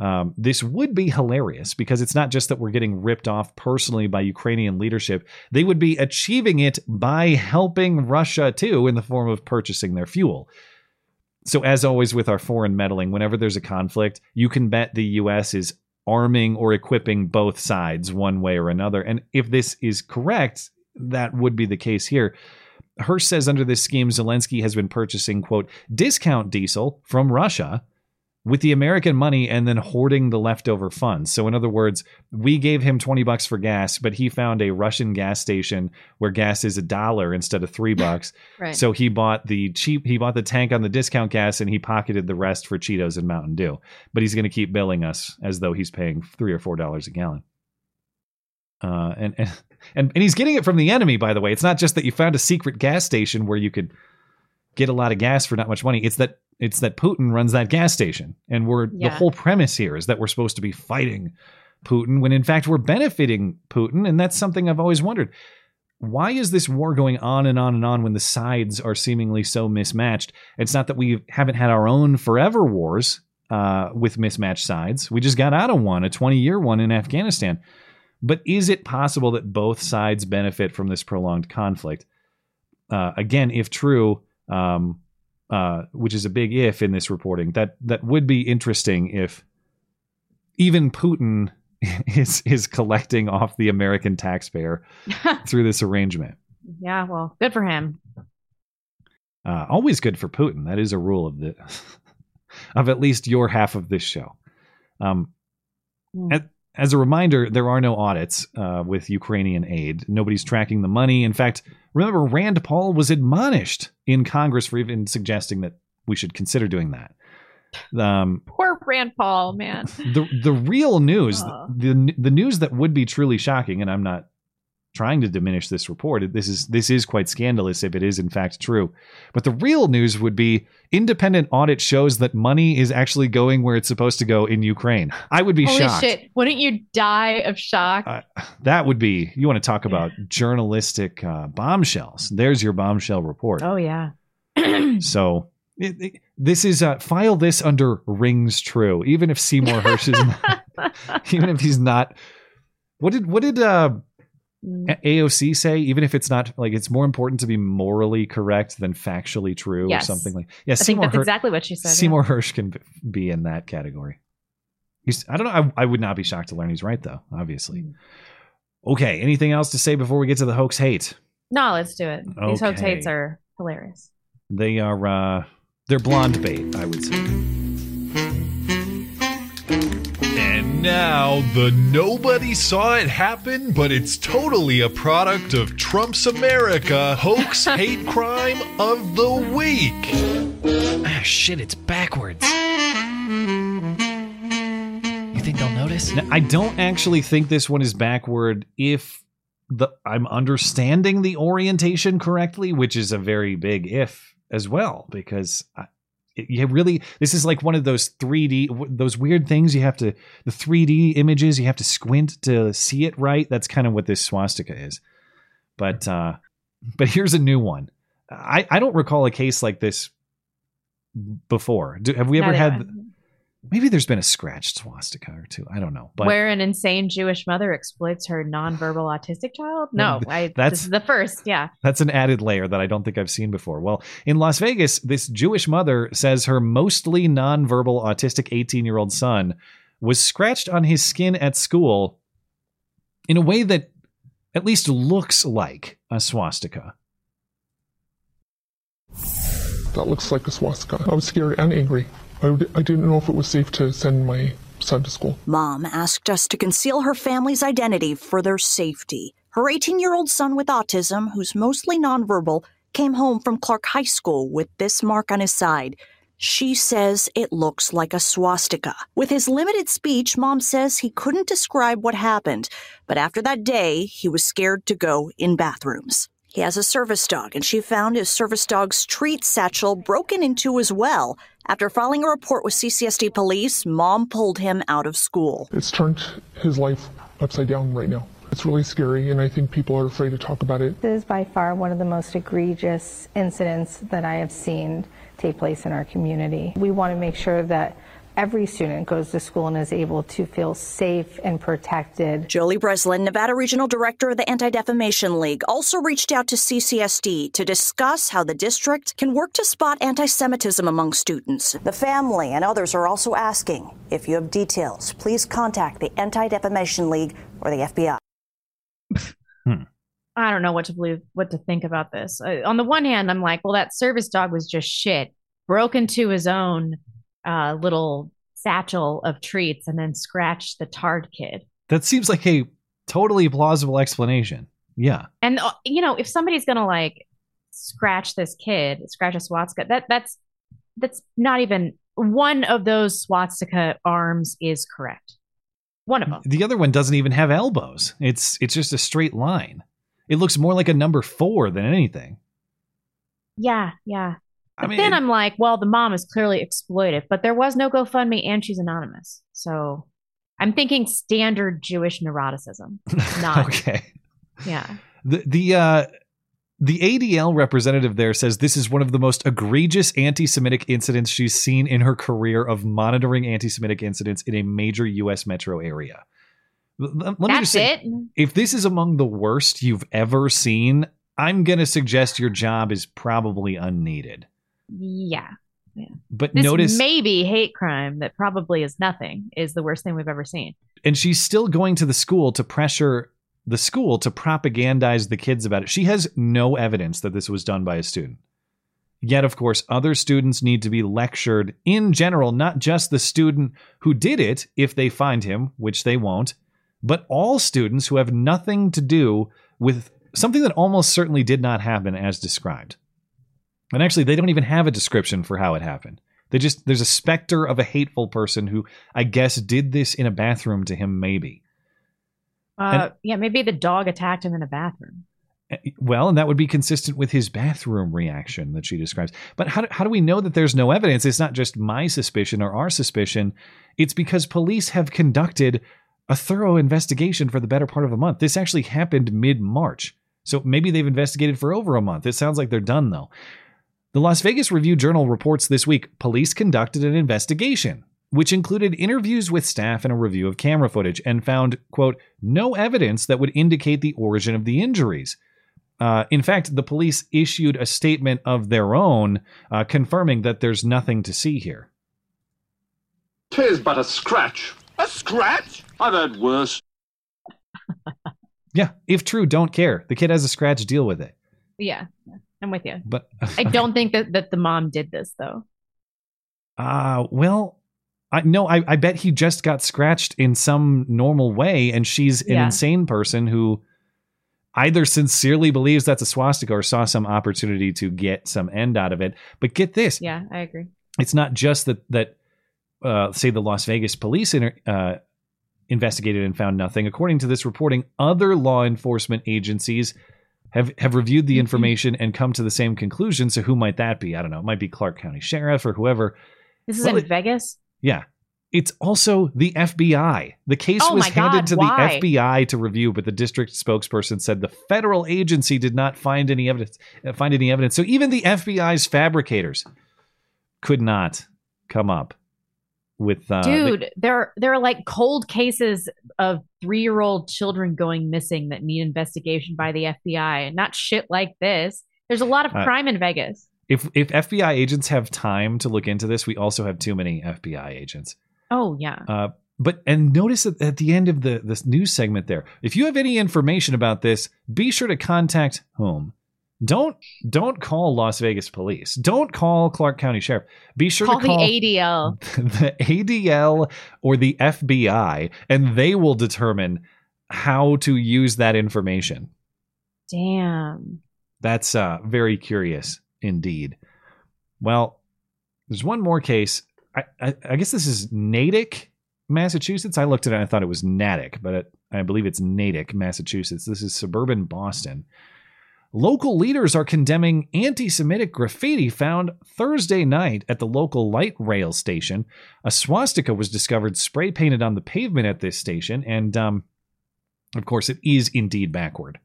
[SPEAKER 17] um, this would be hilarious because it's not just that we're getting ripped off personally by Ukrainian leadership, they would be achieving it by helping Russia too in the form of purchasing their fuel. So, as always with our foreign meddling, whenever there's a conflict, you can bet the U.S. is arming or equipping both sides one way or another. And if this is correct, that would be the case here. Hersh says under this scheme, Zelensky has been purchasing, quote, discount diesel from Russia with the American money and then hoarding the leftover funds. So, in other words, we gave him 20 bucks for gas, but he found a Russian gas station where gas is a dollar instead of three bucks.
[SPEAKER 14] Right.
[SPEAKER 17] So he bought the cheap, he bought the tank on the discount gas and he pocketed the rest for Cheetos and Mountain Dew. But he's going to keep billing us as though he's paying three or four dollars a gallon. Uh, and, and and and he's getting it from the enemy, by the way. It's not just that you found a secret gas station where you could get a lot of gas for not much money. It's that it's that Putin runs that gas station, and we're the whole premise here is that we're supposed to be fighting Putin when in fact we're benefiting Putin, and that's something I've always wondered. Why is this war going on and on and on when the sides are seemingly so mismatched? It's not that we haven't had our own forever wars uh, with mismatched sides. We just got out of one, a 20 year one in Afghanistan. But is it possible that both sides benefit from this prolonged conflict? Uh, again, if true, um, uh, which is a big if in this reporting, that that would be interesting if even Putin is is collecting off the American taxpayer through this arrangement.
[SPEAKER 14] Yeah, well, good for him.
[SPEAKER 17] Uh, always good for Putin. That is a rule of the of at least your half of this show. Um,
[SPEAKER 14] Hmm.
[SPEAKER 17] at as a reminder, there are no audits uh, with Ukrainian aid. Nobody's tracking the money. In fact, remember, Rand Paul was admonished in Congress for even suggesting that we should consider doing that. Um,
[SPEAKER 14] Poor Rand Paul, man.
[SPEAKER 17] the the real news,
[SPEAKER 14] Oh.
[SPEAKER 17] the the news that would be truly shocking, and I'm not trying to diminish this report. This is this is quite scandalous if it is in fact true. But the real news would be independent audit shows that money is actually going where it's supposed to go in Ukraine. I would be
[SPEAKER 14] Holy
[SPEAKER 17] shocked.
[SPEAKER 14] shit. Wouldn't you die of shock?
[SPEAKER 17] Uh, that would be you want to talk about journalistic uh, bombshells. There's your bombshell report.
[SPEAKER 14] oh, yeah.
[SPEAKER 17] So it, it- this is uh, file this under rings true, even if Seymour Hersh is not, even if he's not. What did what did uh. A- AOC say? Even if it's not like it's more important to be morally correct than factually true,
[SPEAKER 14] Yes.
[SPEAKER 17] or something like. Yeah,
[SPEAKER 14] I think
[SPEAKER 17] Seymour
[SPEAKER 14] that's
[SPEAKER 17] Hersh-
[SPEAKER 14] exactly what she said. yeah.
[SPEAKER 17] Seymour Hersh can be in that category. He's, I don't know. I, I would not be shocked to learn he's right, though. Obviously.
[SPEAKER 14] Mm.
[SPEAKER 17] Okay. Anything else to say before we get to the hoax hate?
[SPEAKER 14] No, let's do it. These hoax hates are hilarious.
[SPEAKER 17] They are uh they're blonde bait, I would say.
[SPEAKER 35] Now, the nobody saw it happen, but it's totally a product of Trump's America hoax hate crime of the week.
[SPEAKER 36] Ah, shit, it's backwards. You think they'll notice?
[SPEAKER 17] Now, I don't actually think this one is backward if the I'm understanding the orientation correctly, which is a very big if as well because I, it, you really this is like one of those 3D those weird things you have to the 3D images you have to squint to see it right. That's kind of what this swastika is. But uh but here's a new one. I I don't recall a case like this before. Do, have we ever had Maybe there's been a scratched swastika or two. I don't know. But
[SPEAKER 14] Where an insane Jewish mother exploits her nonverbal autistic child? No, I,
[SPEAKER 17] That's-
[SPEAKER 14] this is the first. Yeah.
[SPEAKER 17] That's an added layer that I don't think I've seen before. Well, in Las Vegas, this Jewish mother says her mostly nonverbal autistic 18 year old son was scratched on his skin at school in a way that at least looks like a swastika.
[SPEAKER 37] That looks like a swastika. I was scared and angry. I, I didn't know if it was safe to send my son to school.
[SPEAKER 38] Mom asked us to conceal her family's identity for their safety. Her 18 year old son with autism, who's mostly nonverbal, came home from Clark High School with this mark on his side. She says it looks like a swastika. With his limited speech, Mom says he couldn't describe what happened, but after that day, he was scared to go in bathrooms. He has a service dog, and she found his service dog's treat satchel broken into as well. After filing a report with CCSD police, Mom pulled him out of school.
[SPEAKER 37] It's turned his life upside down right now. It's really scary, and I think people are afraid to talk about it.
[SPEAKER 39] This is by far one of the most egregious incidents that I have seen take place in our community. We want to make sure that every student goes to school and is able to feel safe and protected.
[SPEAKER 38] Jolie Brislin, Nevada Regional Director of the Anti Defamation League, also reached out to CCSD to discuss how the district can work to spot anti Semitism among students. The family and others are also asking if you have details, please contact the Anti Defamation League or the FBI.
[SPEAKER 14] I don't know what to believe, what to think about this. Uh, on the one hand, I'm like, well, that service dog was just shit, broke into his own uh, little satchel of treats and then scratch the tard kid.
[SPEAKER 17] That seems like a totally plausible explanation. Yeah.
[SPEAKER 14] And uh, you know, if somebody's gonna like scratch this kid, scratch a swastika, that that's that's not even one of those swastika arms is correct. One of them.
[SPEAKER 17] The other one doesn't even have elbows. It's it's just a straight line. It looks more like a number 4 than anything.
[SPEAKER 14] Yeah, yeah.
[SPEAKER 17] I
[SPEAKER 14] But
[SPEAKER 17] mean,
[SPEAKER 14] then I'm like, well, the mom is clearly exploitive, but there was no GoFundMe and she's anonymous. So I'm thinking standard Jewish neuroticism. Not
[SPEAKER 17] okay.
[SPEAKER 14] yeah.
[SPEAKER 17] The the uh the ADL representative there says this is one of the most egregious anti-Semitic incidents she's seen in her career of monitoring anti-Semitic incidents in a major U.S. metro area. Let me
[SPEAKER 14] That's
[SPEAKER 17] just say,
[SPEAKER 14] it.
[SPEAKER 17] if this is among the worst you've ever seen, I'm gonna suggest your job is probably unneeded.
[SPEAKER 14] Yeah. Yeah.
[SPEAKER 17] But
[SPEAKER 14] This
[SPEAKER 17] notice,
[SPEAKER 14] maybe hate crime that probably is nothing is the worst thing we've ever seen.
[SPEAKER 17] and she's still going to the school to pressure the school to propagandize the kids about it. She has no evidence that this was done by a student. Yet, of course, other students need to be lectured in general, not just the student who did it, if they find him, which they won't. but all students who have nothing to do with something that almost certainly did not happen as described. And actually, they don't even have a description for how it happened. They just there's a specter of a hateful person who I guess did this in a bathroom to him, maybe.
[SPEAKER 14] Uh, yeah, maybe the dog attacked him in a bathroom.
[SPEAKER 17] Well, and that would be consistent with his bathroom reaction that she describes. But how do, how do we know that there's no evidence? It's not just my suspicion or our suspicion. It's because police have conducted a thorough investigation for the better part of a month. This actually happened mid March. So maybe they've investigated for over a month. It sounds like they're done, though. The Las Vegas Review Journal reports this week police conducted an investigation, which included interviews with staff and a review of camera footage, and found, quote, no evidence that would indicate the origin of the injuries. Uh, in fact, the police issued a statement of their own uh, confirming that there's nothing to see here.
[SPEAKER 40] Tis but a scratch. A scratch? I've heard worse.
[SPEAKER 17] Yeah, if true, don't care. The kid has a scratch, deal with it.
[SPEAKER 14] Yeah, I'm with you.
[SPEAKER 17] But
[SPEAKER 14] I don't think that, that the mom did this though.
[SPEAKER 17] Uh, well, I no, I, I bet he just got scratched in some normal way, and she's an
[SPEAKER 14] Yeah.
[SPEAKER 17] insane person who either sincerely believes that's a swastika or saw some opportunity to get some end out of it. But get this,
[SPEAKER 14] Yeah, I agree.
[SPEAKER 17] it's not just that that uh, say the Las Vegas police inter, uh, investigated and found nothing. According to this reporting, other law enforcement agencies have have reviewed the information and come to the same conclusion. So who might that be? I don't know. It might be Clark County Sheriff or whoever.
[SPEAKER 14] This is
[SPEAKER 17] Well,
[SPEAKER 14] in
[SPEAKER 17] it-
[SPEAKER 14] Vegas.
[SPEAKER 17] Yeah. It's also the FBI. The case
[SPEAKER 14] Oh
[SPEAKER 17] was handed
[SPEAKER 14] God,
[SPEAKER 17] to
[SPEAKER 14] why?
[SPEAKER 17] the FBI to review, but the district spokesperson said the federal agency did not find any evidence. uh, Find any evidence. So even the FBI's fabricators could not come up with. Uh, the-
[SPEAKER 14] Dude, there there are like cold cases of three year old children going missing that need investigation by the FBI. and Not shit like this. There's a lot of
[SPEAKER 17] Uh,
[SPEAKER 14] crime in Vegas.
[SPEAKER 17] if if FBI agents have time to look into this, we also have too many FBI agents.
[SPEAKER 14] Oh yeah.
[SPEAKER 17] Uh, but and notice that at the end of the this news segment there, if you have any information about this, be sure to contact whom. Don't don't call Las Vegas police. Don't call Clark County Sheriff. Be sure
[SPEAKER 14] Call
[SPEAKER 17] to call
[SPEAKER 14] the ADL.
[SPEAKER 17] the ADL or the FBI, and they will determine how to use that information.
[SPEAKER 14] Damn.
[SPEAKER 17] That's uh, very curious indeed. Well, there's one more case. I, I, I guess this is Natick, Massachusetts. I looked at it and I thought it was Natick, but it, I believe it's Natick, Massachusetts. This is suburban Boston. Local leaders are condemning anti Semitic graffiti found Thursday night at the local light rail station. A swastika was discovered spray painted on the pavement at this station, and um, of course, it is indeed backward.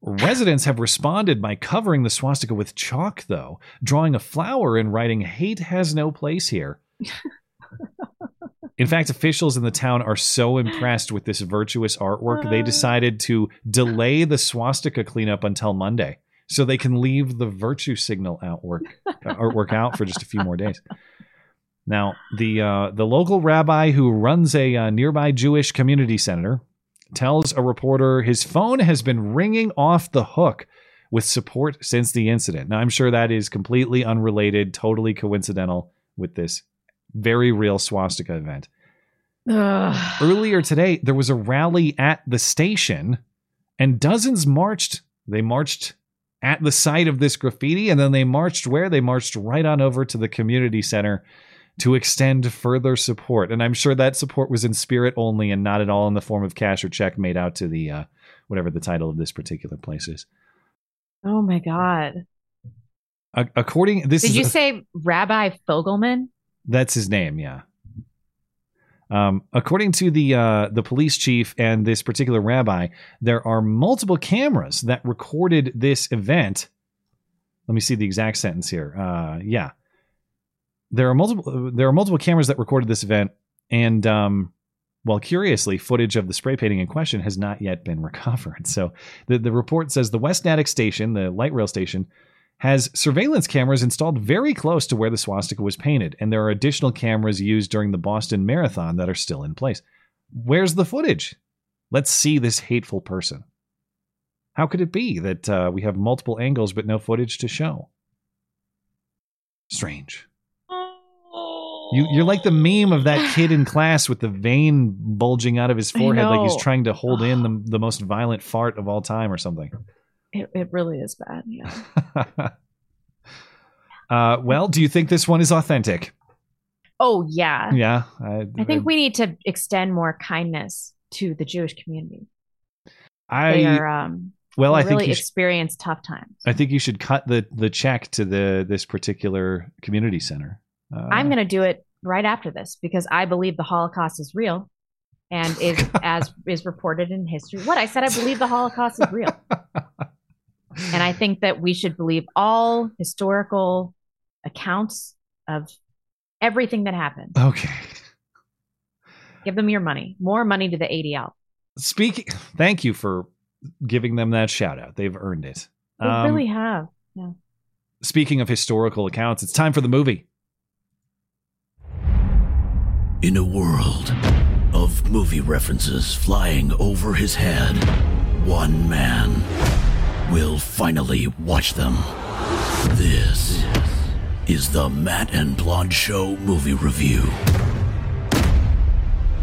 [SPEAKER 17] Residents have responded by covering the swastika with chalk, though, drawing a flower and writing, Hate has no place here. In fact, officials in the town are so impressed with this virtuous artwork, they decided to delay the swastika cleanup until Monday so they can leave the virtue signal outwork, artwork out for just a few more days. Now, the uh, the local rabbi who runs a uh, nearby Jewish community center tells a reporter his phone has been ringing off the hook with support since the incident. Now, I'm sure that is completely unrelated, totally coincidental with this very real swastika event.
[SPEAKER 14] Ugh.
[SPEAKER 17] Earlier today, there was a rally at the station, and dozens marched. They marched at the site of this graffiti, and then they marched where? They marched right on over to the community center to extend further support. And I'm sure that support was in spirit only and not at all in the form of cash or check made out to the uh, whatever the title of this particular place is.
[SPEAKER 14] Oh my god.
[SPEAKER 17] A- according this
[SPEAKER 14] Did you
[SPEAKER 17] a-
[SPEAKER 14] say Rabbi Fogelman?
[SPEAKER 17] That's his name, yeah. Um, according to the uh, the police chief and this particular rabbi, there are multiple cameras that recorded this event. Let me see the exact sentence here. Uh, yeah, there are multiple there are multiple cameras that recorded this event, and um, well, curiously, footage of the spray painting in question has not yet been recovered. So the the report says the West Natick station, the light rail station, has surveillance cameras installed very close to where the swastika was painted, and there are additional cameras used during the Boston Marathon that are still in place. Where's the footage? Let's see this hateful person. How could it be that uh, we have multiple angles but no footage to show? Strange. You, you're like the meme of that kid in class with the vein bulging out of his forehead, like he's trying to hold in the, the most violent fart of all time or something.
[SPEAKER 14] It, it really is bad. Yeah.
[SPEAKER 17] Uh, well, do you think this one is authentic?
[SPEAKER 14] Oh yeah.
[SPEAKER 17] Yeah, I,
[SPEAKER 14] I think we need to extend more kindness to the Jewish community.
[SPEAKER 17] I
[SPEAKER 14] they are um
[SPEAKER 17] well, I
[SPEAKER 14] they
[SPEAKER 17] think
[SPEAKER 14] really
[SPEAKER 17] you
[SPEAKER 14] experience tough times.
[SPEAKER 17] I think you should cut the the check to the this particular community center. Uh,
[SPEAKER 14] I'm going to do it right after this because I believe the Holocaust is real and is as is reported in history. What I said I believe the Holocaust is real. and I think that we should believe all historical accounts of everything that happened.
[SPEAKER 17] Okay.
[SPEAKER 14] Give them your money. More money to the ADL.
[SPEAKER 17] Speaking, thank you for giving them that shout out. They've earned it.
[SPEAKER 14] They
[SPEAKER 17] Um,
[SPEAKER 14] really have. Yeah.
[SPEAKER 17] Speaking of historical accounts, it's time for the movie.
[SPEAKER 41] In a world of movie references flying over his head, one man will finally watch them. This is the Matt and Blonde Show movie review.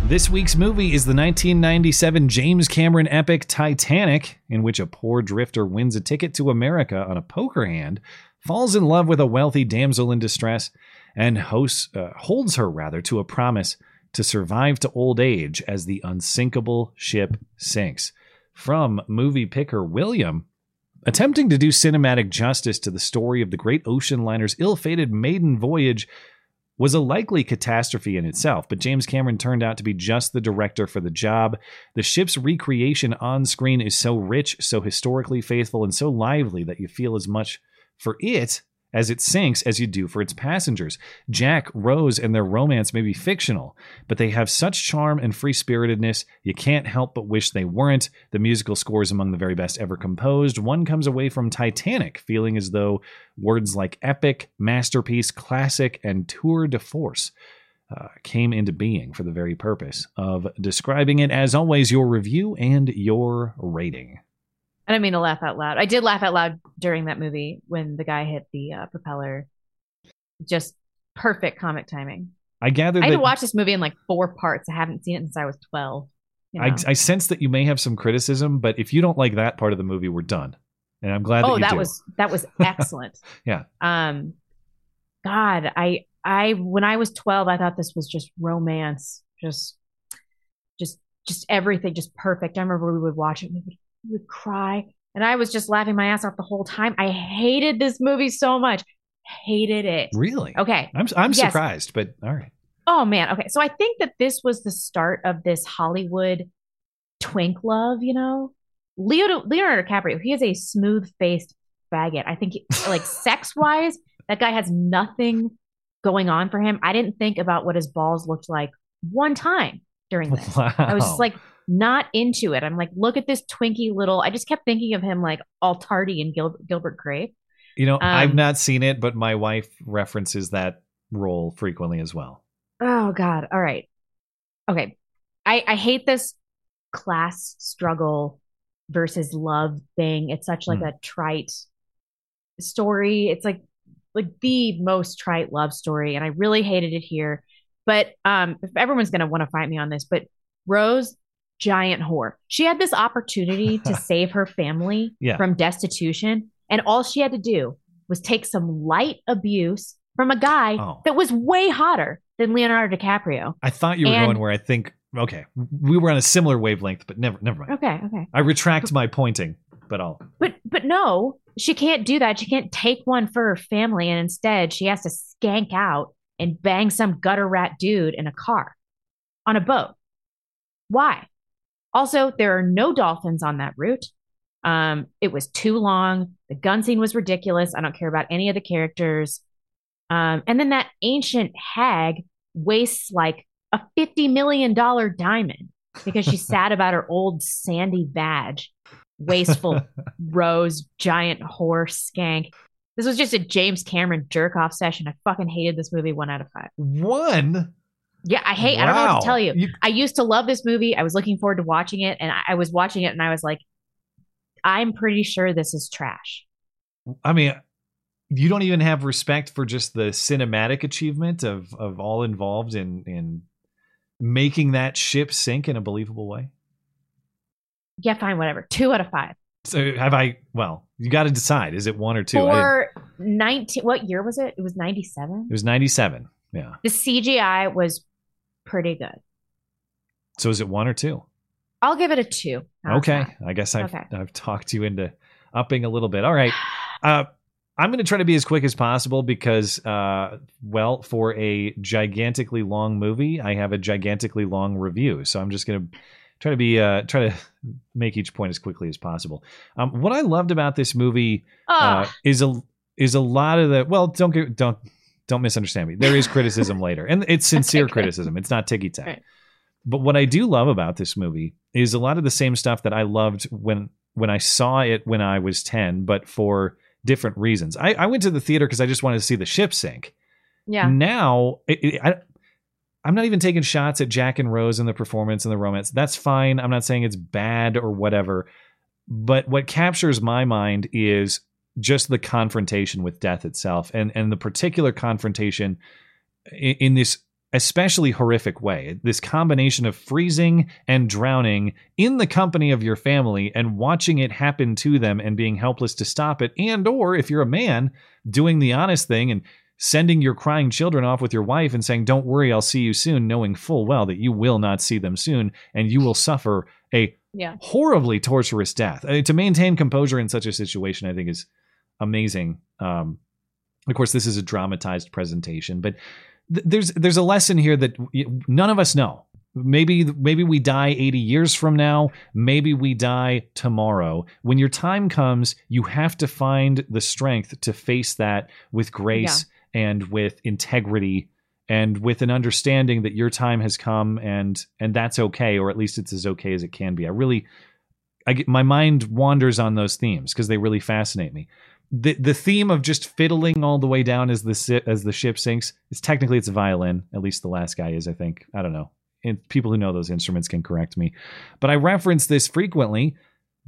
[SPEAKER 17] This week's movie is the 1997 James Cameron epic Titanic, in which a poor drifter wins a ticket to America on a poker hand, falls in love with a wealthy damsel in distress, and hosts, uh, holds her rather to a promise to survive to old age as the unsinkable ship sinks. From movie picker William, attempting to do cinematic justice to the story of the great ocean liner's ill-fated maiden voyage was a likely catastrophe in itself, but James Cameron turned out to be just the director for the job. The ship's recreation on screen is so rich, so historically faithful, and so lively that you feel as much for it as it sinks as you do for its passengers. Jack, Rose, and their romance may be fictional, but they have such charm and free spiritedness, you can't help but wish they weren't. The musical score is among the very best ever composed. One comes away from Titanic feeling as though words like epic, masterpiece, classic, and tour de force. Uh, came into being for the very purpose of describing it. As always, your review and your rating.
[SPEAKER 14] I don't mean to laugh out loud. I did laugh out loud during that movie when the guy hit the uh, propeller. Just perfect comic timing.
[SPEAKER 17] I gather
[SPEAKER 14] I had
[SPEAKER 17] that
[SPEAKER 14] to watch this movie in like four parts. I haven't seen it since I was 12. you
[SPEAKER 17] I,
[SPEAKER 14] know?
[SPEAKER 17] I sense that you may have some criticism, but if you don't like that part of the movie, we're done. And I'm glad that
[SPEAKER 14] oh,
[SPEAKER 17] you
[SPEAKER 14] that
[SPEAKER 17] do.
[SPEAKER 14] was that was excellent.
[SPEAKER 17] yeah.
[SPEAKER 14] um, God, I I when I was 12, I thought this was just romance, just just just everything, just perfect. I remember we would watch it, we would, would cry, and I was just laughing my ass off the whole time. I hated this movie so much, hated it.
[SPEAKER 17] Really?
[SPEAKER 14] Okay.
[SPEAKER 17] I'm I'm
[SPEAKER 14] Yes.
[SPEAKER 17] surprised, but all right.
[SPEAKER 14] Oh man. Okay. So I think that this was the start of this Hollywood twink love, you know? Leo Leonardo DiCaprio, he is a smooth faced faggot. I think he- like sex wise, that guy has nothing going on for him. I didn't think about what his balls looked like one time during this. I was just like not into it. I'm like, look at this twinky little I just kept thinking of him like all tardy and Gil- Gilbert Grape.
[SPEAKER 17] You know, I've
[SPEAKER 14] Um,
[SPEAKER 17] not seen it, but my wife references that role frequently as well.
[SPEAKER 14] Oh God. All right. Okay. I, I hate this class struggle versus love thing. It's such like
[SPEAKER 17] Hmm.
[SPEAKER 14] a trite story. It's like like the most trite love story, and I really hated it here. But um, if everyone's gonna want to fight me on this, but Rose, giant whore. She had this opportunity to save her family
[SPEAKER 17] Yeah.
[SPEAKER 14] from destitution, and all she had to do was take some light abuse from a guy
[SPEAKER 17] Oh.
[SPEAKER 14] that was way hotter than Leonardo DiCaprio.
[SPEAKER 17] I thought you were
[SPEAKER 14] And-
[SPEAKER 17] going where I think okay, we were on a similar wavelength, but never never mind.
[SPEAKER 14] Okay, okay.
[SPEAKER 17] I retract my pointing, but I'll
[SPEAKER 14] But but no, she can't do that. She can't take one for her family, and instead she has to skank out and bang some gutter rat dude in a car on a boat. Why? Also, there are no dolphins on that route. Um, it was too long. The gun scene was ridiculous. I don't care about any of the characters. Um, and then that ancient hag wastes like a $50 million diamond because she's sad about her old sandy badge. Wasteful rose, giant horse skank. This was just a James Cameron jerk off session. I fucking hated this movie one out of five.
[SPEAKER 17] one.
[SPEAKER 14] Yeah, I hate. I don't know what to tell you.
[SPEAKER 17] You-
[SPEAKER 14] I used to love this movie. I was looking forward to watching it, and I, I was watching it, and I was like, I'm pretty sure this is trash.
[SPEAKER 17] I mean, you don't even have respect for just the cinematic achievement of of all involved in in making that ship sink in a believable way.
[SPEAKER 14] Yeah, fine, whatever. Two out of five.
[SPEAKER 17] So have I? Well, you got to decide. Is it one or two?
[SPEAKER 14] For nineteen, what year was it? It was ninety seven.
[SPEAKER 17] it was ninety seven. Yeah.
[SPEAKER 14] The CGI was pretty good.
[SPEAKER 17] So is it one or two?
[SPEAKER 14] I'll give it a two.
[SPEAKER 17] Okay.
[SPEAKER 14] five.
[SPEAKER 17] I guess I've
[SPEAKER 14] Okay.
[SPEAKER 17] I've talked you into upping a little bit. All right. Uh, I'm going to try to be as quick as possible because, uh, well, for a gigantically long movie, I have a gigantically long review. So I'm just going to try to be uh, try to make each point as quickly as possible. Um, what I loved about this movie uh, is a is a lot of the well, don't get, don't don't misunderstand me. There is criticism later, and it's sincere criticism. It's not ticky tack. But what I do love about this movie is a lot of the same stuff that I loved when when I saw it when I was ten, but for different reasons. I, I went to the theater because I just wanted to see the ship sink.
[SPEAKER 14] Yeah.
[SPEAKER 17] Now, it, it, I, I'm not even taking shots at Jack and Rose and the performance and the romance. That's fine. I'm not saying it's bad or whatever. But what captures my mind is just the confrontation with death itself and, and the particular confrontation in, in this especially horrific way. This combination of freezing and drowning in the company of your family and watching it happen to them and being helpless to stop it and or if you're a man doing the honest thing and sending your crying children off with your wife and saying don't worry I'll see you soon knowing full well that you will not see them soon and you will suffer a
[SPEAKER 14] Yeah.
[SPEAKER 17] horribly torturous death. Uh, to maintain composure in such a situation I think is amazing. Um of course this is a dramatized presentation but th- there's there's a lesson here that none of us know. Maybe maybe we die 80 years from now, maybe we die tomorrow. When your time comes, you have to find the strength to face that with grace and with integrity and with an understanding that your time has come and and that's okay or at least it's as okay as it can be. I really I get my mind wanders on those themes because they really fascinate me. The the theme of just fiddling all the way down as the si- as the ship sinks. It's technically it's a violin. At least the last guy is, I think. I don't know. And people who know those instruments can correct me. But I reference this frequently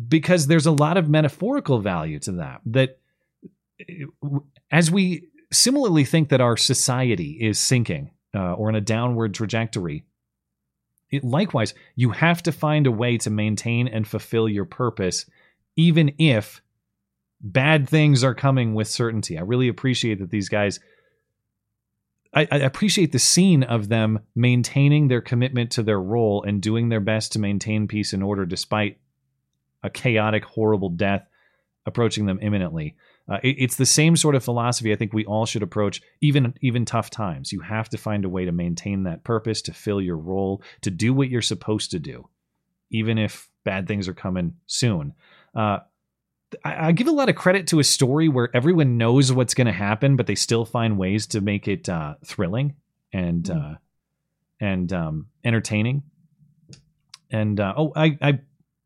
[SPEAKER 17] because there's a lot of metaphorical value to that. That uh, as we similarly think that our society is sinking uh, or in a downward trajectory, it, likewise, you have to find a way to maintain and fulfill your purpose, even if bad things are coming with certainty. I really appreciate that these guys. I, I appreciate the scene of them maintaining their commitment to their role and doing their best to maintain peace and order despite a chaotic, horrible death approaching them imminently. Uh, it- it's the same sort of philosophy I think we all should approach, even even tough times. You have to find a way to maintain that purpose, to fill your role, to do what you're supposed to do, even if bad things are coming soon. Uh, I, I give a lot of credit to a story where everyone knows what's going to happen, but they still find ways to make it uh, thrilling and uh, and um, entertaining. And uh, oh, I, I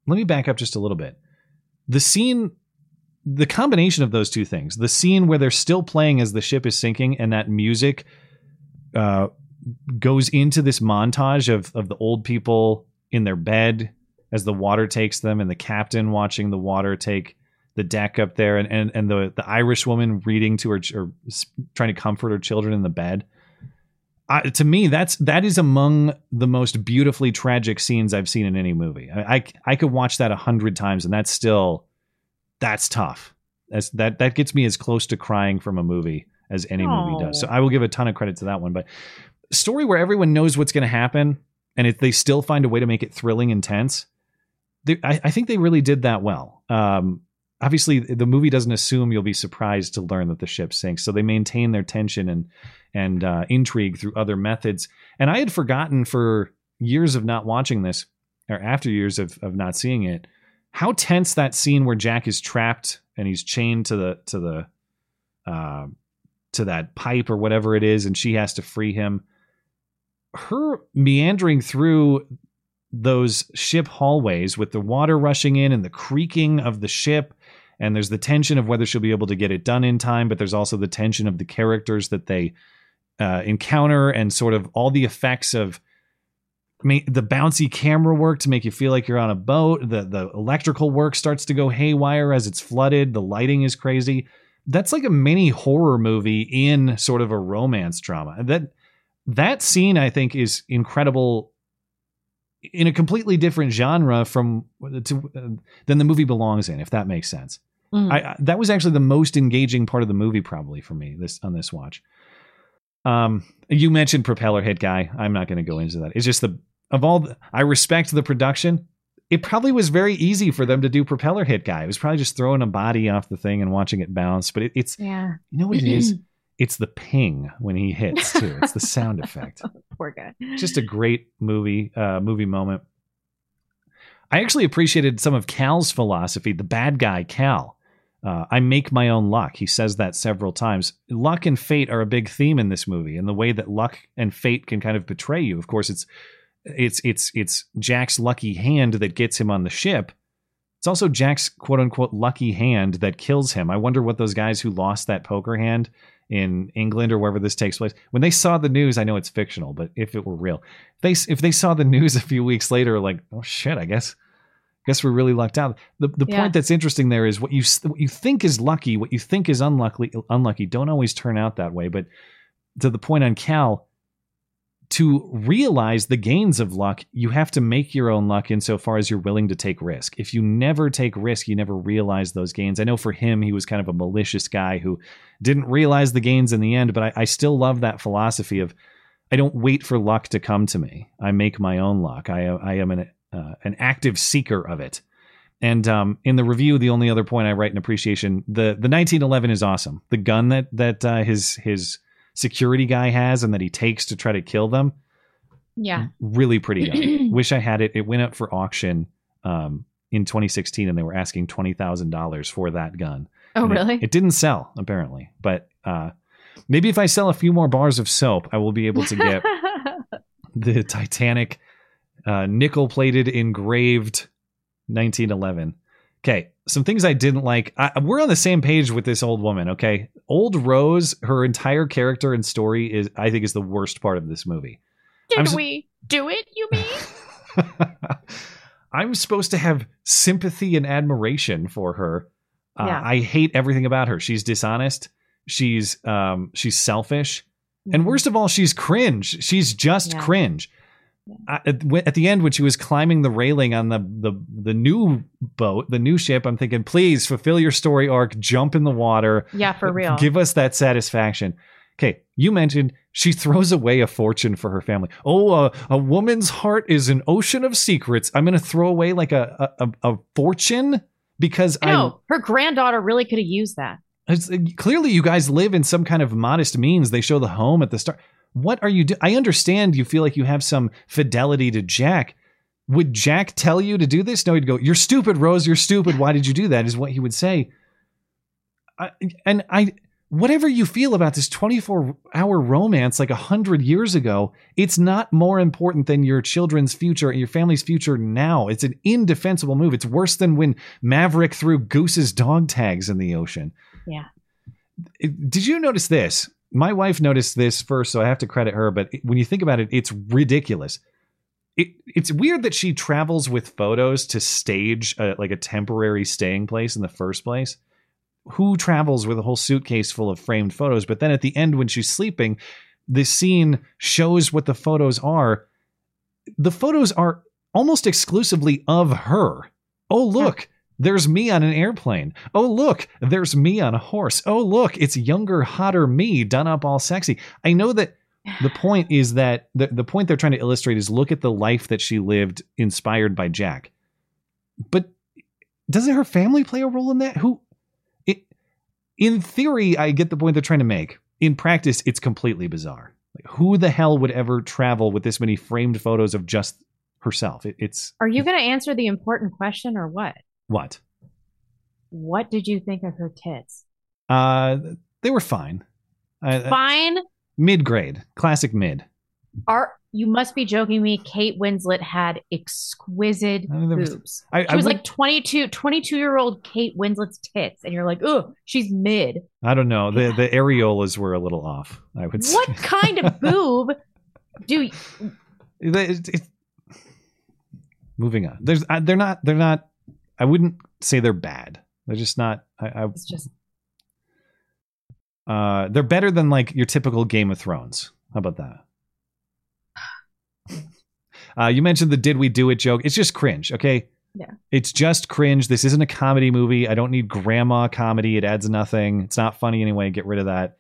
[SPEAKER 17] let me back up just a little bit. The scene, the combination of those two things, the scene where they're still playing as the ship is sinking, and that music uh, goes into this montage of of the old people in their bed as the water takes them, and the captain watching the water take the deck up there, and and, and the the Irish woman reading to her or trying to comfort her children in the bed. I, to me, that's that is among the most beautifully tragic scenes I've seen in any movie. I I, I could watch that a hundred times, and that's still that's tough. That's that that gets me as close to crying from a movie as any movie does. So I will give a ton of credit to that one. But story where everyone knows what's going to happen, and if they still find a way to make it thrilling and tense, they, I, I think they really did that well. Um, obviously, the movie doesn't assume you'll be surprised to learn that the ship sinks, so they maintain their tension and and uh, intrigue through other methods. And I had forgotten for years of not watching this, or after years of of not seeing it, how tense that scene where Jack is trapped and he's chained to the to the uh, to that pipe or whatever it is, and she has to free him. Her meandering through those ship hallways with the water rushing in and the creaking of the ship and there's the tension of whether she'll be able to get it done in time but there's also the tension of the characters that they uh, encounter and sort of all the effects of the bouncy camera work to make you feel like you're on a boat the the electrical work starts to go haywire as it's flooded the lighting is crazy that's like a mini horror movie in sort of a romance drama. That that scene I think is incredible in a completely different genre from to, uh, than the movie belongs in, if that makes sense.
[SPEAKER 14] Mm.
[SPEAKER 17] I, that was actually the most engaging part of the movie probably for me this on this watch. Um, you mentioned propeller hit guy. I'm not going to go into that. It's just the of all the, I respect the production. It probably was very easy for them to do propeller hit guy. It was probably just throwing a body off the thing and watching it bounce. But it, it's
[SPEAKER 14] Yeah.
[SPEAKER 17] you know what it is. It's the ping when he hits too. It's the sound effect.
[SPEAKER 14] Poor guy.
[SPEAKER 17] Just a great movie uh, movie moment. I actually appreciated some of Cal's philosophy. The bad guy Cal. Uh, I make my own luck. He says that several times. Luck and fate are a big theme in this movie, and the way that luck and fate can kind of betray you. Of course, it's it's it's it's Jack's lucky hand that gets him on the ship. It's also Jack's quote unquote lucky hand that kills him. I wonder what those guys who lost that poker hand in England or wherever this takes place, when they saw the news, I know it's fictional, but if it were real, if they if they saw the news a few weeks later, like oh shit, I guess guess we're really lucked out. The the
[SPEAKER 14] Yeah.
[SPEAKER 17] point that's interesting there is what you what you think is lucky, what you think is unlucky, unlucky don't always turn out that way. But to the point on Cal, to realize the gains of luck, you have to make your own luck insofar as you're willing to take risk. If you never take risk, you never realize those gains. I know for him, he was kind of a malicious guy who didn't realize the gains in the end, but I, I still love that philosophy of I don't wait for luck to come to me. I make my own luck. I, I am an, uh, an active seeker of it. And um, in the review, the only other point I write in appreciation the the 1911 is awesome. The gun that that uh, his his security guy has and that he takes to try to kill them,
[SPEAKER 14] Yeah.
[SPEAKER 17] really pretty gun. Wish I had it. It went up for auction um, in 2016, and they were asking twenty thousand dollars for that gun.
[SPEAKER 14] Oh,
[SPEAKER 17] And it-
[SPEAKER 14] really?
[SPEAKER 17] It, didn't sell apparently, but uh, maybe if I sell a few more bars of soap, I will be able to get the Titanic uh, nickel plated engraved 1911. Okay, some things I didn't like. I, we're on the same page with this old woman. Okay, old Rose, her entire character and story is, I think, is the worst part of this movie.
[SPEAKER 14] Did we do it, you mean?
[SPEAKER 17] I'm supposed to have sympathy and admiration for her. Uh,
[SPEAKER 14] Yeah.
[SPEAKER 17] I hate everything about her. She's dishonest. She's um she's selfish, and worst of all, she's cringe. She's just
[SPEAKER 14] Yeah.
[SPEAKER 17] cringe. At, at the end, when she was climbing the railing on the, the the new boat, the new ship, I'm thinking, please fulfill your story arc. Jump in the water.
[SPEAKER 14] Yeah, for real.
[SPEAKER 17] Give us that satisfaction. Okay, you mentioned she throws away a fortune for her family. Oh, uh, a woman's heart is an ocean of secrets. I'm going to throw away like a a, a, fortune because I
[SPEAKER 14] No, her granddaughter really could have used that.
[SPEAKER 17] it's, clearly you guys live in some kind of modest means. They show the home at the start. What are you doing? I understand you feel like you have some fidelity to Jack. Would Jack tell you to do this? No, he'd go, "You're stupid, Rose. You're stupid. Why did you do that?" Is what he would say. I, and I, whatever you feel about this 24 hour romance, like a hundred years ago, it's not more important than your children's future and your family's future now. It's an indefensible move. It's worse than when Maverick threw Goose's dog tags in the ocean.
[SPEAKER 14] Yeah.
[SPEAKER 17] Did you notice this? My wife noticed this first, so I have to credit her. But when you think about it, it's ridiculous. It, it's weird that she travels with photos to stage a, like a temporary staying place in the first place. Who travels with a whole suitcase full of framed photos? But then at the end, when she's sleeping, this scene shows what the photos are. The photos are almost exclusively of her. Oh, look, there's me on an airplane. Oh, look, there's me on a horse. Oh, look, it's younger, hotter me done up all sexy. I know that the point is that the, the point they're trying to illustrate is look at the life that she lived inspired by Jack. But doesn't her family play a role in that? Who it in theory, I get the point they're trying to make. In practice, it's completely bizarre. Like, who the hell would ever travel with this many framed photos of just herself? It, it's
[SPEAKER 14] Are you going to answer the important question or what?
[SPEAKER 17] What?
[SPEAKER 14] What did you think of her tits?
[SPEAKER 17] Uh, they were fine. Uh,
[SPEAKER 14] Fine.
[SPEAKER 17] Mid grade, classic mid.
[SPEAKER 14] Are you must be joking me? Kate Winslet had exquisite
[SPEAKER 17] I mean, there was-
[SPEAKER 14] boobs.
[SPEAKER 17] I-
[SPEAKER 14] she
[SPEAKER 17] I
[SPEAKER 14] was
[SPEAKER 17] would-
[SPEAKER 14] like 22, 22 year old Kate Winslet's tits, and you're like, oh, she's mid.
[SPEAKER 17] I don't know. The the areolas were a little off. I would say.
[SPEAKER 14] What kind of boob do? You,
[SPEAKER 17] It- it- moving on. There's uh, they're not they're not. I wouldn't say they're bad. They're just not. I, I
[SPEAKER 14] it's just
[SPEAKER 17] Uh, they're better than like your typical Game of Thrones. How about that? Uh, you mentioned the "Did we do it?" joke. It's just cringe. Okay,
[SPEAKER 14] Yeah.
[SPEAKER 17] it's just cringe. This isn't a comedy movie. I don't need grandma comedy. It adds nothing. It's not funny anyway. Get rid of that.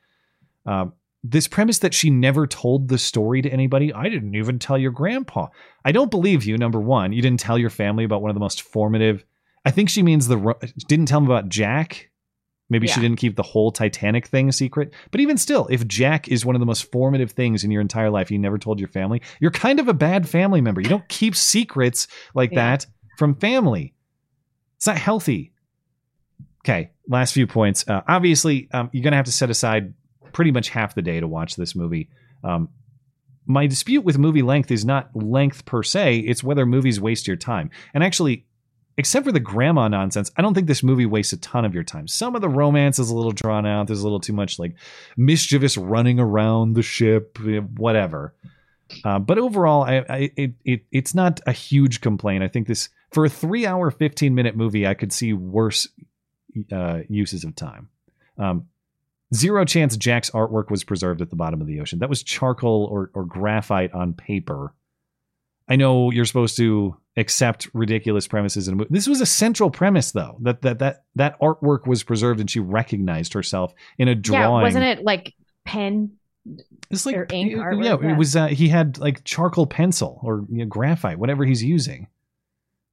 [SPEAKER 17] Um, this premise that she never told the story to anybody. I didn't even tell your grandpa. I don't believe you. Number one, you didn't tell your family about one of the most formative. I think she means the didn't tell him about Jack. Maybe she didn't keep the whole Titanic thing a secret. But even still, if Jack is one of the most formative things in your entire life, you never told your family, you're kind of a bad family member. You don't keep secrets like
[SPEAKER 14] Yeah.
[SPEAKER 17] that from family. It's not healthy. Okay, last few points. Uh, obviously, um, you're going to have to set aside pretty much half the day to watch this movie. Um, my dispute with movie length is not length per se, it's whether movies waste your time. And actually, except for the grandma nonsense, I don't think this movie wastes a ton of your time. Some of the romance is a little drawn out. There's a little too much like mischievous running around the ship, whatever. Uh, but overall, I, I it, it it's not a huge complaint. I think this for a three hour, fifteen minute movie, I could see worse uh, uses of time. Um, zero chance Jack's artwork was preserved at the bottom of the ocean. That was charcoal or, or graphite on paper. I know you're supposed to accept ridiculous premises in a movie. This was a central premise, though that that that that artwork was preserved, and she recognized herself in a drawing.
[SPEAKER 14] Yeah, wasn't it like pen
[SPEAKER 17] It's like
[SPEAKER 14] or ink artwork?
[SPEAKER 17] yeah, it was. Uh, he had like charcoal pencil or you know, graphite, whatever he's using.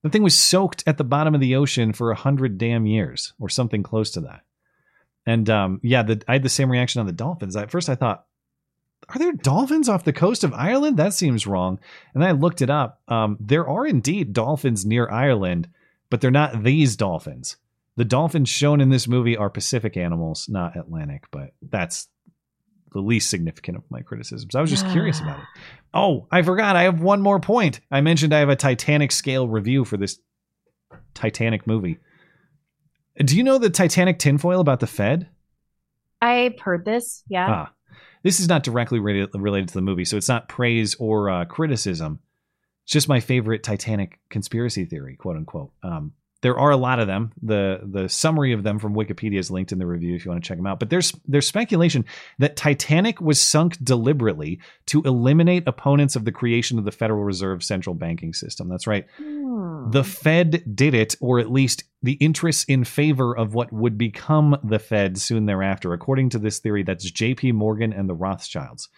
[SPEAKER 17] The thing was soaked at the bottom of the ocean for a hundred damn years, or something close to that. And um, yeah, the, I had the same reaction on the dolphins. At first, I thought, "Are there dolphins off the coast of Ireland? That seems wrong." And then I looked it up. Um, there are indeed dolphins near Ireland, but they're not these dolphins. The dolphins shown in this movie are Pacific animals, not Atlantic. But that's the least significant of my criticisms. I was just curious about it. Oh, I forgot. I have one more point. I mentioned I have a Titanic scale review for this Titanic movie. Do you know the Titanic tinfoil about the Fed?
[SPEAKER 14] I've heard this. Yeah.
[SPEAKER 17] Ah, this is not directly related, related to the movie, so it's not praise or uh, criticism. It's just my favorite Titanic conspiracy theory, quote unquote. Um, there are a lot of them. the The summary of them from Wikipedia is linked in the review if you want to check them out. But there's there's speculation that Titanic was sunk deliberately to eliminate opponents of the creation of the Federal Reserve central banking system. That's right. The Fed did it, or at least the interests in favor of what would become the Fed soon thereafter. According to this theory, that's J.P. Morgan and the Rothschilds.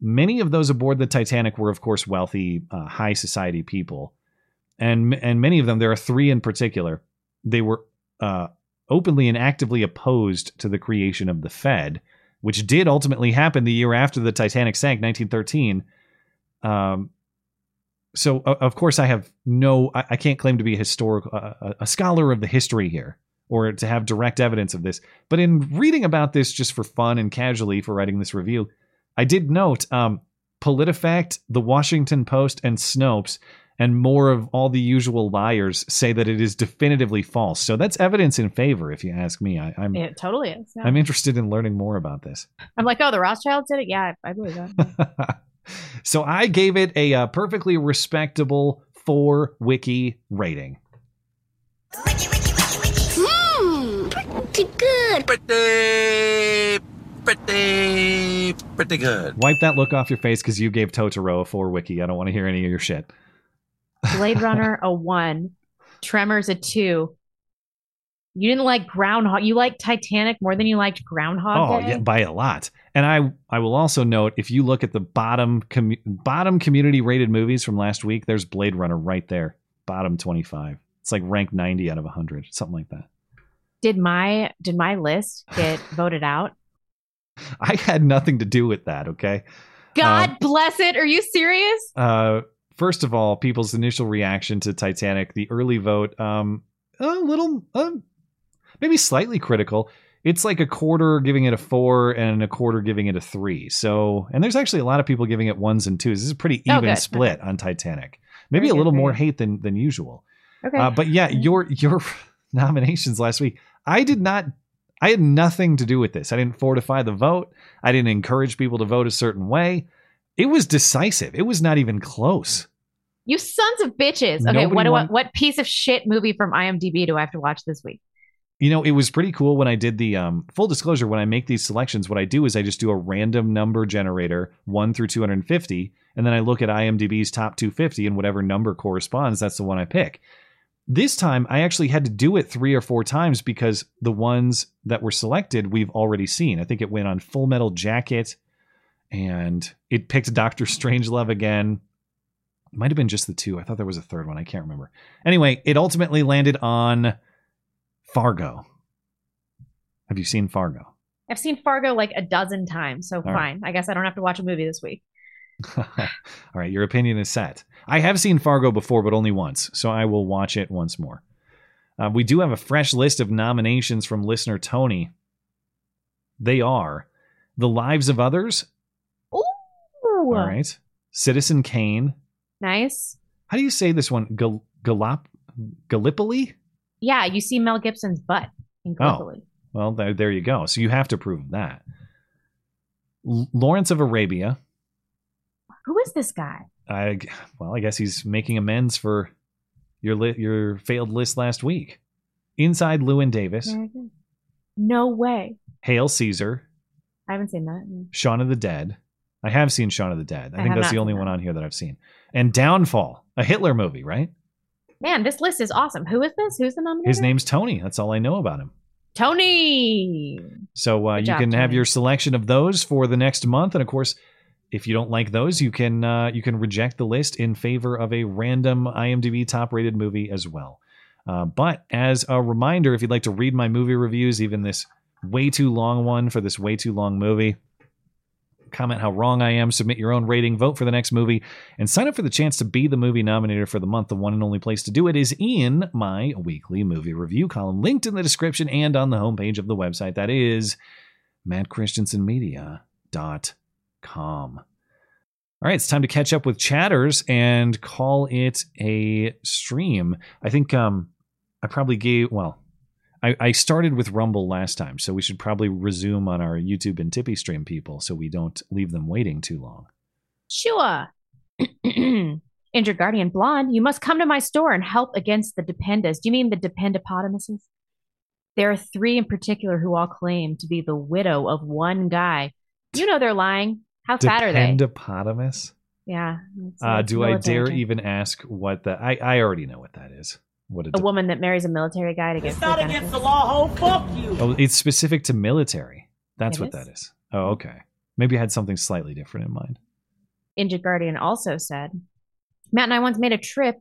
[SPEAKER 17] Many of those aboard the Titanic were, of course, wealthy, uh, high society people, and and many of them. There are three in particular. They were uh, openly and actively opposed to the creation of the Fed, which did ultimately happen the year after the Titanic sank, 1913. Um, so of course I have no, I, can't claim to be a historical, uh, a- a scholar of the history here, or to have direct evidence of this. But in reading about this just for fun and casually for writing this review, I did note um, PolitiFact, The Washington Post, and Snopes, and more of all the usual liars say that it is definitively false. So that's evidence in favor, if you ask me. I, I'm
[SPEAKER 14] It totally is. yeah.
[SPEAKER 17] I'm interested in learning more about this.
[SPEAKER 14] I'm like, oh, the Rothschilds did it. Yeah, I, I believe that.
[SPEAKER 17] So I gave it a uh, perfectly respectable four wiki rating.
[SPEAKER 27] Mmm, pretty good.
[SPEAKER 41] Pretty, pretty, pretty good.
[SPEAKER 17] Wipe that look off your face because you gave Totoro a four wiki. I don't want to hear any of your shit.
[SPEAKER 14] Blade Runner a one, Tremors a two. You didn't like Groundhog. You liked Titanic more than you liked Groundhog
[SPEAKER 17] oh
[SPEAKER 14] Day.
[SPEAKER 17] yeah, by a lot. And I I will also note if you look at the bottom commu- bottom community rated movies from last week, there's Blade Runner right there, bottom twenty five. It's like ranked ninety out of hundred, something like that.
[SPEAKER 14] Did my did my list get voted out?
[SPEAKER 17] I had nothing to do with that. Okay.
[SPEAKER 14] God
[SPEAKER 17] Um,
[SPEAKER 14] bless it. Are you serious?
[SPEAKER 17] Uh, first of all, people's initial reaction to Titanic, the early vote, um, a little, um, maybe slightly critical. It's like a quarter giving it a four and a quarter giving it a three. So, and there's actually a lot of people giving it ones and twos. This is a pretty
[SPEAKER 14] Oh,
[SPEAKER 17] even
[SPEAKER 14] good.
[SPEAKER 17] split on Titanic. Maybe a little more hate than than usual.
[SPEAKER 14] Okay.
[SPEAKER 17] Uh, but yeah, your your nominations last week, I did not. I had nothing to do with this. I didn't fortify the vote. I didn't encourage people to vote a certain way. It was decisive. It was not even close.
[SPEAKER 14] You sons of bitches. Okay,
[SPEAKER 17] Nobody
[SPEAKER 14] what do I, what piece of shit movie from IMDb do I have to watch this week?
[SPEAKER 17] You know, it was pretty cool when I did the um, full disclosure. When I make these selections, what I do is I just do a random number generator, one through 250, and then I look at IMDb's top 250 and whatever number corresponds, that's the one I pick. This time, I actually had to do it three or four times because the ones that were selected we've already seen. I think it went on Full Metal Jacket, and it picked Doctor Strangelove again. It might have been just the two. I thought there was a third one. I can't remember. Anyway, it ultimately landed on Fargo. Have you seen Fargo?
[SPEAKER 14] I've seen Fargo like a dozen times, so
[SPEAKER 17] right.
[SPEAKER 14] fine. I guess I don't have to watch a movie this week.
[SPEAKER 17] All right, your opinion is set. I have seen Fargo before, but only once, so I will watch it once more. Uh, we do have a fresh list of nominations from listener Tony. They are The Lives of Others. All right. Citizen Kane.
[SPEAKER 14] Nice.
[SPEAKER 17] How do you say this one? Gal- Galop- Gallipoli?
[SPEAKER 14] Yeah, you see Mel Gibson's butt in oh, Gallipoli.
[SPEAKER 17] Oh, well, there, there you go. So you have to prove that. L- Lawrence of Arabia.
[SPEAKER 14] Who is this guy?
[SPEAKER 17] I well, I guess he's making amends for your li- your failed list last week. Inside Llewyn Davis,
[SPEAKER 14] No way.
[SPEAKER 17] Hail Caesar,
[SPEAKER 14] I haven't seen that.
[SPEAKER 17] Shaun of the Dead. I have seen Shaun of the Dead. I,
[SPEAKER 14] I
[SPEAKER 17] think that's the only one on here that I've seen. And Downfall, a Hitler movie, right?
[SPEAKER 14] Man, this list is awesome. Who is this? Who's the nominator?
[SPEAKER 17] His name's Tony. That's all I know about him.
[SPEAKER 14] Tony.
[SPEAKER 17] So uh, you
[SPEAKER 14] job,
[SPEAKER 17] can have your selection of those for the next month, and of course, if you don't like those, you can uh, you can reject the list in favor of a random IMDb top rated movie as well. Uh, but as a reminder, if you'd like to read my movie reviews, even this way too long one for this way too long movie, comment how wrong I am, submit your own rating, vote for the next movie, and sign up for the chance to be the movie nominator for the month. The one and only place to do it is in my weekly movie review column, linked in the description and on the homepage of the website. That is mattchristiansenmedia.com. All right, it's time to catch up with chatters and call it a stream. I think um, I probably gave, well, I, I started with Rumble last time, so we should probably resume on our YouTube and Tippy stream people so we don't leave them waiting too long.
[SPEAKER 14] Sure. Injured Guardian Blonde, you must come to my store and help against the Dependas. Do you mean the Dependopotamuses? There are three in particular who all claim to be the widow of one guy. You know they're lying. How fat are they?
[SPEAKER 17] Dependopotamus?
[SPEAKER 14] Yeah.
[SPEAKER 17] Uh, do I dare even ask what the? I, I already know what that is. What a
[SPEAKER 14] A woman that marries a military guy to get free benefits.
[SPEAKER 31] Against the law, ho, fuck you.
[SPEAKER 17] Oh, it's specific to military. That's
[SPEAKER 14] It
[SPEAKER 17] what
[SPEAKER 14] is?
[SPEAKER 17] that is. Oh, okay. Maybe I had something slightly different in mind.
[SPEAKER 14] Injured Guardian also said, Matt and I once made a trip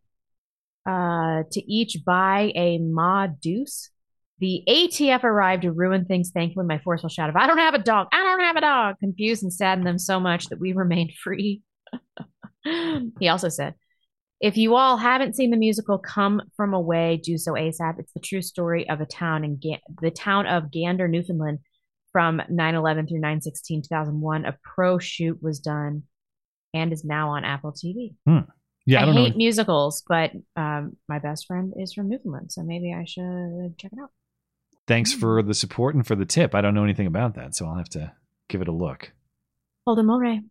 [SPEAKER 14] uh, to each buy a Ma Deuce. The ATF arrived to ruin things. Thankfully, my forceful shout of, I don't have a dog. I don't have a dog. Confused and saddened them so much that we remained free. he also said, if you all haven't seen the musical Come From Away, do so ASAP. It's the true story of a town in Ga- the town of Gander, Newfoundland from 9-11 through 9-16, 2001. A pro shoot was done and is now on Apple TV.
[SPEAKER 17] Hmm. Yeah, I,
[SPEAKER 14] I,
[SPEAKER 17] don't
[SPEAKER 14] hate
[SPEAKER 17] know.
[SPEAKER 14] musicals, but um, my best friend is from Newfoundland, so maybe I should check it out.
[SPEAKER 17] Thanks for the support and for the tip. I don't know anything about that, so I'll have to give it a look.
[SPEAKER 14] Holden Mulray.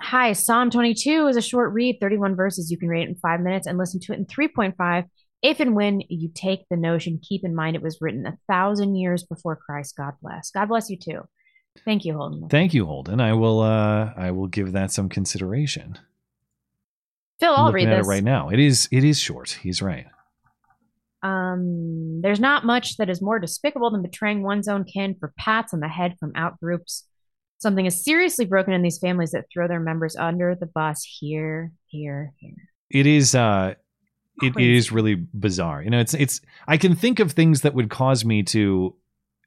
[SPEAKER 14] Hi, Psalm 22 is a short read, 31 verses. You can read it in five minutes and listen to it in 3.5 if and when you take the notion. Keep in mind it was written a thousand years before Christ. God bless. God bless you too. Thank you, Holden.
[SPEAKER 17] Thank you, Holden. I will. Uh, I will give that some consideration.
[SPEAKER 14] Phil,
[SPEAKER 17] I'm
[SPEAKER 14] I'll read this.
[SPEAKER 17] it right now. It is. It is short. He's right.
[SPEAKER 14] Um, there's not much that is more despicable than betraying one's own kin for pats on the head from out groups. Something is seriously broken in these families that throw their members under the bus here, here, here.
[SPEAKER 17] It is. Uh, it, it is really bizarre. You know, it's. It's. I can think of things that would cause me to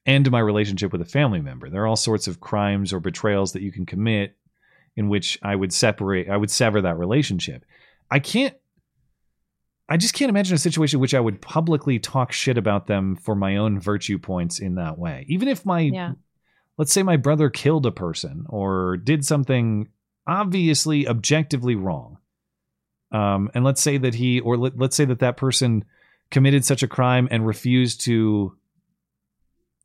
[SPEAKER 17] end my relationship with a family member. There are all sorts of crimes or betrayals that you can commit in which I would separate. I would sever that relationship. I can't. I just can't imagine a situation in which I would publicly talk shit about them for my own virtue points in that way. Even if my
[SPEAKER 14] Yeah.
[SPEAKER 17] Let's say my brother killed a person or did something obviously objectively wrong. Um, and let's say that he or let, let's say that that person committed such a crime and refused to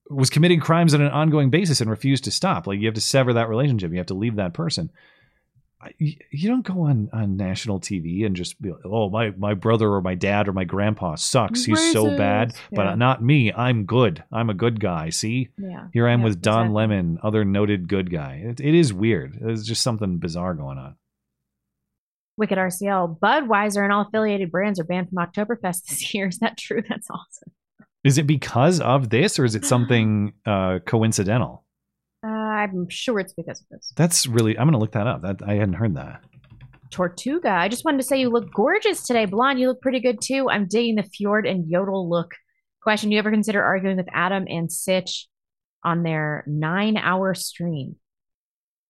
[SPEAKER 17] was committing crimes on an ongoing basis and refused to stop. Like you have to sever that relationship. You have to leave that person you, don't go on, on national TV and just be like, oh, my, my brother or my dad or my grandpa sucks. He's so bad,
[SPEAKER 14] Racist.
[SPEAKER 17] but not me. I'm good. I'm a good guy. See?
[SPEAKER 14] Yeah.
[SPEAKER 17] Here I am
[SPEAKER 14] Yeah,
[SPEAKER 17] with Don
[SPEAKER 14] exactly.
[SPEAKER 17] Lemon, other noted good guy. It, it is weird. There's just something bizarre going on.
[SPEAKER 14] Wicked RCL, Budweiser and all affiliated brands are banned from Oktoberfest this year. Is that true? That's awesome.
[SPEAKER 17] Is it because of this or is it something uh, coincidental?
[SPEAKER 14] I'm sure it's because of this.
[SPEAKER 17] That's really, I'm going to look that up. That I hadn't heard that.
[SPEAKER 14] Tortuga, I just wanted to say you look gorgeous today. Blonde, you look pretty good too. I'm digging the fjord and yodel look. Question Do you ever consider arguing with Adam and Sitch on their nine hour stream?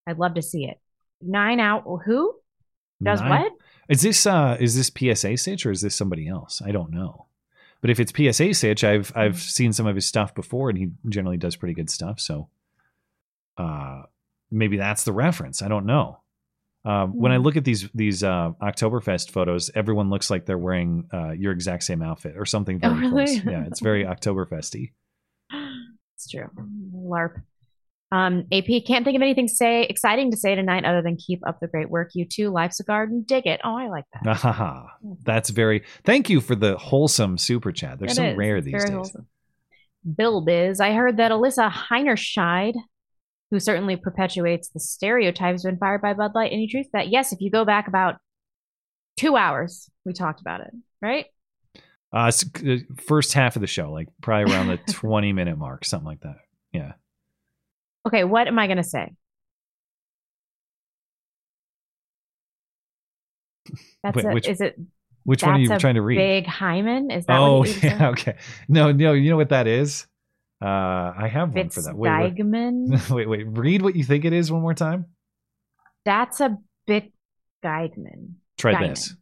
[SPEAKER 14] I'd love to see it. Nine out. Who? Does
[SPEAKER 17] Nine-
[SPEAKER 14] what?
[SPEAKER 17] Is this uh is this PSA Sitch or is this somebody else? I don't know. But if it's PSA Sitch, I've. I've seen some of his stuff before and he generally does pretty good stuff, so uh maybe that's the reference. I don't know. Um, when I
[SPEAKER 14] Hmm.
[SPEAKER 17] look at these these uh, Oktoberfest photos, everyone looks like they're wearing uh, your exact same outfit or something
[SPEAKER 14] Oh,
[SPEAKER 17] very
[SPEAKER 14] really?
[SPEAKER 17] close. Yeah, it's very Oktoberfesty.
[SPEAKER 14] It's true. LARP. Um, AP can't think of anything say exciting to say tonight other than keep up the great work. You too. Life's a garden. Dig it. Oh, I like that.
[SPEAKER 17] Ahaha. That's very. Thank you for the wholesome super chat. They're
[SPEAKER 14] It
[SPEAKER 17] so
[SPEAKER 14] is.
[SPEAKER 17] rare these days.
[SPEAKER 14] wholesome. Bill Biz. I heard that Alissa Heinerscheid, who certainly perpetuates the stereotypes been fired by Bud Light. Any truth that? Yes, if you go back about two hours, we talked about it, right?
[SPEAKER 17] Uh, uh, first half of the show, like probably around the twenty minute mark, something like that. Yeah.
[SPEAKER 14] Okay, what am I going to say? That's
[SPEAKER 17] Wait,
[SPEAKER 14] a,
[SPEAKER 17] which-
[SPEAKER 14] is it?
[SPEAKER 17] which one are you trying to read?
[SPEAKER 14] Big hymen? Is that
[SPEAKER 17] Oh yeah, okay. No, no, you know what that is? Uh, I have one for that. Wait, wait, wait, wait. Read what you think it is one more time.
[SPEAKER 14] That's a bit Geigman.
[SPEAKER 17] Try
[SPEAKER 14] Gaiman.
[SPEAKER 17] this.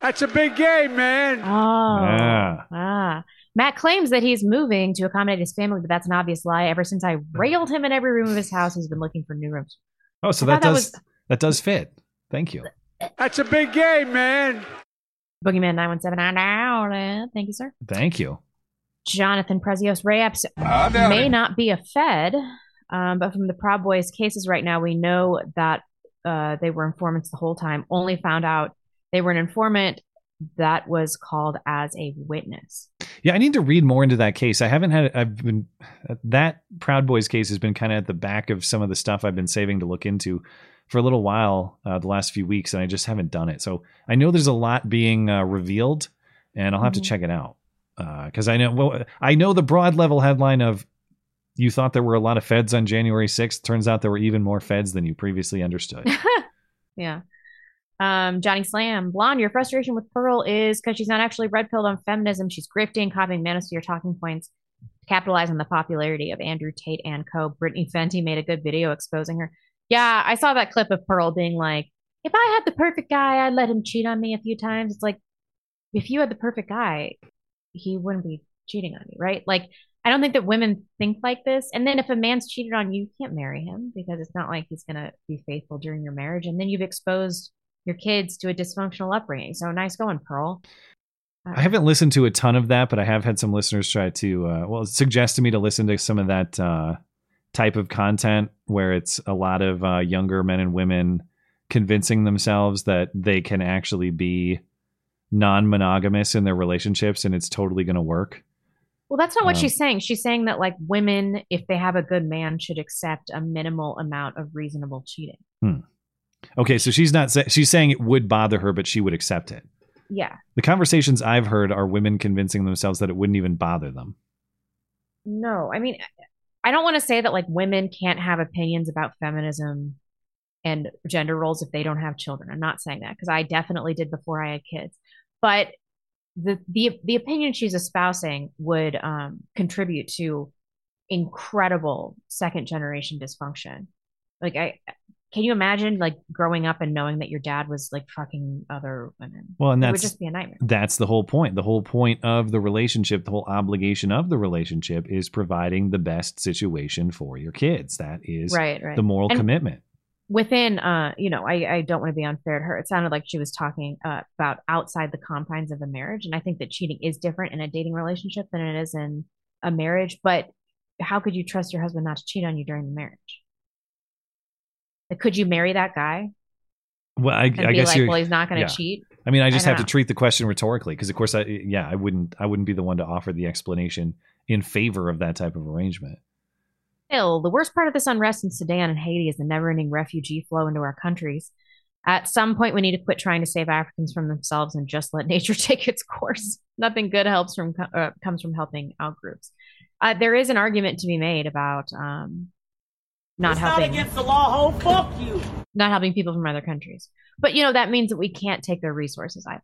[SPEAKER 8] That's a big game, man.
[SPEAKER 14] Oh.
[SPEAKER 17] Ah.
[SPEAKER 14] Ah. Matt claims that he's moving to accommodate his family, but that's an obvious lie. Ever since I railed him in every room of his house, he's been looking for new rooms.
[SPEAKER 17] Oh, so
[SPEAKER 14] I
[SPEAKER 17] that
[SPEAKER 14] thought that
[SPEAKER 17] does
[SPEAKER 14] was-
[SPEAKER 17] that does fit. Thank you.
[SPEAKER 8] That's a big game, man.
[SPEAKER 14] Boogeyman 917. Thank you, sir.
[SPEAKER 17] Thank you.
[SPEAKER 14] Jonathan Prezios Ray
[SPEAKER 8] Epps I
[SPEAKER 14] may
[SPEAKER 8] it.
[SPEAKER 14] not be a Fed, um, but from the Proud Boys cases right now, we know that uh, they were informants the whole time. Only found out they were an informant that was called as a witness.
[SPEAKER 17] Yeah, I need to read more into that case. I haven't had. I've been that Proud Boys case has been kind of at the back of some of the stuff I've been saving to look into for a little while uh, the last few weeks, and I just haven't done it. So I know there's a lot being uh, revealed, and I'll have
[SPEAKER 14] Mhm.
[SPEAKER 17] to check it out because I know. Well, I know the broad level headline of you thought there were a lot of feds on January 6th. Turns out there were even more feds than you previously understood.
[SPEAKER 14] Yeah. Um, Johnny Slam, blonde. Your frustration with Pearl is because she's not actually red pilled on feminism. She's grifting, copying manosphere talking points, capitalize on the popularity of Andrew Tate and Co. Brittany Venti made a good video exposing her. Yeah, I saw that clip of Pearl being like, "If I had the perfect guy, I'd let him cheat on me a few times." It's like, if you had the perfect guy, he wouldn't be cheating on you, right? Like, I don't think that women think like this. And then if a man's cheated on you, you can't marry him because it's not like he's gonna be faithful during your marriage. And then you've exposed your kids to a dysfunctional upbringing. So nice going, Pearl.
[SPEAKER 17] I haven't listened to a ton of that, but I have had some listeners try to, uh, well, suggest to me to listen to some of that uh, type of content where it's a lot of uh, younger men and women convincing themselves that they can actually be non monogamous in their relationships and it's totally going to work.
[SPEAKER 14] Well, that's not what
[SPEAKER 17] Um,
[SPEAKER 14] she's saying. She's saying that like women, if they have a good man, should accept a minimal amount of reasonable cheating.
[SPEAKER 17] Hmm. Okay, so she's not, sa- she's saying it would bother her, but she would accept it.
[SPEAKER 14] Yeah.
[SPEAKER 17] The conversations I've heard are women convincing themselves that it wouldn't even bother them.
[SPEAKER 14] No, I mean, I don't want to say that like women can't have opinions about feminism and gender roles if they don't have children. I'm not saying that because I definitely did before I had kids. But the the the opinion she's espousing would um, contribute to incredible second generation dysfunction. Like I can you imagine like growing up and knowing that your dad was like fucking other women?
[SPEAKER 17] Well, and
[SPEAKER 14] it
[SPEAKER 17] that's
[SPEAKER 14] would just be a nightmare.
[SPEAKER 17] That's the whole point. The whole point of the relationship, the whole obligation of the relationship is providing the best situation for your kids. That is
[SPEAKER 14] Right, right.
[SPEAKER 17] the moral
[SPEAKER 14] And-
[SPEAKER 17] commitment.
[SPEAKER 14] Within uh you know i i don't want to be unfair to her it sounded like she was talking uh, about outside the confines of a marriage and i think that cheating is different in a dating relationship than it is in a marriage but how could you trust your husband not to cheat on you during the marriage Like, could you marry that guy
[SPEAKER 17] Well, I, I guess
[SPEAKER 14] like,
[SPEAKER 17] you're,
[SPEAKER 14] well, he's not going to
[SPEAKER 17] yeah.
[SPEAKER 14] cheat?
[SPEAKER 17] I mean, I just
[SPEAKER 14] I
[SPEAKER 17] have
[SPEAKER 14] don't
[SPEAKER 17] to treat the question rhetorically because, of course, I yeah, I wouldn't I wouldn't be the one to offer the explanation in favor of that type of arrangement.
[SPEAKER 14] Still, the worst part of this unrest in Sudan and Haiti is the never-ending refugee flow into our countries. At some point, we need to quit trying to save Africans from themselves and just let nature take its course. Nothing good helps from uh, comes from helping out groups. Uh, there is an argument to be made about um, not
[SPEAKER 42] it's
[SPEAKER 14] helping
[SPEAKER 42] not against the law, ho. Fuck you.
[SPEAKER 14] not helping people from other countries. But you know that means that we can't take their resources either.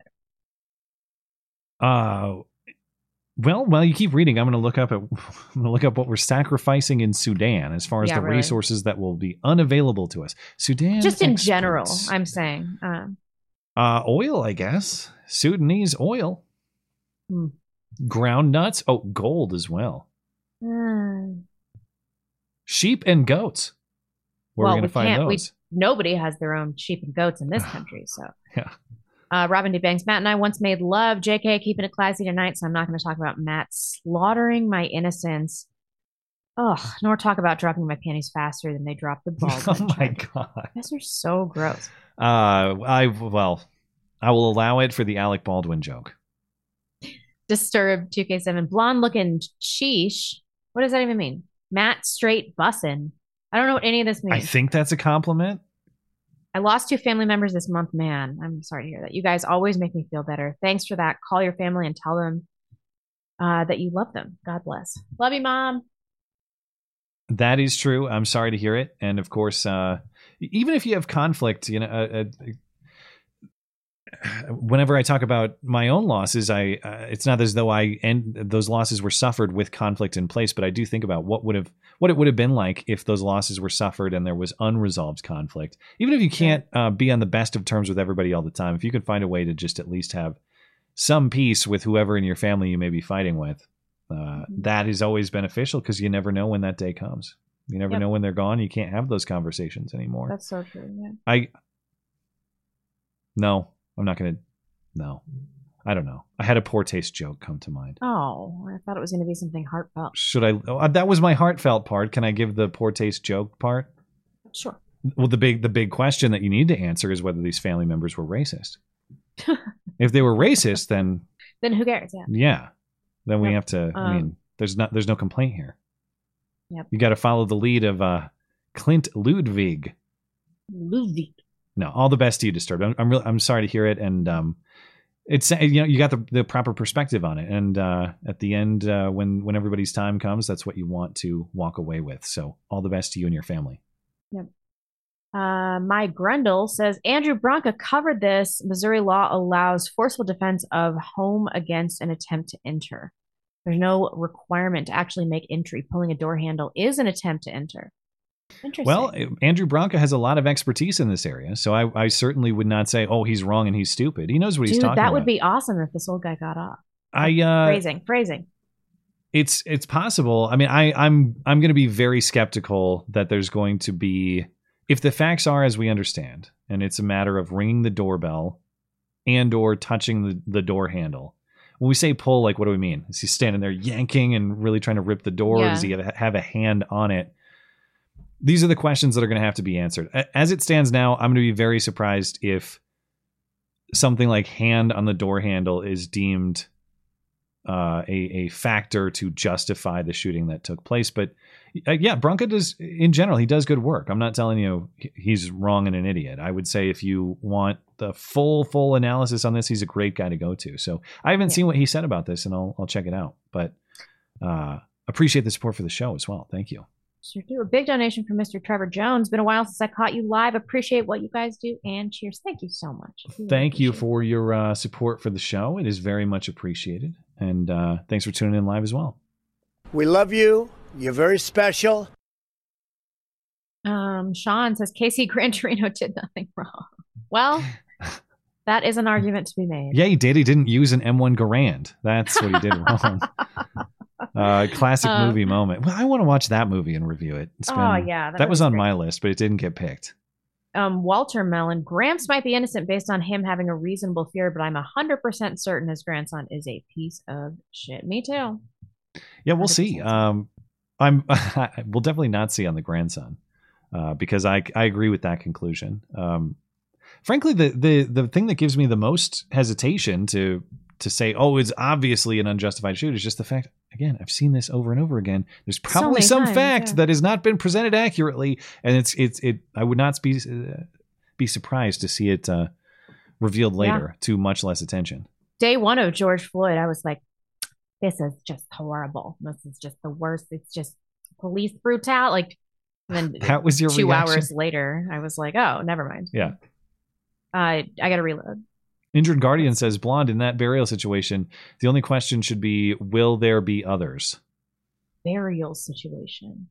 [SPEAKER 17] Uh, well, while you keep reading, I'm going to look up at I'm going to look up what we're sacrificing in Sudan as far as
[SPEAKER 14] Yeah,
[SPEAKER 17] the
[SPEAKER 14] really.
[SPEAKER 17] resources that will be unavailable to us. Sudan,
[SPEAKER 14] Just in
[SPEAKER 17] exports.
[SPEAKER 14] general, I'm saying. Um,
[SPEAKER 17] uh, oil, I guess. Sudanese oil,
[SPEAKER 14] Hmm.
[SPEAKER 17] ground nuts, oh, gold as well.
[SPEAKER 14] mm,
[SPEAKER 17] Sheep and goats. Where
[SPEAKER 14] well,
[SPEAKER 17] are we going to find
[SPEAKER 14] can't. We,
[SPEAKER 17] those?
[SPEAKER 14] nobody has their own sheep and goats in this country, so.
[SPEAKER 17] Yeah.
[SPEAKER 14] Uh, Robin D. Banks, Matt and I once made love. JK, keeping it classy tonight, so I'm not going to talk about Matt slaughtering my innocence. Ugh, nor talk about dropping my panties faster than they drop the ball.
[SPEAKER 17] oh my god.
[SPEAKER 14] those are so gross.
[SPEAKER 17] Uh, I well, I will allow it for the Alec Baldwin joke.
[SPEAKER 14] Disturbed 2K7, blonde looking sheesh. What does that even mean? Matt straight bussin'. I don't know what any of this means.
[SPEAKER 17] I think that's a compliment.
[SPEAKER 14] I lost two family members this month, man. I'm sorry to hear that. You guys always make me feel better. Thanks for that. Call your family and tell them uh, that you love them. God bless. Love you, mom.
[SPEAKER 17] That is true. I'm sorry to hear it. And of course, uh, even if you have conflict, you know, uh, uh, whenever I talk about my own losses, I uh, it's not as though I end those losses were suffered with conflict in place, but I do think about what would have what it would have been like if those losses were suffered and there was unresolved conflict. Even if you can't uh, be on the best of terms with everybody all the time, if you could find a way to just at least have some peace with whoever in your family you may be fighting with, uh, that is always beneficial because you never know when that day comes. You never
[SPEAKER 14] Yep.
[SPEAKER 17] know when they're gone. You can't have those conversations anymore.
[SPEAKER 14] That's so true. Yeah.
[SPEAKER 17] I no, I'm not gonna. No, I don't know. I had a poor taste joke come to mind.
[SPEAKER 14] Oh, I thought it was going to be something heartfelt.
[SPEAKER 17] Should I? Oh, that was my heartfelt part. Can I give the poor taste joke part?
[SPEAKER 14] Sure.
[SPEAKER 17] Well, the big the big question that you need to answer is whether these family members were racist. if they were racist, then
[SPEAKER 14] Then who cares? Yeah.
[SPEAKER 17] yeah, then we
[SPEAKER 14] Yep.
[SPEAKER 17] have to. I
[SPEAKER 14] Um,
[SPEAKER 17] mean, there's not there's no complaint here.
[SPEAKER 14] Yep.
[SPEAKER 17] You got to follow the lead of uh, Klint Ludwig.
[SPEAKER 14] Ludwig.
[SPEAKER 17] No, all the best to you, Disturbed. I'm I'm, really, I'm sorry to hear it, and um, it's you know you got the, the proper perspective on it, and uh, at the end, uh, when when everybody's time comes, that's what you want to walk away with. So all the best to you and your family.
[SPEAKER 14] Yep. Uh, my Grundle says Andrew Branca covered this. Missouri law allows forceful defense of home against an attempt to enter. There's no requirement to actually make entry. Pulling a door handle is an attempt to enter. Interesting.
[SPEAKER 17] Well, Andrew Branca has a lot of expertise in this area, so I, I certainly would not say, oh, he's wrong and he's stupid. He knows what he's talking about.
[SPEAKER 14] Dude, that
[SPEAKER 17] about.
[SPEAKER 14] would be awesome if this old guy got off.
[SPEAKER 17] I uh,
[SPEAKER 14] phrasing, phrasing.
[SPEAKER 17] it's it's possible. I mean, I I'm I'm going to be very skeptical that there's going to be if the facts are as we understand, and it's a matter of ringing the doorbell and or touching the, the door handle. When we say pull, like what do we mean? Is he standing there yanking and really trying to rip the door? Or
[SPEAKER 14] Yeah.
[SPEAKER 17] does he have, have a hand on it? These are the questions that are going to have to be answered. As it stands now, I'm going to be very surprised if something like hand on the door handle is deemed uh, a a factor to justify the shooting that took place. But uh, yeah, Branca does in general he does good work. I'm not telling you he's wrong and an idiot. I would say if you want the full full analysis on this, he's a great guy to go to. So I haven't seen what he said about this, and I'll I'll check it out. But uh, appreciate the support for the show as well. Thank you.
[SPEAKER 14] Sure do. A big donation from Mr. Trevor Jones. Been a while since I caught you live. Appreciate what you guys do and cheers. Thank you so much. Really
[SPEAKER 17] Thank you
[SPEAKER 14] appreciate it.
[SPEAKER 17] for your uh, support for the show. It is very much appreciated, and uh, thanks for tuning in live as well.
[SPEAKER 31] We love you. You're very special.
[SPEAKER 14] Um, Sean says Casey Gran Torino did nothing wrong. Well, that is an argument to be made.
[SPEAKER 17] Yeah, he did. He didn't use an M1 Garand. That's what he did wrong. Uh, classic
[SPEAKER 14] Uh,
[SPEAKER 17] movie moment. Well, I want to watch that movie and review it. It's
[SPEAKER 14] Oh,
[SPEAKER 17] been-
[SPEAKER 14] yeah, that
[SPEAKER 17] that, was on
[SPEAKER 14] great.
[SPEAKER 17] my list, but it didn't get picked.
[SPEAKER 14] Um, Walter Mellon, Gramps might be innocent based on him having a reasonable fear, but I'm 100% certain his grandson is a piece of shit. Me too.
[SPEAKER 17] Yeah, we'll see. Um, I'm. we'll definitely not see on the grandson. uh, because I I agree with that conclusion. Um, frankly, the the the thing that gives me the most hesitation to to say, oh, it's obviously an unjustified shoot is just the fact. Again, I've seen this over and over again. There's probably
[SPEAKER 14] many
[SPEAKER 17] some
[SPEAKER 14] times,
[SPEAKER 17] fact
[SPEAKER 14] yeah.
[SPEAKER 17] that has not been presented accurately, and it's it's it. I would not be uh, be surprised to see it uh, revealed
[SPEAKER 14] Yeah.
[SPEAKER 17] later to much less attention.
[SPEAKER 14] Day one of George Floyd, I was like, this is just horrible. This is just the worst. It's just police brutality. Like, then
[SPEAKER 17] That was your
[SPEAKER 14] two
[SPEAKER 17] reaction?
[SPEAKER 14] hours later, I was like, oh, never mind.
[SPEAKER 17] Yeah.
[SPEAKER 14] I I got to reload.
[SPEAKER 17] Injured Guardian says, Blonde, in that burial situation, the only question should be, will there be others?
[SPEAKER 14] Burial situation.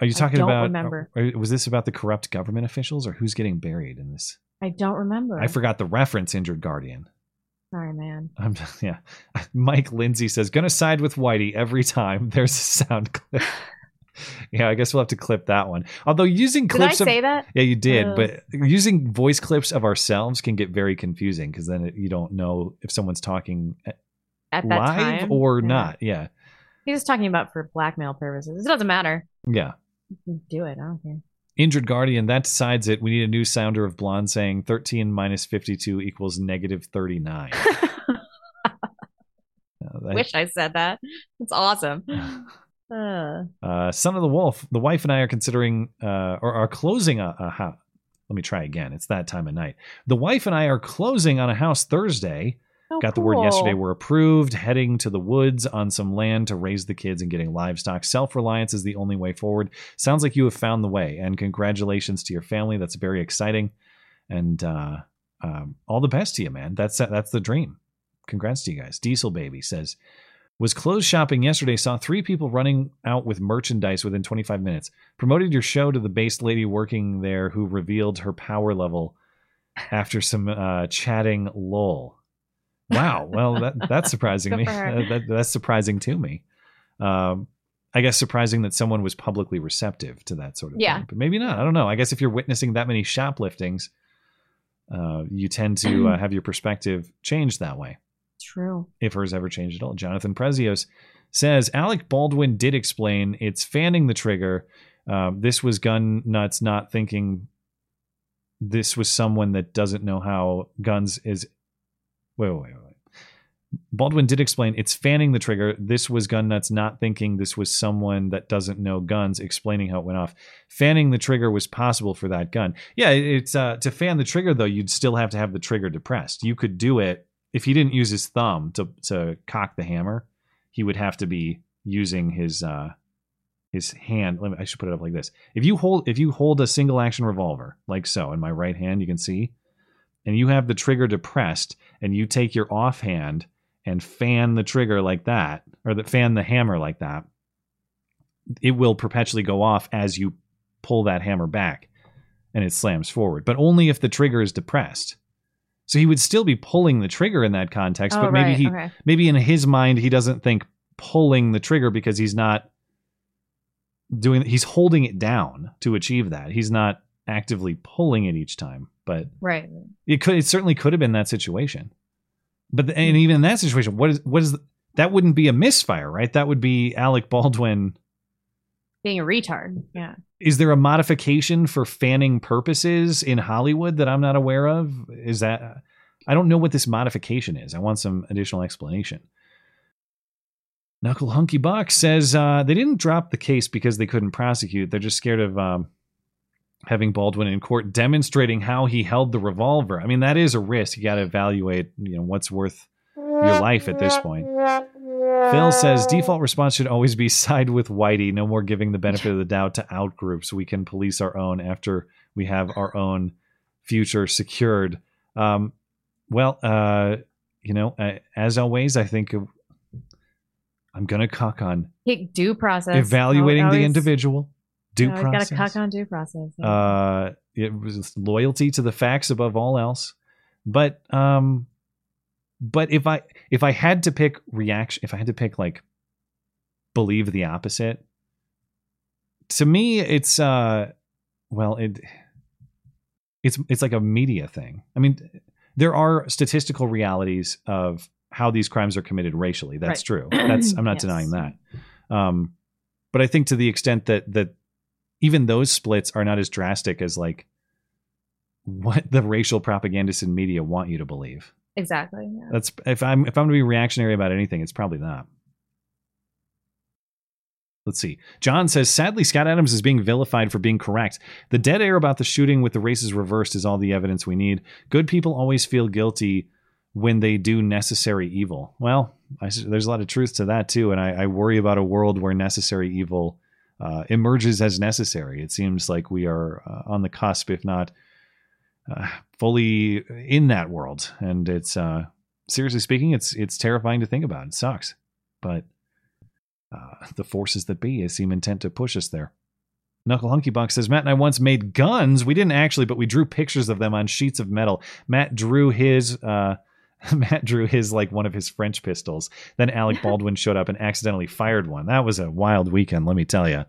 [SPEAKER 17] Are you
[SPEAKER 14] I
[SPEAKER 17] talking
[SPEAKER 14] don't
[SPEAKER 17] about,
[SPEAKER 14] remember.
[SPEAKER 17] was this about the corrupt government officials or who's getting buried in this?
[SPEAKER 14] I don't remember.
[SPEAKER 17] I forgot the reference, Injured Guardian.
[SPEAKER 14] Sorry, man.
[SPEAKER 17] I'm, yeah. Mike Lindsay says, gonna side with Whitey every time. There's a sound clip. yeah, I guess we'll have to clip that one. Although using
[SPEAKER 14] Did I
[SPEAKER 17] clips of,
[SPEAKER 14] say that?
[SPEAKER 17] Yeah, you did,
[SPEAKER 14] Ugh.
[SPEAKER 17] but using voice clips of ourselves can get very confusing because then it, you don't know if someone's talking
[SPEAKER 14] At that
[SPEAKER 17] live
[SPEAKER 14] time,
[SPEAKER 17] or
[SPEAKER 14] yeah.
[SPEAKER 17] not. Yeah.
[SPEAKER 14] He's just talking about for blackmail purposes. It doesn't matter.
[SPEAKER 17] Yeah.
[SPEAKER 14] Do it. I don't care.
[SPEAKER 17] Injured Guardian, that decides it. We need a new sounder of Blonde saying 13 minus 52 equals negative 39. Uh, that-
[SPEAKER 14] Wish I said that. That's awesome. Uh,
[SPEAKER 17] Uh, Son of the Wolf, the wife and I are considering uh, or are closing a, a house. Let me try again. It's that time of night. The wife and I are closing on a house Thursday.
[SPEAKER 14] Oh,
[SPEAKER 17] Got the word yesterday. We're approved, heading to the woods on some land to raise the kids and getting livestock. Self reliance is the only way forward. Sounds like you have found the way. And congratulations to your family. That's very exciting. And uh, um, all the best to you, man. That's that's the dream. Congrats to you guys. Diesel Baby says, was clothes shopping yesterday. Saw three people running out with merchandise within 25 minutes. Promoted your show to the base lady working there who revealed her power level after some uh, chatting lol. Wow. Well, that that's surprising me. That, that's surprising to me. Um, I guess surprising that someone was publicly receptive to that sort of
[SPEAKER 14] Yeah.
[SPEAKER 17] thing, but maybe not. I don't know. I guess if you're witnessing that many shopliftings, uh, you tend to uh, have your perspective changed that way
[SPEAKER 14] true.
[SPEAKER 17] if hers ever changed at all. Jonathan Prezios says Alec Baldwin did explain it's fanning the trigger. Um, this was gun nuts not thinking this was someone that doesn't know how guns is. Wait, wait, wait, wait. Baldwin did explain it's fanning the trigger. This was gun nuts not thinking this was someone that doesn't know guns, explaining how it went off. Fanning the trigger was possible for that gun. Yeah, it's uh, to fan the trigger though. You'd still have to have the trigger depressed. You could do it if he didn't use his thumb to to cock the hammer. He would have to be using his uh, his hand. Let me, I should put it up like this. If you hold if you hold a single action revolver like so in my right hand, you can see, and you have the trigger depressed, and you take your offhand and fan the trigger like that, or the fan the hammer like that, it will perpetually go off as you pull that hammer back, and it slams forward. But only if the trigger is depressed. So he would still be pulling the trigger in that context,
[SPEAKER 14] Oh,
[SPEAKER 17] but maybe
[SPEAKER 14] right,
[SPEAKER 17] he
[SPEAKER 14] okay.
[SPEAKER 17] maybe in his mind he doesn't think pulling the trigger because he's not doing he's holding it down to achieve that. He's not actively pulling it each time, but
[SPEAKER 14] Right.
[SPEAKER 17] it could it certainly could have been that situation. But the, and hmm. even in that situation, what is what is that wouldn't be a misfire, right? That would be Alec Baldwin
[SPEAKER 14] Being a retard. Yeah.
[SPEAKER 17] is there a modification for fanning purposes in Hollywood that I'm not aware of? Is that I don't know what this modification is. I want some additional explanation. Knuckle Hunky Buck says uh, they didn't drop the case because they couldn't prosecute. They're just scared of um, having Baldwin in court demonstrating how he held the revolver. I mean, that is a risk. You got to evaluate, you know, what's worth your life at this point. Phil says default response should always be side with Whitey. No more giving the benefit of the doubt to out groups. We can police our own after we have our own future secured. Um, well, uh, you know, uh, as always, I think I'm going to cock on
[SPEAKER 14] Pick due process.
[SPEAKER 17] evaluating the individual. Due
[SPEAKER 14] always
[SPEAKER 17] process.
[SPEAKER 14] Got to cock on due process. yeah.
[SPEAKER 17] Uh, it was loyalty to the facts above all else. But um, but if I if I had to pick reaction, if I had to pick like believe the opposite, to me it's uh, well it it's it's like a media thing. I mean, there are statistical realities of how these crimes are committed racially. That's
[SPEAKER 14] Right.
[SPEAKER 17] true. That's I'm not
[SPEAKER 14] Yes.
[SPEAKER 17] denying that. Um, but I think to the extent that that even those splits are not as drastic as like what the racial propagandists in media want you to believe.
[SPEAKER 14] Exactly. Yeah.
[SPEAKER 17] That's if I'm if I'm going to be reactionary about anything, it's probably not. Let's see. John says, sadly, Scott Adams is being vilified for being correct. The dead air about the shooting with the races reversed is all the evidence we need. Good people always feel guilty when they do necessary evil. Well, I, there's a lot of truth to that too, and I, I worry about a world where necessary evil uh, emerges as necessary. It seems like we are uh, on the cusp, if not uh, fully in that world, and it's uh, seriously speaking, it's it's terrifying to think about. It sucks, but uh, the forces that be seem intent to push us there. Knuckle Hunky Buck says Matt and I once made guns. We didn't actually, but we drew pictures of them on sheets of metal. Matt drew his. Uh, Matt drew his like one of his French pistols. Then Alec Baldwin showed up and accidentally fired one. That was a wild weekend, let me tell you.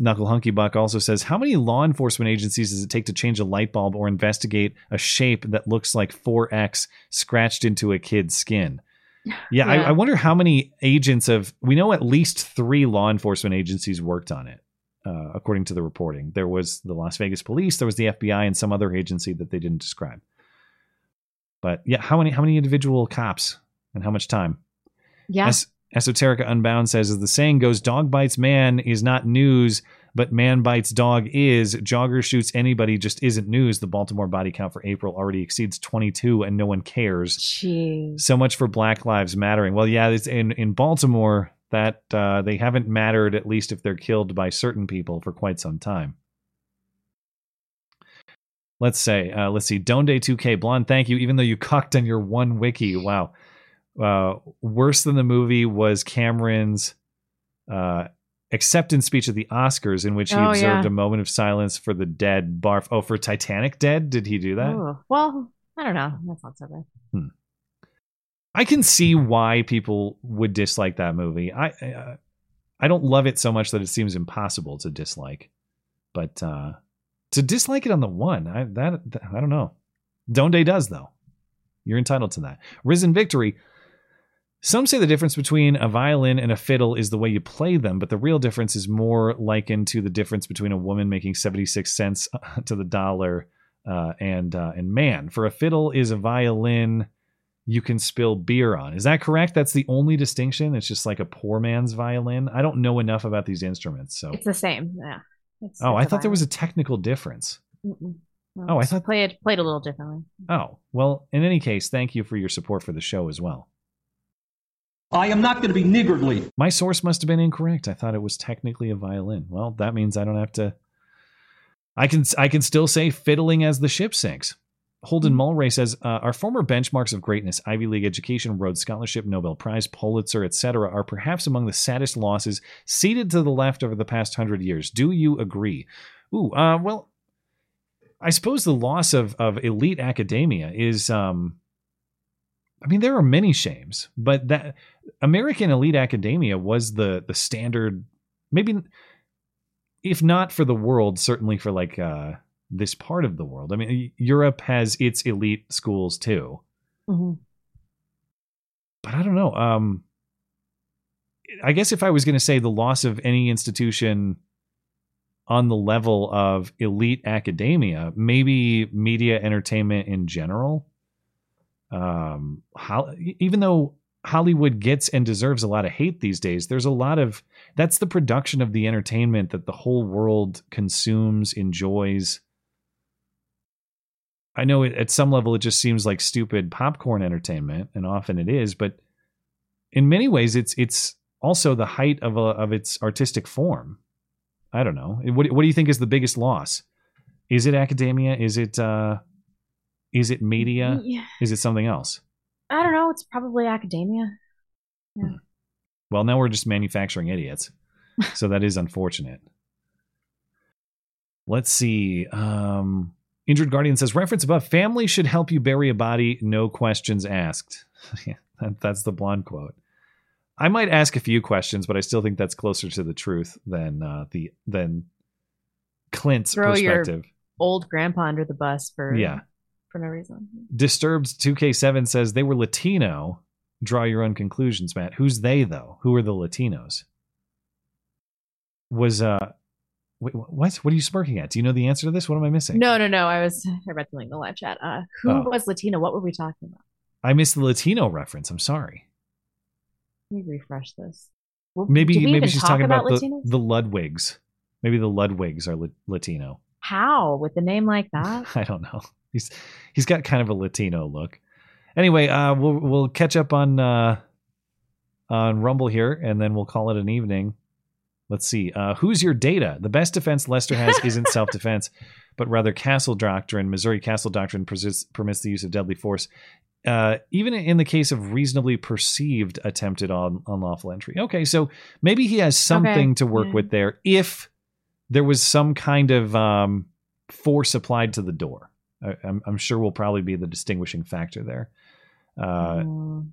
[SPEAKER 17] Knuckle Hunky Buck also says, How many law enforcement agencies does it take to change a light bulb or investigate a shape that looks like 4X scratched into a kid's skin? Yeah, yeah. I, I, wonder how many agents of. We know at least three law enforcement agencies worked on it, uh, according to the reporting. There was the Las Vegas police, there was the FBI, and some other agency that they didn't describe. But yeah, how many how many individual cops and how much time?
[SPEAKER 14] Yeah.
[SPEAKER 17] Es- Esoterica Unbound says, as the saying goes, dog bites man is not news, but man bites dog is. Jogger shoots anybody just isn't news. The Baltimore body count for April already exceeds 22 and no one cares.
[SPEAKER 14] Jeez.
[SPEAKER 17] So much for Black Lives Mattering. Well, yeah, it's in, in Baltimore that uh, they haven't mattered, at least if they're killed by certain people, for quite some time let's say, uh, let's see, Donde 2K Blonde, thank you. Even though you cucked on your one wiki, wow. Uh, worse than the movie was Cameron's uh, acceptance speech at the Oscars, in which he
[SPEAKER 14] Oh,
[SPEAKER 17] observed
[SPEAKER 14] yeah.
[SPEAKER 17] a moment of silence for the dead. Barf. Oh, for Titanic Dead, did he do that?
[SPEAKER 14] Ooh. Well, I don't know. That's not so bad.
[SPEAKER 17] I can see why people would dislike that movie. I uh, I don't love it so much that it seems impossible to dislike, but uh, to dislike it on the one, I that, that I don't know. Donde does though. You're entitled to that. Risen Victory. Some say the difference between a violin and a fiddle is the way you play them, but the real difference is more likened to the difference between a woman making 76 cents to the dollar uh, and uh, and man. For a fiddle is a violin you can spill beer on. Is that correct? That's the only distinction. It's just like a poor man's violin. I don't know enough about these instruments, so.
[SPEAKER 14] It's the same. Yeah. It's,
[SPEAKER 17] oh,
[SPEAKER 14] it's
[SPEAKER 17] I thought there was a technical difference.
[SPEAKER 14] Mm-mm. No,
[SPEAKER 17] Oh, I thought-
[SPEAKER 14] played played a little differently.
[SPEAKER 17] Oh, well, in any case, thank you for your support for the show as well.
[SPEAKER 43] I am not going to be niggardly.
[SPEAKER 17] My source must have been incorrect. I thought it was technically a violin. Well, that means I don't have to. I can I can still say fiddling as the ship sinks. Holden Mulray says uh, our former benchmarks of greatness, Ivy League education, Rhodes Scholarship, Nobel Prize, Pulitzer, etc., are perhaps among the saddest losses ceded to the left over the past hundred years. Do you agree? Ooh, uh, well, I suppose the loss of of elite academia is. Um, I mean, there are many shames, but that American elite academia was the the standard. Maybe, if not for the world, certainly for like uh, this part of the world. I mean, Europe has its elite schools too,
[SPEAKER 14] Mhm.
[SPEAKER 17] but I don't know. Um, I guess if I was going to say the loss of any institution on the level of elite academia, maybe media entertainment in general. Um, even though Hollywood gets and deserves a lot of hate these days, there's a lot of that's the production of the entertainment that the whole world consumes, enjoys. I know it, at some level it just seems like stupid popcorn entertainment, and often it is, but in many ways it's it's also the height of a, of its artistic form. I don't know. What what do you think is the biggest loss? Is it academia? Is it uh is it media?
[SPEAKER 14] Yeah.
[SPEAKER 17] Is it something else?
[SPEAKER 14] I don't know. It's probably academia. Yeah.
[SPEAKER 17] Well, now we're just manufacturing idiots. so that is unfortunate. Let's see. Um Injured Guardian says reference above family should help you bury a body, no questions asked. yeah, that, that's the blonde quote. I might ask a few questions, but I still think that's closer to the truth than uh, the than Klint's
[SPEAKER 14] Throw your
[SPEAKER 17] perspective.
[SPEAKER 14] old grandpa under the bus for
[SPEAKER 17] Yeah.
[SPEAKER 14] For no reason.
[SPEAKER 17] Disturbed 2K7 says they were Latino. Draw your own conclusions, Matt. Who's they though? Who are the Latinos? Was uh Wait, what? What are you smirking at? Do you know the answer to this? What am I missing?
[SPEAKER 14] No, no, no. I was I read something in the live chat. Uh, who
[SPEAKER 17] Oh.
[SPEAKER 14] was Latino? What were we talking about?
[SPEAKER 17] I missed the Latino reference. I'm sorry.
[SPEAKER 14] Let me refresh this. Well,
[SPEAKER 17] Maybe maybe she's
[SPEAKER 14] talk
[SPEAKER 17] talking about, the, the Ludwigs. Maybe the Ludwigs are Lat- Latino.
[SPEAKER 14] How with a name like that?
[SPEAKER 17] I don't know. He's he's got kind of a Latino look. Anyway, uh, we'll we'll catch up on uh, on Rumble here, and then we'll call it an evening. Let's see. Uh, who's your data? The best defense Lester has isn't self defense, but rather castle doctrine. Missouri castle doctrine persis- permits the use of deadly force, uh, even in the case of reasonably perceived attempted on unlawful entry. Okay, so maybe he has something
[SPEAKER 14] Okay,
[SPEAKER 17] to work
[SPEAKER 14] yeah.
[SPEAKER 17] with there. If there was some kind of um, force applied to the door, I, I'm, I'm sure will probably be the distinguishing factor there. Uh,
[SPEAKER 14] Mm.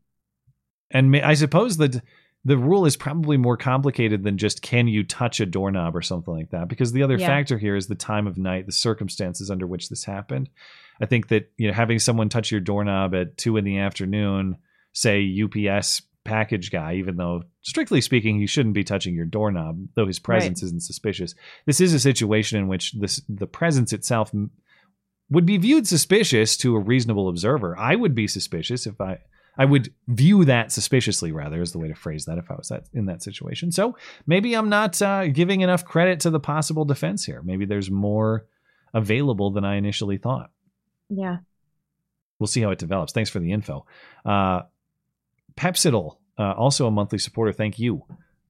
[SPEAKER 17] and may, I suppose that the rule is probably more complicated than just can you touch a doorknob or something like that because the other
[SPEAKER 14] Yeah.
[SPEAKER 17] factor here is the time of night, the circumstances under which this happened. I think that you know having someone touch your doorknob at two in the afternoon, say UPS package guy, even though strictly speaking he shouldn't be touching your doorknob, though his presence isn't suspicious. This is a situation in which this the presence itself would be viewed suspicious to a reasonable observer. I would be suspicious if I I would view that suspiciously rather is the way to phrase that if I was that in that situation. So maybe I'm not uh, giving enough credit to the possible defense here. Maybe there's more available than I initially thought.
[SPEAKER 14] Yeah.
[SPEAKER 17] We'll see how it develops. Thanks for the info. Uh, Pepsidal, uh, also a monthly supporter. Thank you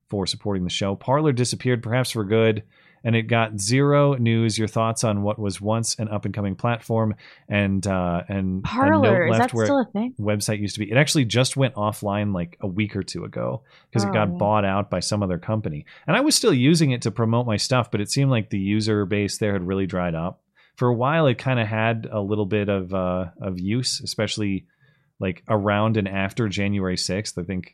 [SPEAKER 17] for supporting the show. Parler disappeared, perhaps for good, and it got zero news. Your thoughts on what was once an up and coming platform and uh, and note
[SPEAKER 14] is that still a thing?
[SPEAKER 17] website used to be. It actually just went offline like a week or two ago because it
[SPEAKER 14] Oh,
[SPEAKER 17] got
[SPEAKER 14] yeah.
[SPEAKER 17] bought out by some other company. And I was still using it to promote my stuff, but it seemed like the user base there had really dried up. For a while, it kind of had a little bit of uh, of use, especially like around and after January sixth. I think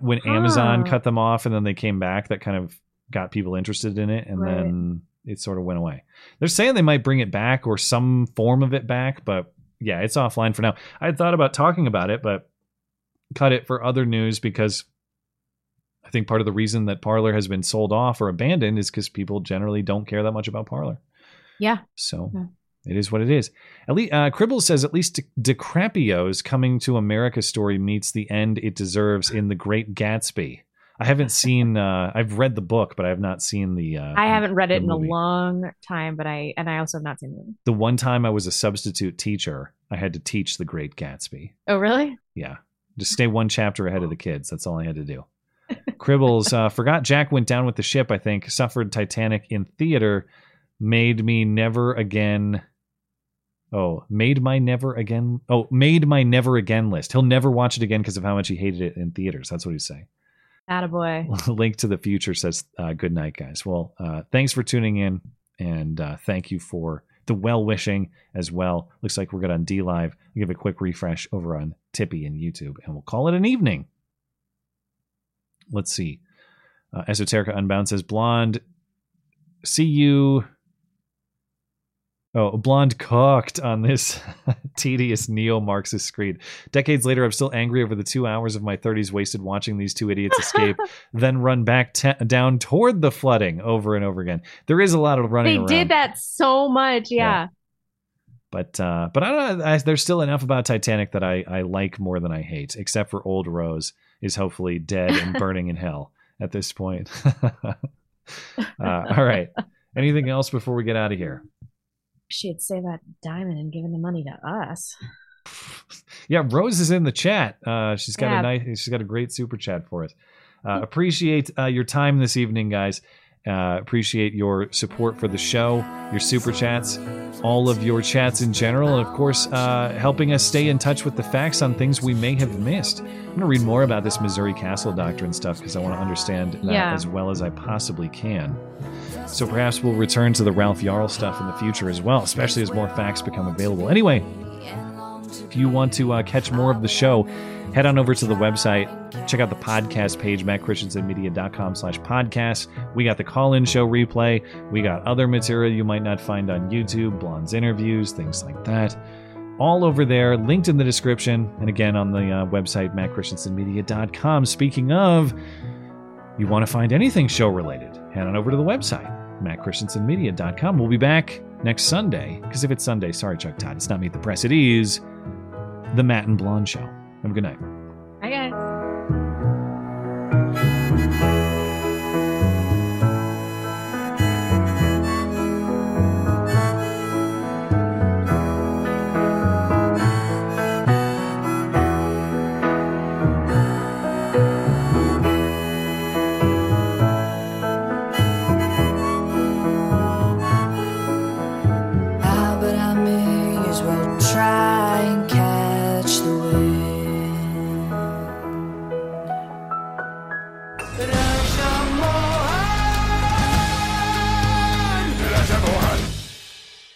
[SPEAKER 17] when Amazon cut them off and then they came back, that kind of got people interested in it, and
[SPEAKER 14] Right.
[SPEAKER 17] then it sort of went away. They're saying they might bring it back or some form of it back, but yeah, it's offline for now. I had thought about talking about it, but cut it for other news because I think part of the reason that Parler has been sold off or abandoned is because people generally don't care that much about Parler.
[SPEAKER 14] Yeah.
[SPEAKER 17] So
[SPEAKER 14] Yeah.
[SPEAKER 17] it is what it is. At least uh, Cribbles says at least DiCaprio's coming to America story meets the end it deserves in The Great Gatsby. I haven't seen. Uh, I've read the book, but I have not seen the. Uh,
[SPEAKER 14] I haven't read it in
[SPEAKER 17] movie.
[SPEAKER 14] a long time, but I and I also have not seen the movie.
[SPEAKER 17] The one time I was a substitute teacher, I had to teach The Great Gatsby.
[SPEAKER 14] Oh, really?
[SPEAKER 17] Yeah. Just stay one chapter ahead of the kids. That's all I had to do. Cribbles uh, forgot Jack went down with the ship, I think, suffered Titanic in theater, made me never again. Oh, made my never again. Oh, made my never again list. He'll never watch it again because of how much he hated it in theaters. That's what he's saying.
[SPEAKER 14] Attaboy.
[SPEAKER 17] Link to the future says, uh, good night, guys. Well, uh, thanks for tuning in. And uh, thank you for the well wishing as well. Looks like we're good on DLive. Give a quick refresh over on Tippy and YouTube, and we'll call it an evening. Let's see. Uh, Esoterica Unbound says, Blonde, see you. Oh, blonde cocked on this tedious neo Marxist screed. Decades later, I'm still angry over the two hours of my 30s wasted watching these two idiots escape, then run back down toward the flooding over and over again. There is a lot of running
[SPEAKER 14] They
[SPEAKER 17] around.
[SPEAKER 14] did that so much. Yeah.
[SPEAKER 17] But uh, but I don't know. I, there's still enough about Titanic that I, I like more than I hate, except for Old Rose is hopefully dead and burning in hell at this point. uh, all right. Anything else before we get out of here?
[SPEAKER 14] She'd saved that diamond and given the money to us.
[SPEAKER 17] Yeah, Rose is in the chat. Uh, she's got
[SPEAKER 14] Yeah.
[SPEAKER 17] a nice. She's got a great super chat for us. Uh, appreciate uh, your time this evening, guys. Uh, appreciate your support for the show, your super chats, all of your chats in general, and of course, uh, helping us stay in touch with the facts on things we may have missed. I'm going to read more about this Missouri Castle Doctrine stuff because I want to understand that
[SPEAKER 14] Yeah.
[SPEAKER 17] as well as I possibly can. So perhaps we'll return to the Ralph Yarl stuff in the future as well, especially as more facts become available. Anyway, if you want to uh, catch more of the show, head on over to the website. Check out the podcast page, mattchristiansenmedia.com slash podcast. We got the call-in show replay. We got other material you might not find on YouTube, Blonde's interviews, things like that. All over there, linked in the description. And again, on the uh, website, mattchristiansenmedia.com. Speaking of, you want to find anything show related, head on over to the website, mattchristiansenmedia.com. We'll be back next Sunday, because if it's Sunday, sorry, Chuck Todd, it's not Meet the Press. It is the Matt and Blonde Show. Have a good night.